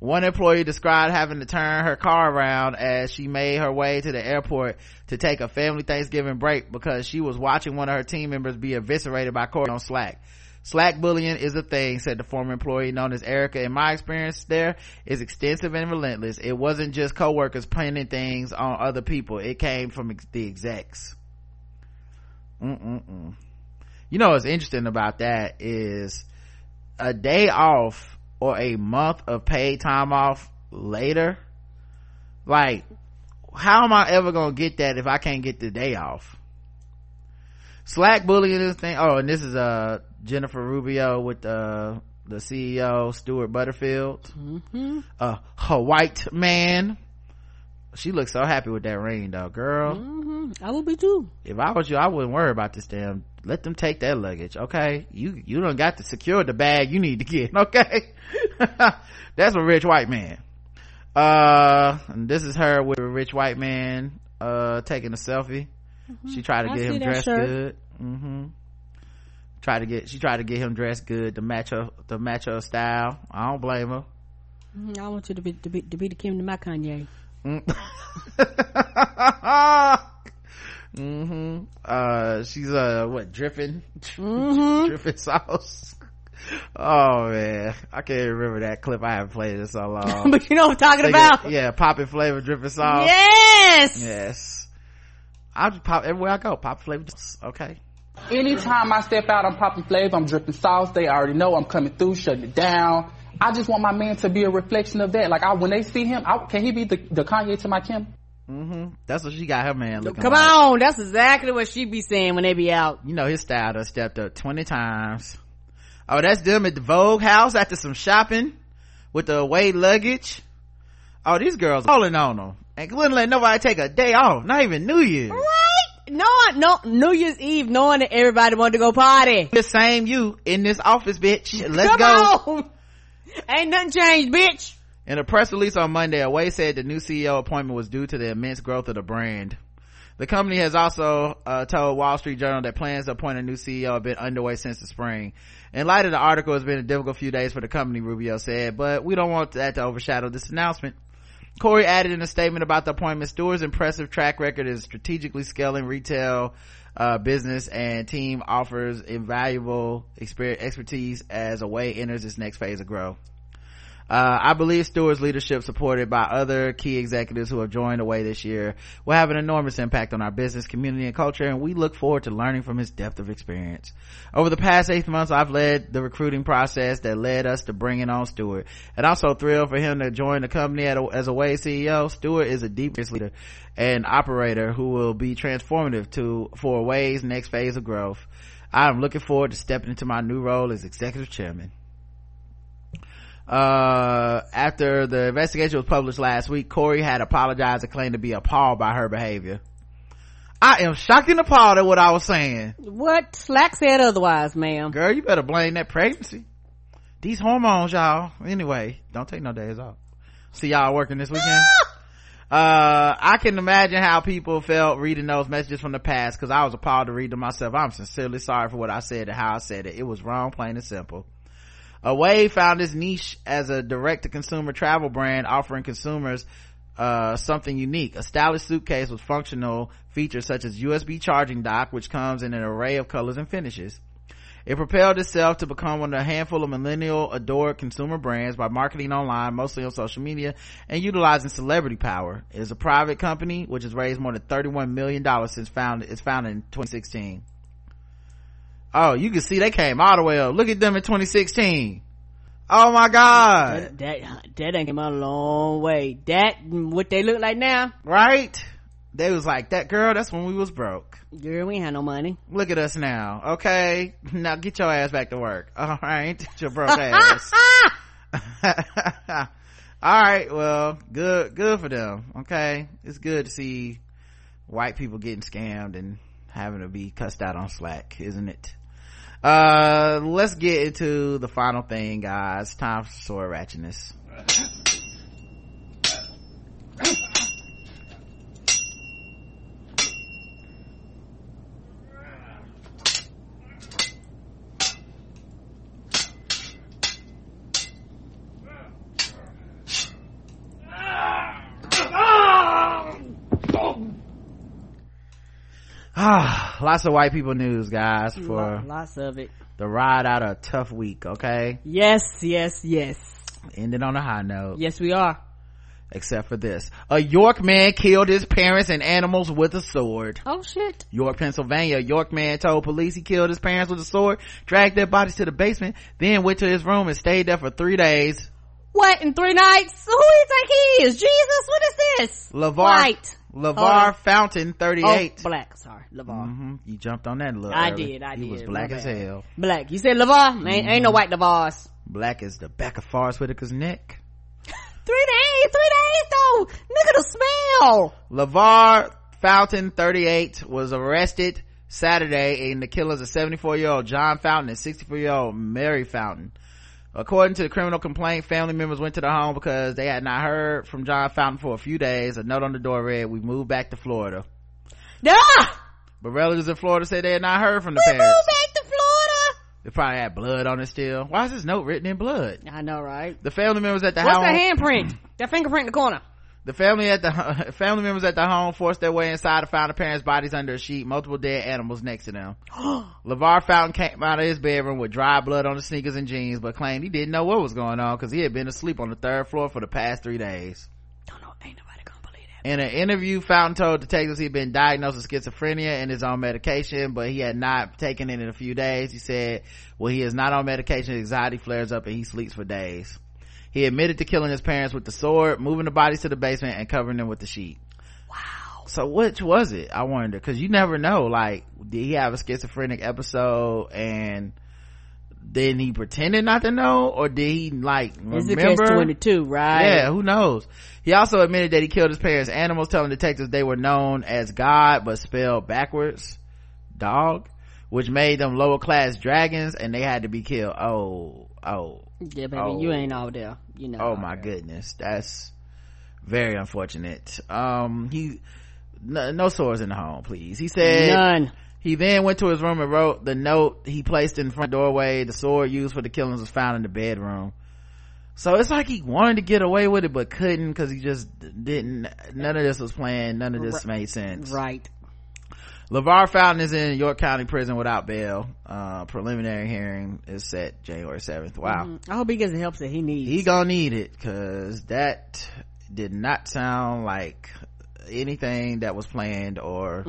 One employee described having to turn her car around as she made her way to the airport to take a family Thanksgiving break because she was watching one of her team members be eviscerated by Korey on Slack. Slack bullying is a thing, said the former employee known as Erica. In my experience there is extensive and relentless. It wasn't just coworkers pinning things on other people. It came from the execs. Mm-mm-mm. You know what's interesting about that is a day off or a month of paid time off later. Like, how am I ever gonna get that if I can't get the day off? Slack bullying this thing. Oh, and this is uh Jennifer Rubio with uh the CEO Stuart Butterfield, Mm-hmm. uh, a white man. She looks so happy with that ring, though, girl. Mm-hmm. I would be too. If I was you, I wouldn't worry about this damn. Let them take that luggage, okay? You you don't got to secure the bag you need to get, okay? That's a rich white man. Uh, and this is her with a rich white man, uh, taking a selfie. She tried to Mm-hmm. I get him dressed shirt. good. Mm-hmm. Tried to get, she tried to get him dressed good to match her, to match her style. I don't blame her. Mhm, I want you to be to be to be the Kim to my Kanye. mm-hmm. Uh, she's, uh, what, dripping? Mm-hmm. dripping sauce. Oh man, I can't remember that clip. I haven't played it in so long. but you know what I'm talking Think about? it- yeah, popping flavor dripping sauce. Yes. Yes. I'll just pop everywhere I go. Pop flavor. Okay. Anytime I step out, I'm popping flavor, I'm dripping sauce. They already know I'm coming through, shutting it down. I just want my man to be a reflection of that. Like, I, when they see him, I, can he be the, the Kanye to my Kim? Mm-hmm. That's what she got her man looking Come like. on, that's exactly what she be saying when they be out. You know his style done stepped up 20 times. Oh, that's them at the Vogue house after some shopping with the away luggage. Oh, these girls calling on them. And wouldn't let nobody take a day off. Not even New Year's. Right? No, no, New Year's Eve, knowing that everybody wanted to go party. The same you in this office, bitch. Let's Come go. on. Ain't nothing changed, bitch. In a press release on Monday, Away said the new CEO appointment was due to the immense growth of the brand. The company has also uh, told Wall Street Journal that plans to appoint a new CEO have been underway since the spring. In light of the article, it's been a difficult few days for the company, Rubio said, but we don't want that to overshadow this announcement. Korey added in a statement about the appointment, Stuart's impressive track record is strategically scaling retail uh, business and team offers invaluable experience, expertise as a Away enters its next phase of growth. Uh, I believe Stuart's leadership, supported by other key executives who have joined Away this year, will have an enormous impact on our business, community, and culture, and we look forward to learning from his depth of experience. Over the past eight months, I've led the recruiting process that led us to bringing on Stuart, and also thrilled for him to join the company as a Away CEO. Stuart is a deep leader and operator who will be transformative to for Away's next phase of growth. I am looking forward to stepping into my new role as executive chairman uh, after the investigation was published last week, Korey had apologized and claimed to be appalled by her behavior. I am shocked and appalled at what I was saying. What? Slack said otherwise, ma'am. Girl, you better blame that pregnancy. These hormones, y'all. Anyway, don't take no days off. See y'all working this weekend. uh, I can imagine how people felt reading those messages from the past because I was appalled to read them myself. I'm sincerely sorry for what I said and how I said it. It was wrong, plain and simple. Away found its niche as a direct-to-consumer travel brand offering consumers uh, something unique. A stylish suitcase with functional features such as USB charging dock, which comes in an array of colors and finishes. It propelled itself to become one of a handful of millennial adored consumer brands by marketing online, mostly on social media, and utilizing celebrity power. It is a private company, which has raised more than $31 million since found, its founded in 2016 oh you can see they came all the way up. Look at them in 2016 oh my god. That that, that ain't came a long way. That what they look like now? Right? They was like that girl that's when we was broke. Girl we ain't had no money. Look at us now okay? Now get your ass back to work all right? Your broke ass. All right well good good for them okay? It's good to see white people getting scammed and having to be cussed out on slack isn't it uh let's get into the final thing guys. Time for sword ratchetness Ah, lots of white people news, guys, for lots of it. The ride out a tough week, okay? Yes, yes, yes. Ending on a high note. Yes, we are. Except for this. A York man killed his parents and animals with a sword. Oh shit. York, Pennsylvania. A York man told police he killed his parents with a sword, dragged their bodies to the basement, then went to his room and stayed there for three days. What, in three nights? Who do you think he is? Jesus, what is this? LeVar. White. LeVar Fountain, 38. Oh, black, sorry. LeVar. Mm-hmm. You jumped on that little I early. did, I did. he did. was black as hell. Black. You said LeVar? Ain't, ain't Mm-hmm. no white LeVars. Black as the back of Forest Whitaker's neck. Three days, three days though. Nigga, the smell. LeVar Fountain, 38, was arrested Saturday in the killers of 74-year-old John Fountain and 64-year-old Mary Fountain. According to the criminal complaint, family members went to the home because they had not heard from John Fountain for a few days. A note on the door read, we moved back to Florida. Ah! But relatives in Florida said they had not heard from the We parents. moved back to Florida. They probably had blood on it still. Why is this note written in blood? I know, right? The family members at the What's home. that handprint? that fingerprint in the corner. The family at the family members at the home forced their way inside and found the parents' bodies under a sheet, multiple dead animals next to them. LeVar Fountain came out of his bedroom with dry blood on his sneakers and jeans, but claimed he didn't know what was going on because he had been asleep on the third floor for the past three days. Don't know. Ain't nobody gonna believe that. In an interview, Fountain told detectives he'd been diagnosed with schizophrenia and is on medication, but he had not taken it in a few days. He said, "Well, he is not on medication, anxiety flares up and he sleeps for days. He admitted to killing his parents with the sword, moving the bodies to the basement and covering them with the sheet. Wow. So which was it? I wonder, cause you never know, like, did he have a schizophrenic episode and then he pretended not to know or did he like It's a remember? catch 22, right? Yeah, who knows? He also admitted that he killed his parents' animals, telling detectives they were known as God, but spelled backwards, dog, which made them lower class dragons and they had to be killed. Oh, oh. Yeah, baby, Oh. you ain't all there. You know. Oh my there. goodness. That's very unfortunate. Um, he, no, no swords in the home please he said None. he then went to his room and wrote the note he placed in the front doorway the sword used for the killings was found in the bedroom so it's like he wanted to get away with it but couldn't because he just didn't none of this was planned none of this made sense Right. LeVar Fountain is in York County Prison without bail. Uh, preliminary hearing is set January 7th. Wow. I hope he gets the help that he needs. He gonna need it cause that did not sound like anything that was planned or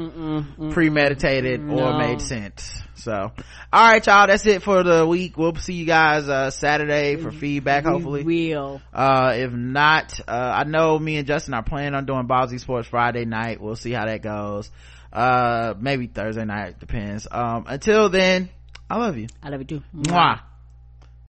premeditated or made sense. So, alright y'all, that's it for the week. We'll see you guys, uh, Saturday for feedback hopefully. We will. Uh, if not, uh, I know me and Justin are planning on doing Ballsy Sports Friday night. We'll see how that goes. Uh, maybe Thursday night, depends. Um, until then, I love you. I love you too. Mwah.